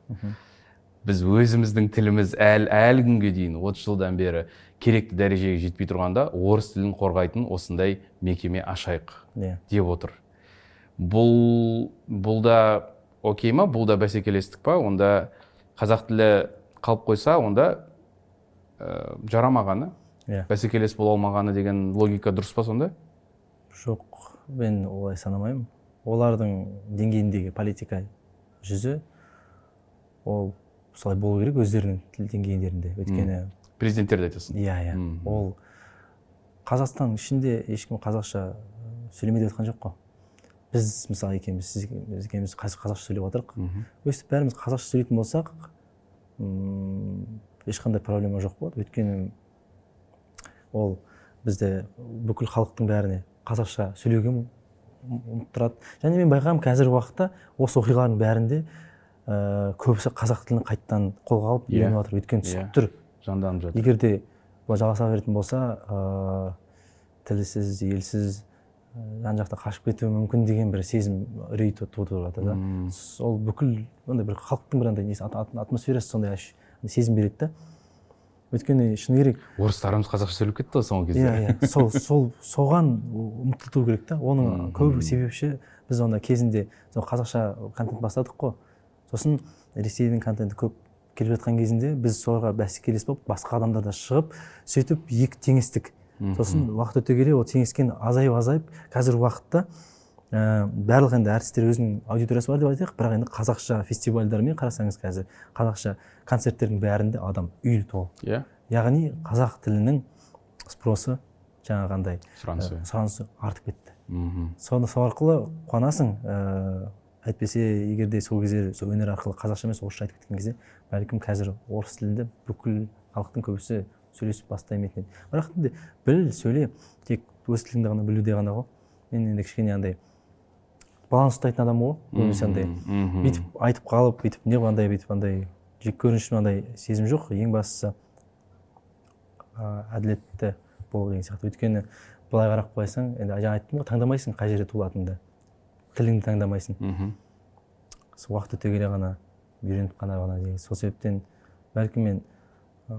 Біз өзіміздің тіліміз әл, әлі күнге дейін 30 жылдан бері керекті дәрежеге жетпей тұрғанда орыс тілін қорғайтын осындай мекеме ашайық иә. деп отыр. Бұл бұл да окей ма? Бұл да бәсекелестік па? Онда қазақ тілі қалып қойса онда ә, жарамағаны иә. бәсекелес бола алмағаны деген логика дұрыс па сонда? Жоқ мен олай санамаймын. Олардың деңгейіндегі политика жүзі ол солай болу керек өздерінің тіл деңгейлерінде өйткені президенттерді айтасың. Иә иә. Ол қазақстан ішінде ешкім қазақша сөйлеме деп жатқан жоқ қой. Біз мысалы екеуміз сіз біз екеуміз қазір қазақша сөйлеп жатырмық Мгм. өстіп бәріміз қазақша сөйлейтін болсақ ешқандай проблема жоқ болады. Өйткені ол бізде бүкіл халықтың бәріне қазақша сөйлеуге ұм- ұмыттырады және мен байқағанмын қазіргі уақытта осы оқиғалардың бәрінде ә, көбісі қазақ тілін қайтадан қолға алып Иә. үйреніп жатыр. Өйткені Иә. түсініп тұр. Жанданып жатыр. Егер де бұлай жалғаса беретін болса ә, тілсіз елсіз жан жақта қашып кетуі мүмкін деген бір сезім үрей ту- тудырып жатыр да. Мм. ол бүкіл андай бір халықтың бір андай несі ат- ат- атмосферасы сондай сезім береді да. Өйткені шыны керек орыстарымыз қазақша сөйлеп кетті ғой соңғы кезде. Иә иә. Сол сол соған ұмтылту керек та. Оның көп себепші біз онда кезінде сол қазақша контент бастадық қой. Сосын ресейдің контенті көп. Келіп жатқан кезінде біз соларға бәсекелес болып басқа адамдар да шығып сөйтіп екі теңестік. Сосын уақыт өте келе ол теңескен азайып азайып қазіргі уақытта ә, барлық енді әртістер өзінің аудиториясы бар деп айтайық бірақ енді қазақша фестивальдармен қарасаңыз қазір қазақша концерттердің бәрінде адам үйлі толы. Иә. Яғни қазақ тілінің спросы жаңағындай сұранысы ә, сұранысы. артып кетті. Мхм. Соны сол арқылы қуанасың ә, әйтпесе егер де сол кезде сол өнер арқылы қазақша емес орысша айтып кеткен кезде бәлкім қазір орыс тілінде бүкіл халықтың көбісі сөйлесіп бастаймайтын еді. Бірақ енді біл сөйле тек өз тіліңді ғана білуде ғана ғой. Мен енді кішкене андай баланс ұстайтын адаммын ғой. Көбінесе андай бүйтіп айтып қалып бүйтіп не андай бүйтіп андай жек көрініш андай сезім жоқ. Ең бастысы ә, әділетті болу деген сияқты. Өйткені былай қарап қойсаң енді жаңа айттым ғой таңдамайсың қай жерде туылатыныңды. Тіліңді таңдамайсың. Мхм. сол уақыт өте келе ғана үйреніп қана ғана деген сол себептен бәлкім мен ә,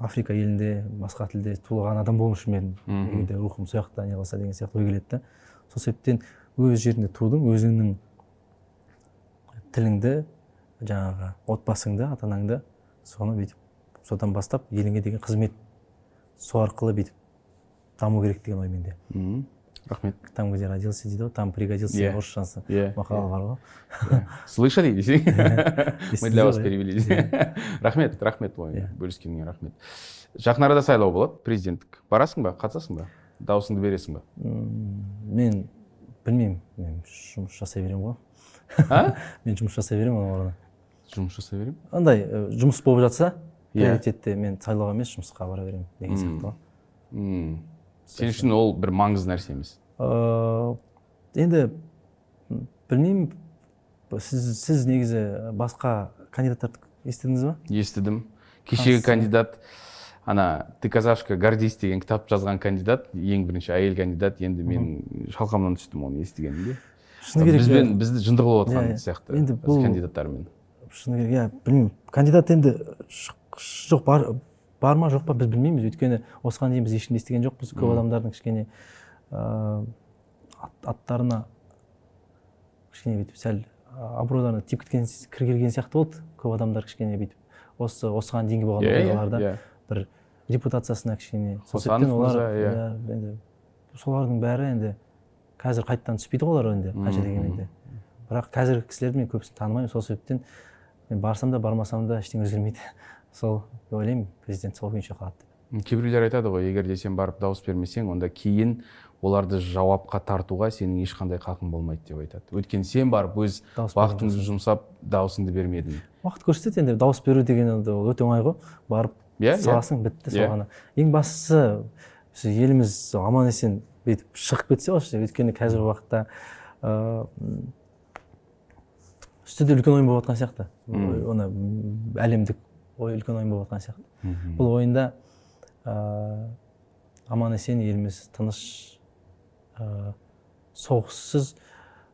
африка елінде басқа тілде туылған адам болушы ма едім. Егер де рухым сол жақта не қылса деген сияқты ой келеді да. Сол себептен өз жеріңде тудың өзіңнің тіліңді жаңағы отбасыңды ата анаңды соны бүйтіп содан бастап еліңе деген қызмет сол арқылы бүйтіп даму керек деген ой менде. Рахмет. Там где родился дейді ғой там пригодился Иә. орысшасы иә мақалы бар ғой слышали? Десең мы для вас перевели. Рахмет рахмет ой Иә. бөліскеніңе рахмет. Жақын арада сайлау болады. Президенттік барасың ба? Қатысасың ба? Дауысыңды бересің ба? Мен білмеймін. Мен жұмыс жасай беремін ғой. А? Мен жұмыс жасай беремін оның орнына жұмыс жасай беремін? Андай жұмыс болып жатса приоритетте мен сайлауға емес жұмысқа бара беремін деген сияқты ғой. Сен үшін ол бір маңызды нәрсе емес. Ыыы, енді м, білмеймін сіз, сіз негізі басқа кандидаттарды естідіңіз ба? Естідім. Кешегі кандидат ана ты казашка гордись деген кітап жазған кандидат ең бірінші әйел кандидат. Енді мен шалқамнан түстім оны естігенімде. Шыны керек бізбен бізді жынды қылып Иә, отқан иә. сияқты Енді бұл- кандидаттармен. шыны керек иә білмеймін. Кандидат енді жоқ бар бар ма жоқ па біз білмейміз. Өйткені осыған дейін біз ешкімді естіген жоқпыз. Көп адамдардың кішкене ат- аттарына кішкене бүйтіп сәл абыройларына тиіп кеткен кір келген сияқты болды. Көп адамдар кішкене бүйтіп осы осыған дейінгі болған Иә, иә, оқиғаларда иә. бір репутациясына кішкене олар иә. енді солардың бәрі енді қазір қайтадан түспейді ғой олар енді қанша дегенмен де бірақ қазіргі кісілерді мен көбісін танымаймын. Сол себептен мен барсам да бармасам да ештеңе өзгермейді. Сол деп ойлаймын президент сол күйінше қалады. Деп кейбіреулер айтады ғой егер де сен барып дауыс бермесең онда кейін оларды жауапқа тартуға сенің ешқандай хақың болмайды деп айтады. Өйткені сен барып өз уақытыңды жұмсап дауысыңды бермедің. Уақыт көрсетеді енді дауыс беру деген енді ол өте оңай ғой. Барып Иә, иә. саласың бітті Иә. сол ғана ең бастысы еліміз аман есен бүйтіп шығып кетсе осы. Өйткені қазіргі уақытта ыыы үстіде үлкен ойын болып жатқан сияқты оны әлемдік ой үлкен ойын болып жатқан сияқты бұл ойында ыыы аман есен еліміз тыныш ыыы соғыссыз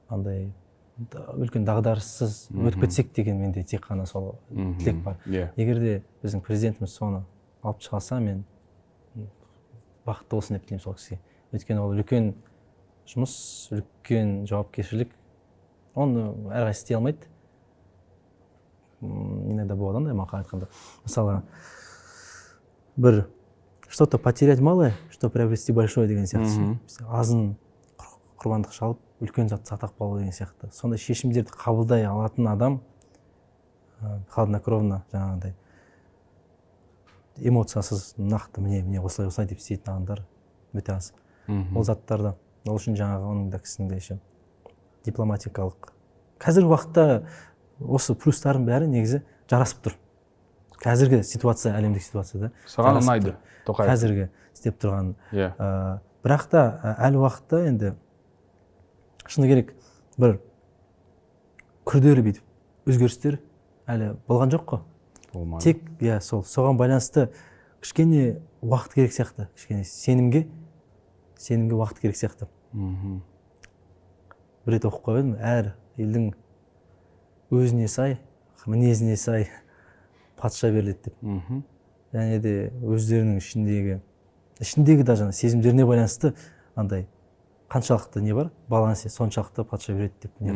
андай да- үлкен дағдарыссыз өтіп кетсек деген менде тек қана сол тілек бар. Иә. Егер де біздің президентіміз соны алып шыға мен бақытты болсын деп тілеймін сол кісіге. Өйткені ол үлкен жұмыс үлкен жауапкершілік. Оны әрқайсысы істей алмайды. Иногда болады андай мақал айтқанда мысалы бір что то потерять малое что приобрести большое деген сияқты азын құр- құрбандық шалып үлкен затты сатып қалу деген сияқты. Сондай шешімдерді қабылдай алатын адам ә, хладнокровно жаңағыдай эмоциясыз нақты міне міне осылай осылай деп істейтін адамдар өте аз. Ол заттарды ол үшін жаңағы оның да кісінің де еще дипломатикалық. Қазіргі уақытта осы плюстардың бәрі негізі жарасып тұр. Қазіргі ситуация әлемдік ситуация да саған ұнайды тоқаев. Қазіргі істеп тұрған иә. ә, бірақ та ә, әлі уақытта енді шыны керек бір күрделі бүйтіп өзгерістер әлі болған жоқ қой. Болмады тек иә сол соған байланысты кішкене уақыт керек сияқты кішкене сенімге сенімге уақыт керек сияқты. Мхм. Бір рет оқып қойып едім әр елдің өзіне сай мінезіне сай патша беріледі деп. Және де өздерінің ішіндегі ішіндегі даже сезімдеріне байланысты андай қаншалықты не бар? Баланс соншалықты патша береді деп не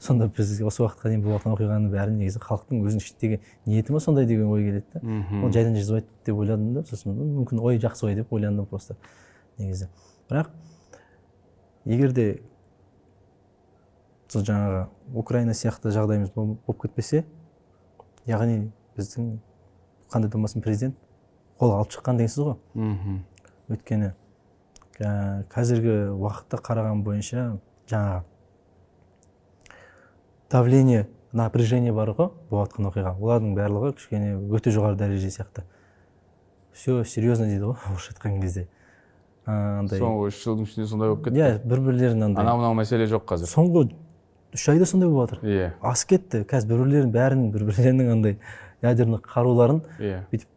сонда біз осы уақытқа дейін жатқан оқиғаның бәрі негізі халықтың өзінің ішіндегі ниеті ма сондай деген ой келеді да ол жайдан жазбайды деп ойладым да сосын «М, мүмкін ой жақсы ой деп ойландым просто негізі. Бірақ егер де сол жаңағы украина сияқты жағдайымыз бол- болып кетпесе яғни біздің қандай да болмасын президент қолға алып шыққан деген сөз ғой. Мхм. Өйткені ә, қазіргі уақытта қараған бойынша жаңағы давление напряжение бар ғой болып жатқан оқиға. Олардың барлығы кішкене өте жоғары дәреже сияқты. Все серьезно дейді ғой орысша айтқан кезде. Андай соңғы үш жылдың ішінде сондай болып кетті. Иә бір бірлерін андай анау мынау мәселе жоқ қазір. Соңғы үш айда сондай болып жатыр. Иә. Асып кетті. Қазір бір бірлерін бәрін бір бірлерінің андай ядерный қаруларын иә. бүйтіп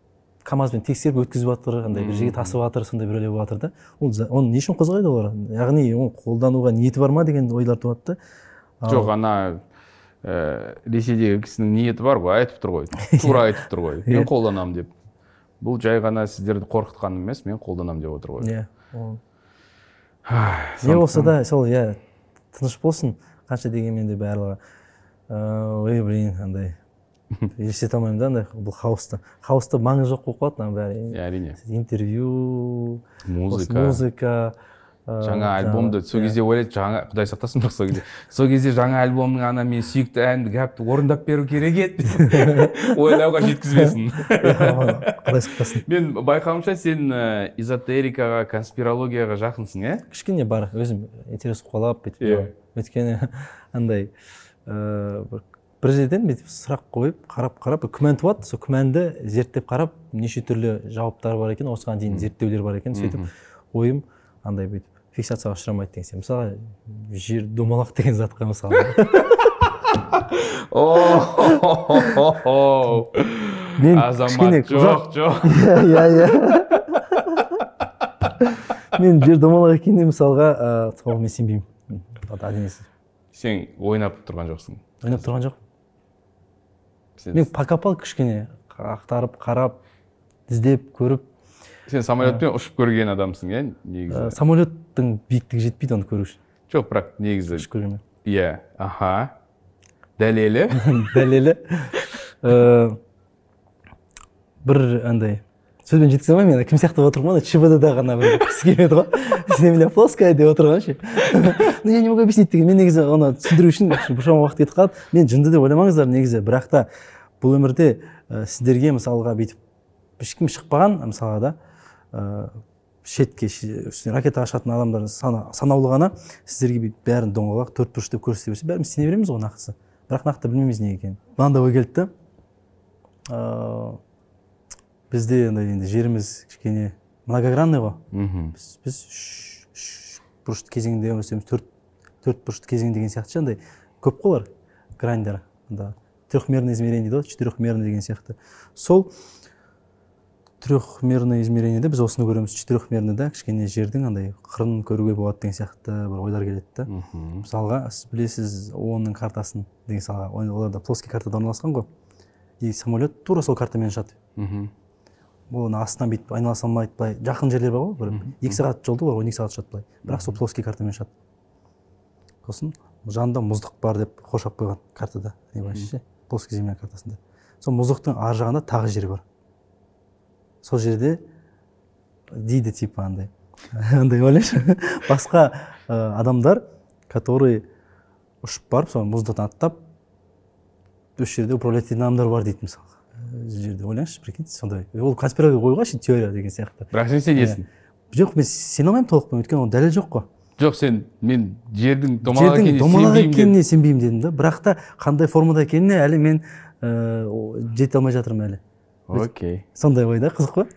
камазбен тексеріп өткізіп жатыр андай бір жерге тасып жатыр сондай біреулер болып жатыр да. Ол оны не үшін қозғайды олар? Яғни оны қолдануға ниеті бар ма деген ойлар туады да. Жоқ ана ә, ресейдегі кісінің ниеті бар ғой айтып тұр ғой. Тура айтып тұр ғой. Мен қолданамын деп. Бұл жай ғана сіздерді қорқытқаным емес мен қолданамын деп отыр ғой. Иә не болса да сол иә тыныш болсын. Қанша дегенмен де барлығы ыыы, ой блин андай. Елестете алмаймын да андай бұл хаосты. Хаоста маңызы жоқ болып қалады мынаның бәрі. Әрине интервью музыка. музыка. Жаңа альбомды сол кезде ойлайды жаңа құдай сақтасын бірақ сол кезде сол кезде жаңа альбомның ана мен сүйікті әнді гәпті орындап беру керек еді ойлауға жеткізбесін құдай сақтасын мен байқауымша сен эзотерикаға конспирологияға жақынсың иә кішкене бар. Өзім интерес қуалап бүйтіп Иә. өйткені андай ыыы бір бір жерден бүйтіп сұрақ қойып қарап қарап күмән туады. Сол күмәнді зерттеп қарап неше түрлі жауаптар бар екен осыған дейін зерттеулер бар екен сөйтіп ойым андай бүйтіп. Фиксацияға ұшырамайды деген сияқты мысалға жер домалақ деген затқа мысалы о! Мен азамат кішкене жоқ жоқ. Иә иә мен жер домалақ екеніне мысалға ыыы сол мен сенбеймін сен ойнап тұрған жоқсың. Ойнап тұрған жоқ мен покопал кішкене ақтарып қарап іздеп көріп сен самолетпен ұшып көрген адамсың иә негізі? ә, самолеттің биіктігі жетпейді оны көру үшін. Жоқ бірақ негізі ұшып көргенмен. иә аха. Дәлелі? Дәлелі. Ә, бір андай сөзбен жеткізе алмаймын мен кім сияқты болып отырмын ғой чбд да ғана бір кісі келмеді ғой. Земля плоская деп отырған ше ну я не могу объяснить деген мен негізі оны түсіндіру үшін біршама уақыт кетіп қалады. Мен жынды деп ойламаңыздар негізі бірақ та бұл өмірде ә, сіздерге мысалға бүйтіп ешкім шықпаған мысалға да шетке ше- үстіне ракетаға ұшатын адамдар саны санаулы ғана сіздерге бүйтіп бәрін доңғалақ төрт бұрыш деп көрсете берсе бәріміз сене береміз ғой нақтысы. Бірақ нақты білмейміз не екенін. Мынандай ой келді да ыыы бізде андай енді жеріміз кішкене многогранный ғой. Мхм. Біз, біз үш үш бұрышты кезеңде өмір сүреміз төрт төрт бұрышты кезең деген сияқты ше андай көп қой олар граньдар анда трехмерное измерение дейді ғой четырехмерный деген сияқты. Сол трехмерный измерениеде біз осыны көреміз. Четырехмерныйда кішкене жердің андай қырын көруге болады деген сияқты бір ойлар келеді да. Мысалға сіз білесіз ООНның картасын деген ол- оларда плоский картада орналасқан ғой. И самолет тура сол картамен ұшады. Мхм. Оны астынан бүйтіп айнала салмайды былай жақын жерлер бар ғой бір екі сағат жолды олар он екі сағат ұшады былай. Бірақ сол плоский картамен ұшады. Сосын жанында мұздық бар деп қоршап қойған картада не бойынша ше? Плоский земля картасында. Сол мұздықтың ар жағында тағы жер бар. Сол жерде дейді типа андай. Андай ойлашы. Басқа ә, адамдар которые ұшып барып сол мұздықтан аттап осы жерде управлять ететін адамдар бар дейді мысалға. Э, жерде ойлаңызшы прикиньте сондай. Ол конспирология ғой вообще теория деген сияқты. Бірақ сен сенесің жоқ мен сене алмаймын толықпен өйткені оның дәлелі жоқ қой. Жоқ сен мен жердің домалақ жердің домалақ екеніне сенбеймін дедім да. Бірақ та қандай формада екеніне әлі мен ыыы жете алмай жатырмын әлі. Окей сондай ой да қызық қой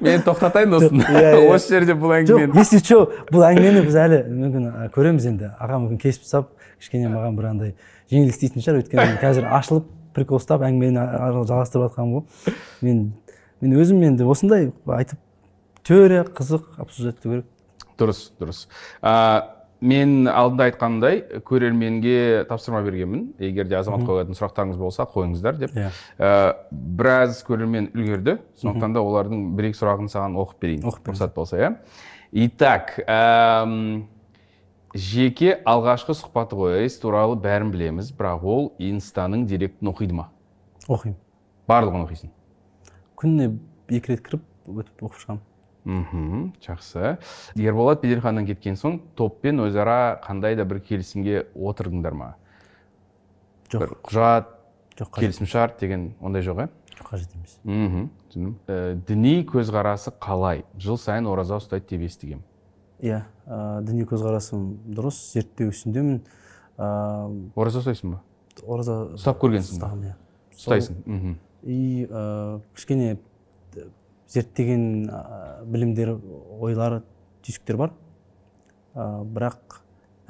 мен тоқтатайын осыны осы жерде бұл жоқ әңгімені если че бұл әңгімені біз әлі мүмкін көреміз енді аға мүмкін кесіп тастап кішкене маған бір андай жеңіл істейтін шығар өйткені қазір ашылып прикол ұстап әңгімені жалғастырып жатқаным ғой мен мен өзім енді осындай айтып теория қызық обсуждать ету керек дұрыс дұрыс мен алдында айтқанымдай көрерменге тапсырма бергенмін. Егер де азамат қоятын сұрақтарыңыз болса қойыңыздар деп. Иә. Ә, біраз көрермен үлгерді. Сондықтан да олардың бір екі сұрағын саған оқып берейін. Оқып рұқсат болса иә. Итак әм, жеке алғашқы сұхбаты ғой эйс туралы бәрін білеміз бірақ ол инстаның директін оқиды ма? Оқимын. Барлығын оқисың? Күніне екі рет кіріп өтіп оқып шығамын. Мхм жақсы. Ерболат беделханнан кеткен соң топпен өзара қандай да бір келісімге отырдыңдар ма? Жоқ. Бір құжат жоқ келісімшарт деген ондай жоқ иә жоқ қажет емес. Мхм түсіндім. Ә, діни көзқарасы қалай? Жыл сайын ораза ұстайды деп естігемін иә ә, діни көзқарасым дұрыс зерттеу үстіндемін ә, ораза ұстайсың ба? ораза ұстап көргенсің ба? ұстағанмын иә. Ұстайсың. Мхм и ә, кішкене зерттеген білімдер ойлар түйсіктер бар. Ә, бірақ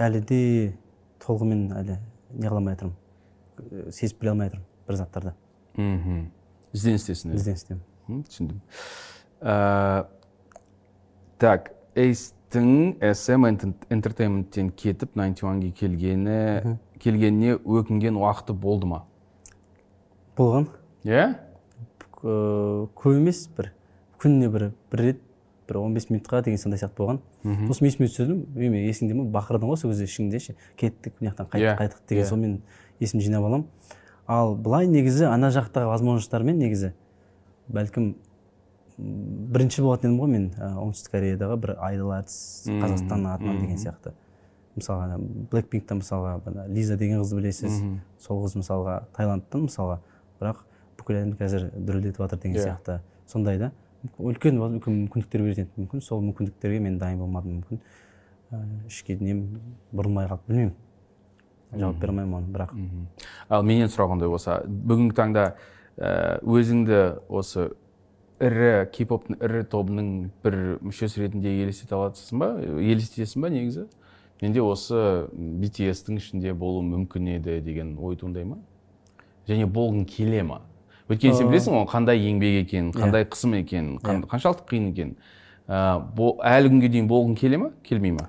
әлі де толығымен әлі не қыла алмай жатырмын сезіп біле алмай жатырмын бір заттарды. Мхм. Ізденістесің ізденістемін түсіндім. Ә, так эйстің sm entertainmenттен кетіп 91-ге келгені келгеніне өкінген уақыты болды ма? Болған. Иә? Көп емес бір. Күніне бір бір рет бір 15 минутқа деген сондай сияқты болған. Сосын есіме түсірдім еме есіңде ма бақырдың ғой сол кезде ішіңде ше? Кеттік мына жақтан Иә, қайттық қайттық деген иә. сонымен есімді жинап аламын. Ал былай негізі ана жақтағы возможностьтармен негізі бәлкім бірінші болатын едім ғой мен оңтүстік кореядағы бір айдол әртіс қазақстанның атынан деген сияқты. Мысалға ана блэкпинктен мысалға лиза деген қызды білесіз. Сол қыз мысалға таиландтан мысалға. Бірақ бүкіл әлемді қазір дүрілдетіп жатыр деген Иә. сияқты. Сондай да. Үлкен үлкен мүмкіндіктер беретін мүмкін. Сол мүмкіндіктерге мен дайын болмадым мүмкін. Ә, ішке нем бұрылмай қалды білмеймін. Жауап бере алмаймын оны бірақ. Мгм. ал менен сұрағандай болса бүгінгі таңда ә, өзіңді осы ірі кей поптың ірі тобының бір мүшесі ретінде елестете аласың ба? Елестетесің ба негізі? Менде осы BTS-тің ішінде болу мүмкін еді деген ой туындай ма? Және болғың келе ма? Өйткені сен білесің ғой қандай еңбек екенін қандай қысым екенін қан- қаншалықты қиын екенін әлі күнге дейін болғың келе ма келмей ма?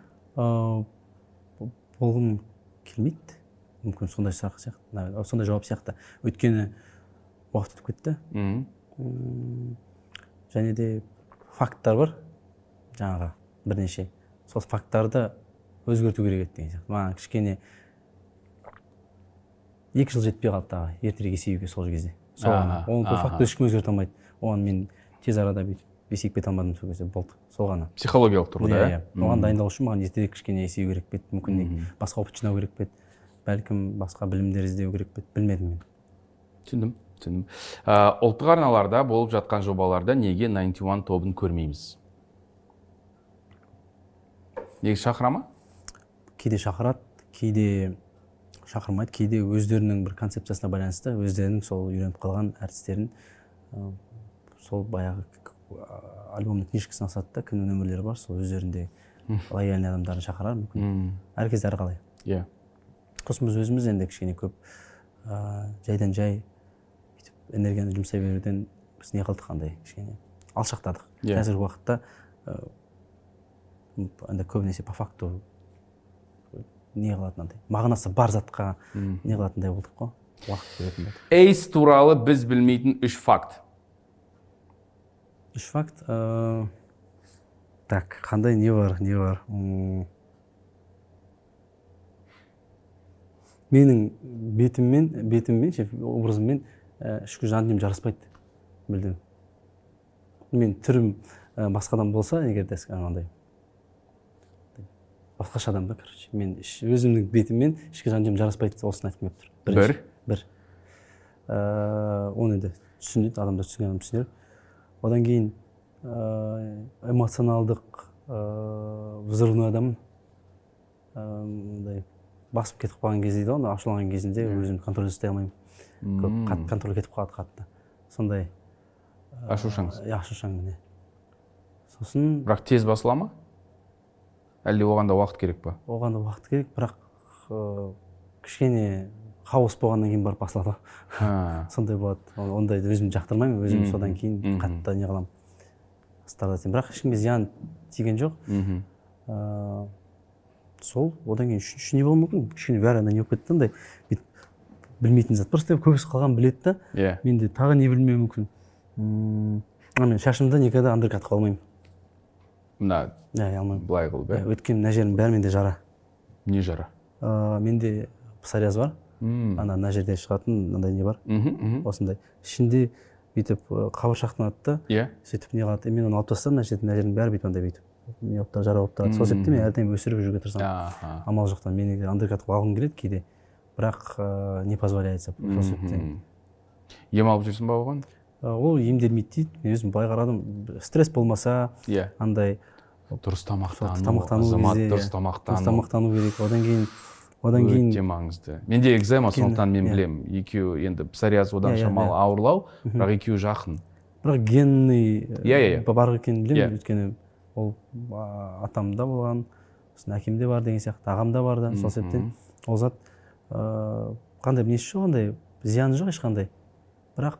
Болғым келмейді. Мүмкін сондай сұрақ сияқты сондай жауап сияқты. Өйткені уақыт өтіп кетті. Мхм М, және де факттар бар. Жаңағы бірнеше. Сол факттарды өзгерту керек еді деген сияқты. Маған кішкене екі жыл жетпей қалды тағы ертерек есеюге сол кезде. Аха, оны бұл аха. факты ешкім өзгерте алмайды. Оған мен тез арада бүйтіп есейіп кете алмадым сол кезде болды. Сол ғана. Психологиялық тұрғыда иә иә? иә. Оған дайындалу үшін маған ертерек кішкене есею керек пе еді мүмкін басқа опыт жинау керек пе еді бәлкім басқа білімдер іздеу керек пе еді білмедім мен. Түсіндім түсіндім. Ұлттық арналарда болып жатқан жобаларда неге 91 тобын көрмейміз? Негізі шақыра ма? Кейде шақырады кейде шақырмайды. Кейде өздерінің бір концепциясына байланысты өздерінің сол үйреніп қалған әртістерін ә, сол баяғы альбомның книжкасын асады да кімнің нөмірлері бар сол өздерінде лояльный адамдарын шақырар мүмкін. Әркез әрқалай иә. Сосын біз өзіміз енді кішкене көп ә, жайдан жай бүйтіп энергияны жұмсай беруден біз не қылдық андай кішкене алшақтадық. Иә. қазіргі уақытта андай көбінесе по факту не қылатын андай мағынасы бар затқа не қылатындай болдық қой. Уақыт бөлетін болдық эйс туралы біз білмейтін үш факт. Үш факт ә, так қандай не бар не бар? Менің бетіммен бетіммен ше образыммен ә, ішкі жан дүнием жараспайды мүлдем мен түрім ә, басқадан болса егер де андай. Басқаша адам да короче. Мен өзімнің бетіммен ішкі жан дүнием жараспайды осыны айтқым келіп тұр. Бір? Бір. Ә, оны енді түсінеді адамдар түсінген адам түсінер. Одан кейін ә, эмоционалдық ә, взрывной адам мындай басып кетіп қалған кезде дейді ғой ашуланған кезінде өзімді контроль ұстай алмаймын. Көп қатты контроль кетіп қалады қатты. Сондай ашушаңсың ә, ашушаңмын иә сосын бірақ тез басыла ма? Әлде оған да уақыт керек па? Оған да уақыт керек бірақ ә, кішкене хаос болғаннан кейін барып басылады. Сондай болады. Ол- ондайды өзім жақтырмаймын өзім содан кейін қатты не қыламын. Страдать бірақ ешкімге зиян тиген жоқ. Мхм ыыы сол одан кейін үшінші не болуы мүмкін? Кішкене бәрі не болып кетті да андай. Бүйтіп білмейтін зат просто көбісі қалған біледі да. Иә. Менде тағы не білмеуі мүмкін? Мен шашымды никогда андеркат қыла алмаймын. Мына иә былай қылып иә, иә. өйткені мына жердің бәрі менде жара. Не жара? Ыыы менде псориаз бар. Ана мына жерде шығатын мындай не бар? Осындай. Ішінде бүйтіп қабыршақтанады да иә. Сөйтіп не қылады? Мен оны алып тастасам мына жердің мына жердің бәрі бүйтіп андай бүйтіп. Не болып тұрады жара болып тұрады. Сол себептен мен әрдайым өсіріп жүруге тырысамын амал жоқтан. Мен андеркат қылып алғым келеді кейде. Бірақ ыыы не позволяется сол себептен ем алып жүрсің ба оған? Ы, ол емделмейді дейді. Мен өзім былай қарадым. Стресс болмаса иә. андай дұрыс тамақтану тамақтану азамат кезде, дұрыс дұрыс тамақтану тамақтану керек. Одан кейін одан кейін өте маңызды. Менде экзема сондықтан мен иә. білемін. Екеуі енді псориаз одан Иә, иә, шамалы иә. ауырлау бірақ екеуі жақын. Бірақ генный Иә, иә, иә. бар екенін білемін. Иә. өйткені ол атамда болған сосын әкемде бар деген сияқты ағамда бар да сол себептен ол зат ыыы қандай несі жоқ андай зияны жоқ ешқандай. Бірақ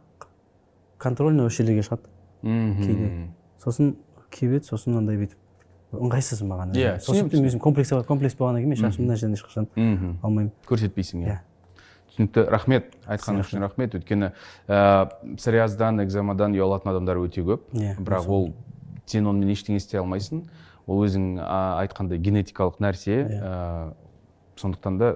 контрольный осы жерлерге шығады. Мхм. Кейде. сосын кебеді сосын андай бүйтіп. Ыңғайсыз маған Иә, сол себептен өзім комплекс комплекс болғаннан кейін мен шашымды мына жерден ешқашан алмаймын. Көрсетпейсің иә. Иә. түсінікті. Рахмет. Айтқаныңыз үшін рахмет. Өйткені ііі псориаздан экземадан ұялатын адамдар өте көп. Иә, бірақ ол сен онымен ештеңе істей алмайсың. Ол өзің айтқандай генетикалық нәрсе Иә. ііі сондықтан да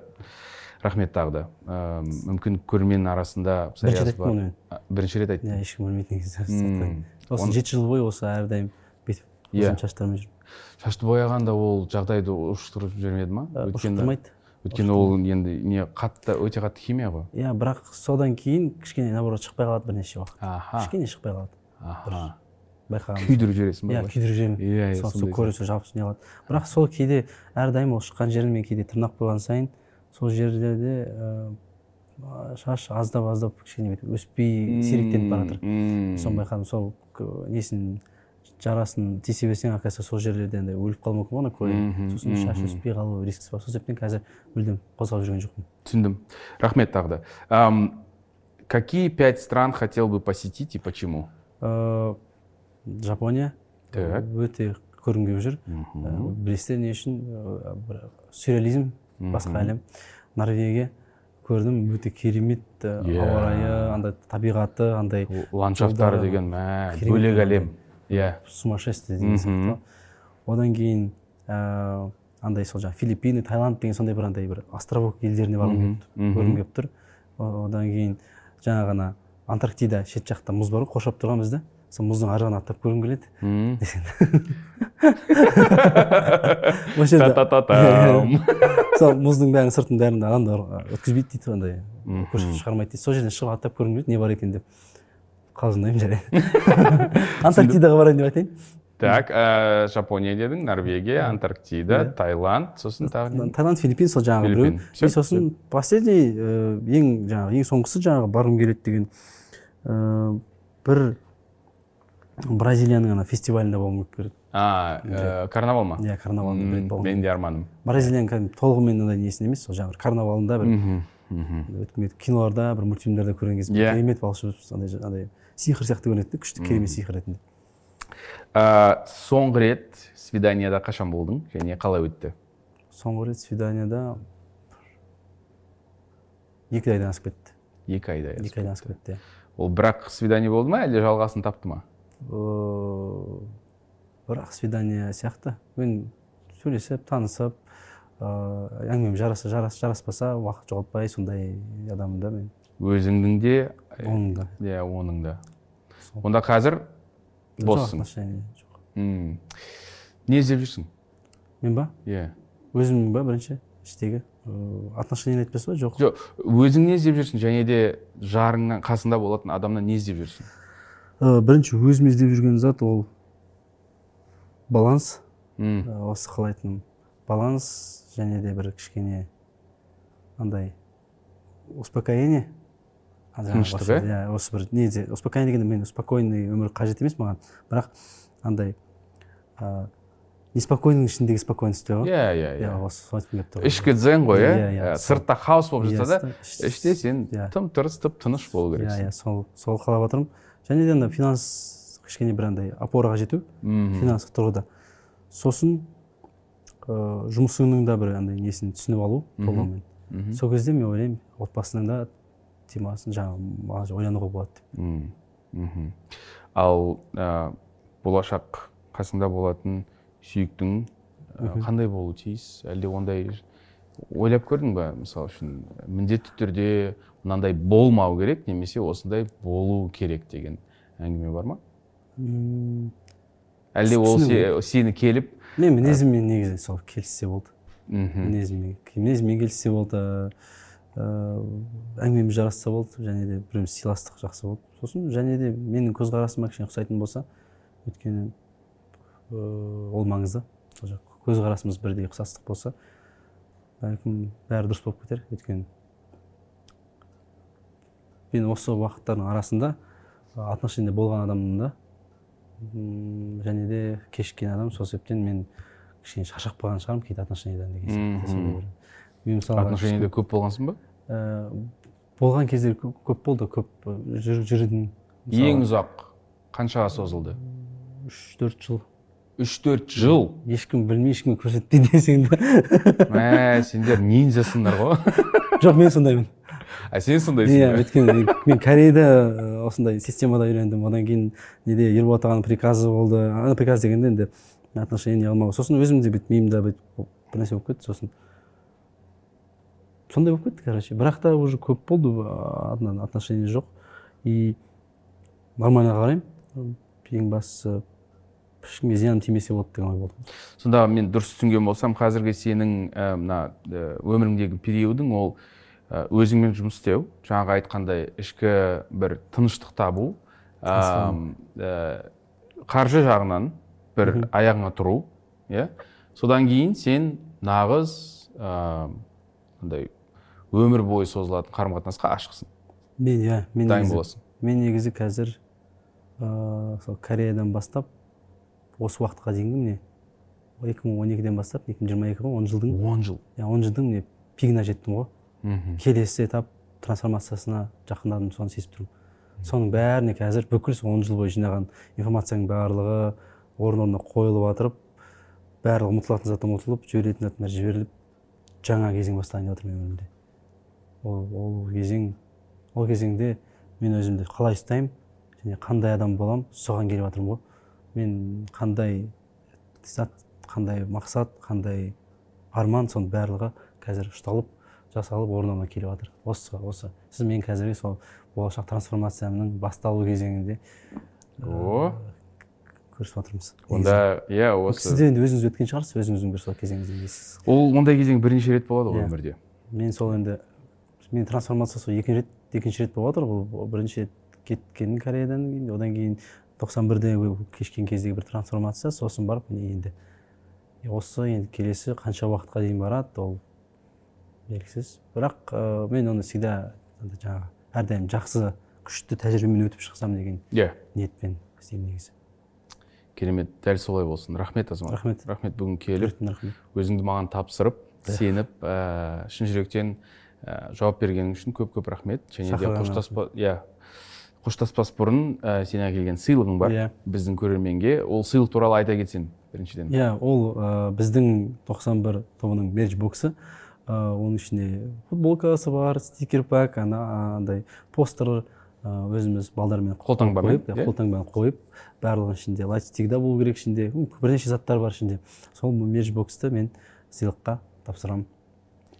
рахмет тағы да. Ііі мүмкін көрермен арасында бірінші рет псориаз айттым бар бірінші рет айттың иә ешкім білмейтін негізі осы жеті жыл бойы осы әрдайым бүйтіп Иә. өзім шаштарыммен жүрмін шашты бояғанда ол жағдайды ушықтырып жібермеді ма? Өйткені ушықтырмайды. өйткені ол енді не қатты өте қатты химия ғой. Иә бірақ содан кейін кішкене наоборот шықпай қалады бірнеше уақыт. Аха. Кішкене шықпай қалады. Аха. Байқағаным күйдіріп жібересің ба иә күйдіріп жіберемін. Иә, иә, сондай көресі жабысып не қылады бірақ сол кейде әрдайым ол шыққан жерін мен кейде тырнақ қойған сайын сол жерлерде ыыы шаш аздап аздап кішкене бүйтіп өспей сиректеніп бара жатыр соны байқадым. Сол несін жарасын тисе берсең оказывается сол жерлерде андай өліп қалуы мүмкін ғой ана Мгм, сосын шаш өспей қалу рискісі бар. Сол себептен қазір мүлдем қозғалып жүрген жоқпын. Түсіндім. Рахмет тағы да. Какие пять стран хотел бы посетить и почему? Ыыы жапония. Так. өте көргім келіп жүр. Ә, білесіздер не үшін? Бір сюрреализм басқа әлем. Норвегия. Көрдім өте керемет ә, Иә. ауа райы андай табиғаты андай ландшафтары деген мә бөлек әлем. Иә. сумасшествие деген сияқты. Ғой. одан кейін ә, андай сол жаңағы филиппины таиланд деген сондай бір андай бір островок елдеріне барғым келіп көргім келіп тұр. Одан кейін жаңағы ана антарктида шет жақта мұз бар ғой қоршап тұрған бізді. Сол мұздың ар жағын аттап көргім келеді. Осы жерде сол мұздың бәрін сыртын бәрін адамдар өткізбейді дейді андай көрсетіп шығармайды дейді. Сол жерден шығып аттап көргім келеді не бар екен деп. Қалжыңдаймын жарайды антарктидаға барайын деп айтайын. Так ә, жапония дедің норвегия антарктида таиланд сосын тағы таиланд филиппин сол жаңағы біреу. И сосын последний э, ең жаңағы ең соңғысы жаңағы барғым келеді деген э, бір бразилияның ана фестивалінде болғым келіп келеді а ә, карнавал ма? Иә болғым менің де арманым. Бразилияның кәдімгі толығымен андай несін емес сол жаңағы карнавалында бір мхм мхм өткім келеді киноларда бір мультфильмдерде көрген кезде Иә. керемет волшебство андай андай сиқыр сияқты көрінеді да күшті керемет сиқыр ретінде. Ә, соңғы рет свиданияда қашан болдың? Және қалай өтті? Соңғы рет свиданияда екі айдан асып кетті. Екі айда екі айдан асып кетті. иә. Ол бірақ свидание болды ма әлде жалғасын тапты ма? Бірақ свидание сияқты. Мен сөйлесіп танысып ыыы әңгімем жараса жарас, жараспаса уақыт жоғалтпай сондай адаммын да мен. Өзіңнің де оның да иә оның да онда қазір боссың жоқ. Не іздеп жүрсің? Мен ба? Иә. Өзім ба бірінші? іштегі? Отношениені айтпайсыз ба? Жоқ. Жоқ өзің не іздеп жүрсің? Және де жарыңнан қасында болатын адамнан не іздеп жүрсің? Ә, бірінші өзім іздеп жүрген зат ол баланс. Ә, осы қалай айтсам баланс және де бір кішкене андай успокоение. Тыныштық, басында, иә? иә осы бір неде успокоение дегенде мен спокойный өмір қажет емес маған. Бірақ андай ә, неспокойный ішіндегі спокойность ғой иә иә иә иә. осы соны айтқым келіп тұр ішкі дзен ғой Иә, иә иә, Ә, сол. сыртта хаос болып Иә, жатса да іште сен иә. тым тырыс тып тыныш болу иә керексің. иә сол сол қалап жатырмын және де ана финанс кішкене бір андай опораға жету мхм финанстық тұрғыда. Сосын ыыы жұмысыңның да бір андай несін түсініп алу толығымен. Сол кезде мен ойлаймын отбасының да темасын жаңағы маған ойлануға болады деп. Мхм. ал ә, болашақ қасыңда болатын сүйіктің ә, қандай болуы тиіс? Әлде ондай ойлап көрдің ба мысалы үшін міндетті түрде мынандай болмау керек немесе осындай болу керек деген әңгіме бар ма? М, әлде ол се- сені келіп мен мінезіммен негізі сол келіссе болды. Мхм, мінезіммен мінезіммен келіссе болды. Әңгімеміз жарасса болды және де біріміз сыйластық жақсы болды. Сосын және де менің көзқарасыма кішкене ұқсайтын болса өйткені ыыы ол маңызды. Сол жақ көзқарасымыз бірдей ұқсастық болса бәлкім бәрі дұрыс болып кетер. Өйткені мен осы уақыттардың арасында ы, отношениеде болған адаммын да. Және де кешіккен адам сол себептен мен кішкене шаршап қалған шығармын кейде отношениедан деген сияқты. Мен мысалға отношениеде көп болғансың ба? Ә, болған кездер көп, болды көп жүр, жүрдім ең ұзақ қаншаға созылды? Үш төрт жыл. Үш төрт жыл? Ешкім білмей ешкімге көрсетпей десең де. Мә сендер ниндзясыңдар ғой. Жоқ мен сондаймын. А сен сондайсың иә өйткені мен, кореяда осындай системада үйрендім. Одан кейін неде ерболат ағаның приказы болды. Ана приказ дегенде енді отношение алмау. Сосын өзім де бүйтіп миымда бүйтіп бір нәрсе болып кетті сосын. Сондай болып кетті короче. Бірақ та уже көп болды ы, артынан отношение жоқ. И нормально қараймын. Ең бастысы ешкімге зияным тимесе болды деген ой болды. Сонда мен дұрыс түсінген болсам қазіргі сенің мына өміріңдегі периодың ол өзіңмен жұмыс істеу. Жаңағы айтқандай ішкі бір тыныштық табу қаржы жағынан бір аяғыңа тұру иә. Содан кейін сен нағыз андай өмір бойы созылатын қарым қатынасқа ашықсың. Мен иә мен дайын боласың. мен негізі қазір ыыы сол кореядан бастап осы уақытқа дейінгі міне екі мың он екіден бастап екі мың жиырма екі ғой он жылдың он жыл. иә он жылдың міне пигіне жеттім ғой. Мхм. келесі этап трансформациясына жақындадым соны сезіп тұрмын соның бәріне қазір бүкіл сол он жыл бойы жинаған информацияның барлығы орын орнына қойылып жатырып барлығы ұмытылатын зат ұмытылып жіберетін заттар жіберіліп жаңа кезең басталайын деп жатыр менің өмірімде. Ол ол кезең ол кезеңде мен өзімді қалай ұстаймын және қандай адам боламын соған келіп жатырмын ғой. Мен қандай зат қандай мақсат қандай арман соның барлығы қазір ұшталып жасалып орнына келіп жатыр. Осы осы. Сіз мен қазіргі сол болашақ трансформациямның басталу кезеңінде о! Көрісіп жатырмыз онда иә осы сіз де енді өзіңіз өткен шығарсыз өзіңіздің бір сол кезеңіңізден келесіз ол ондай кезең бірнеше рет болады ғой Иә. өмірде. Мен сол енді мен трансформация сол екінші рет екінші рет болып жатыр бұл бірінші рет кеткенім кореядан кейін одан кейін тоқсан бірде кешкен кездегі бір трансформация сосын барып міне енді осы енді келесі қанша уақытқа дейін барады ол белгісіз. Бірақ ә, мен оны всегда жаңағы әрдайым жақсы күшті тәжірибемен өтіп шықсам деген иә. ниетпен істеймін негізі. Керемет дәл солай болсын. Рахмет азамат Рахмет. рахмет бүгін келіп. Рахмет өзіңді маған тапсырып сеніп ә, шын жүректен ә, жауап бергенің үшін көп көп рахмет. Және де қоштаспа иә. Қоштаспас бұрын ә, сен әкелген сыйлығың бар. Иә. біздің көрерменге ол сыйлық туралы айта кетсең біріншіден. Иә ол ә, біздің 91 тобының мерч боксы. Ә, оның ішінде футболкасы бар стикер пак ана андай постер өзіміз балдармен Қолтаңбамен, қойып, иә, иә? қолтаңбамен қойып барлығының ішінде лайтстик да болу керек ішінде. Бірнеше заттар бар ішінде. Сол мерч боксты мен сыйлыққа тапсырамын.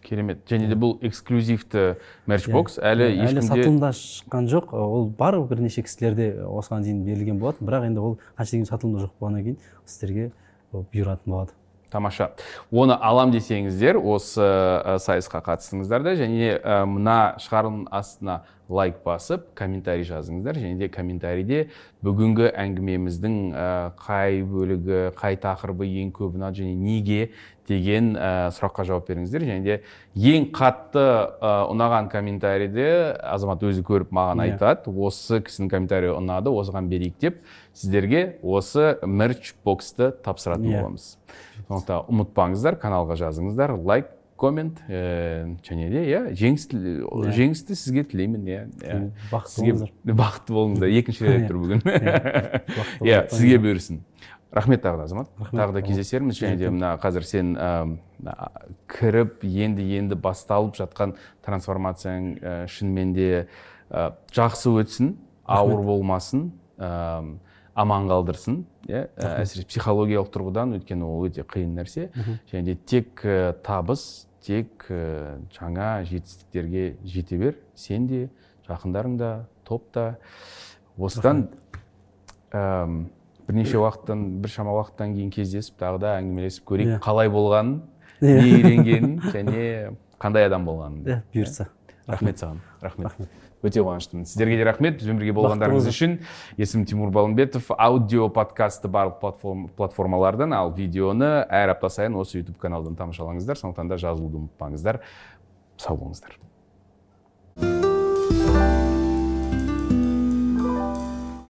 Керемет. Және де бұл эксклюзивті мерчбокс әлі Иә, әлі ешкімде сатылымда шыққан жоқ. Ол бар бірнеше кісілерде осыған дейін берілген болатын. Бірақ енді ол қанша дейін сатылымда жоқ болғаннан кейін сіздерге бұйыратын болады. Тамаша оны алам десеңіздер осы ә, сайысқа қатыстыңыздар да және ә, мына шығарылымның астына лайк басып комментарий жазыңыздар және де комментарийде бүгінгі әңгімеміздің ә, қай бөлігі қай тақырыбы ең көп ұнады және неге деген ә, сұраққа жауап беріңіздер және де ең қатты ә, ұнаған комментарийді азамат өзі көріп маған Иә. айтады осы кісінің комментарийі ұнады осыған берейік деп сіздерге осы мерч боксты тапсыратын Иә. боламыз сондықтан ұмытпаңыздар каналға жазыңыздар лайк коммент ә, және де иә жеңіс тіл- жеңісті сізге тілеймін иә иә. бақытты болыңыздар. бақытты болыңыздар. Екінші рет тұр бүгін. Иә. Сізге бұйырсын. Рахмет тағы да азамат. Тағы да кездесерміз және де мына қазір сен кіріп енді енді басталып жатқан трансформацияң ә, шынымен де жақсы өтсін ауыр болмасын аман қалдырсын иә. Ә, әсіресе психологиялық тұрғыдан өйткені ол өте қиын нәрсе. Және де тек ә, табыс тек ә, жаңа жетістіктерге жете бер. Сен де жақындарың да топ та. Осыдан әм, бірнеше уақыттан біршама уақыттан кейін кездесіп тағы да әңгімелесіп көрейік. Иә. қалай болғанын Иә. не үйренгенін және қандай адам болғанын. Иә бұйырса. Рахмет саған. Рахмет. Өте қуаныштымын. Сіздерге де рахмет. Бізбен бірге болғандарыңыз үшін есімім тимур балымбетов. Аудио подкасты барлық платформ, платформалардан ал видеоны әр апта сайын осы ютуб каналдан тамашалаңыздар. Сондықтан да жазылуды ұмытпаңыздар. Сау болыңыздар.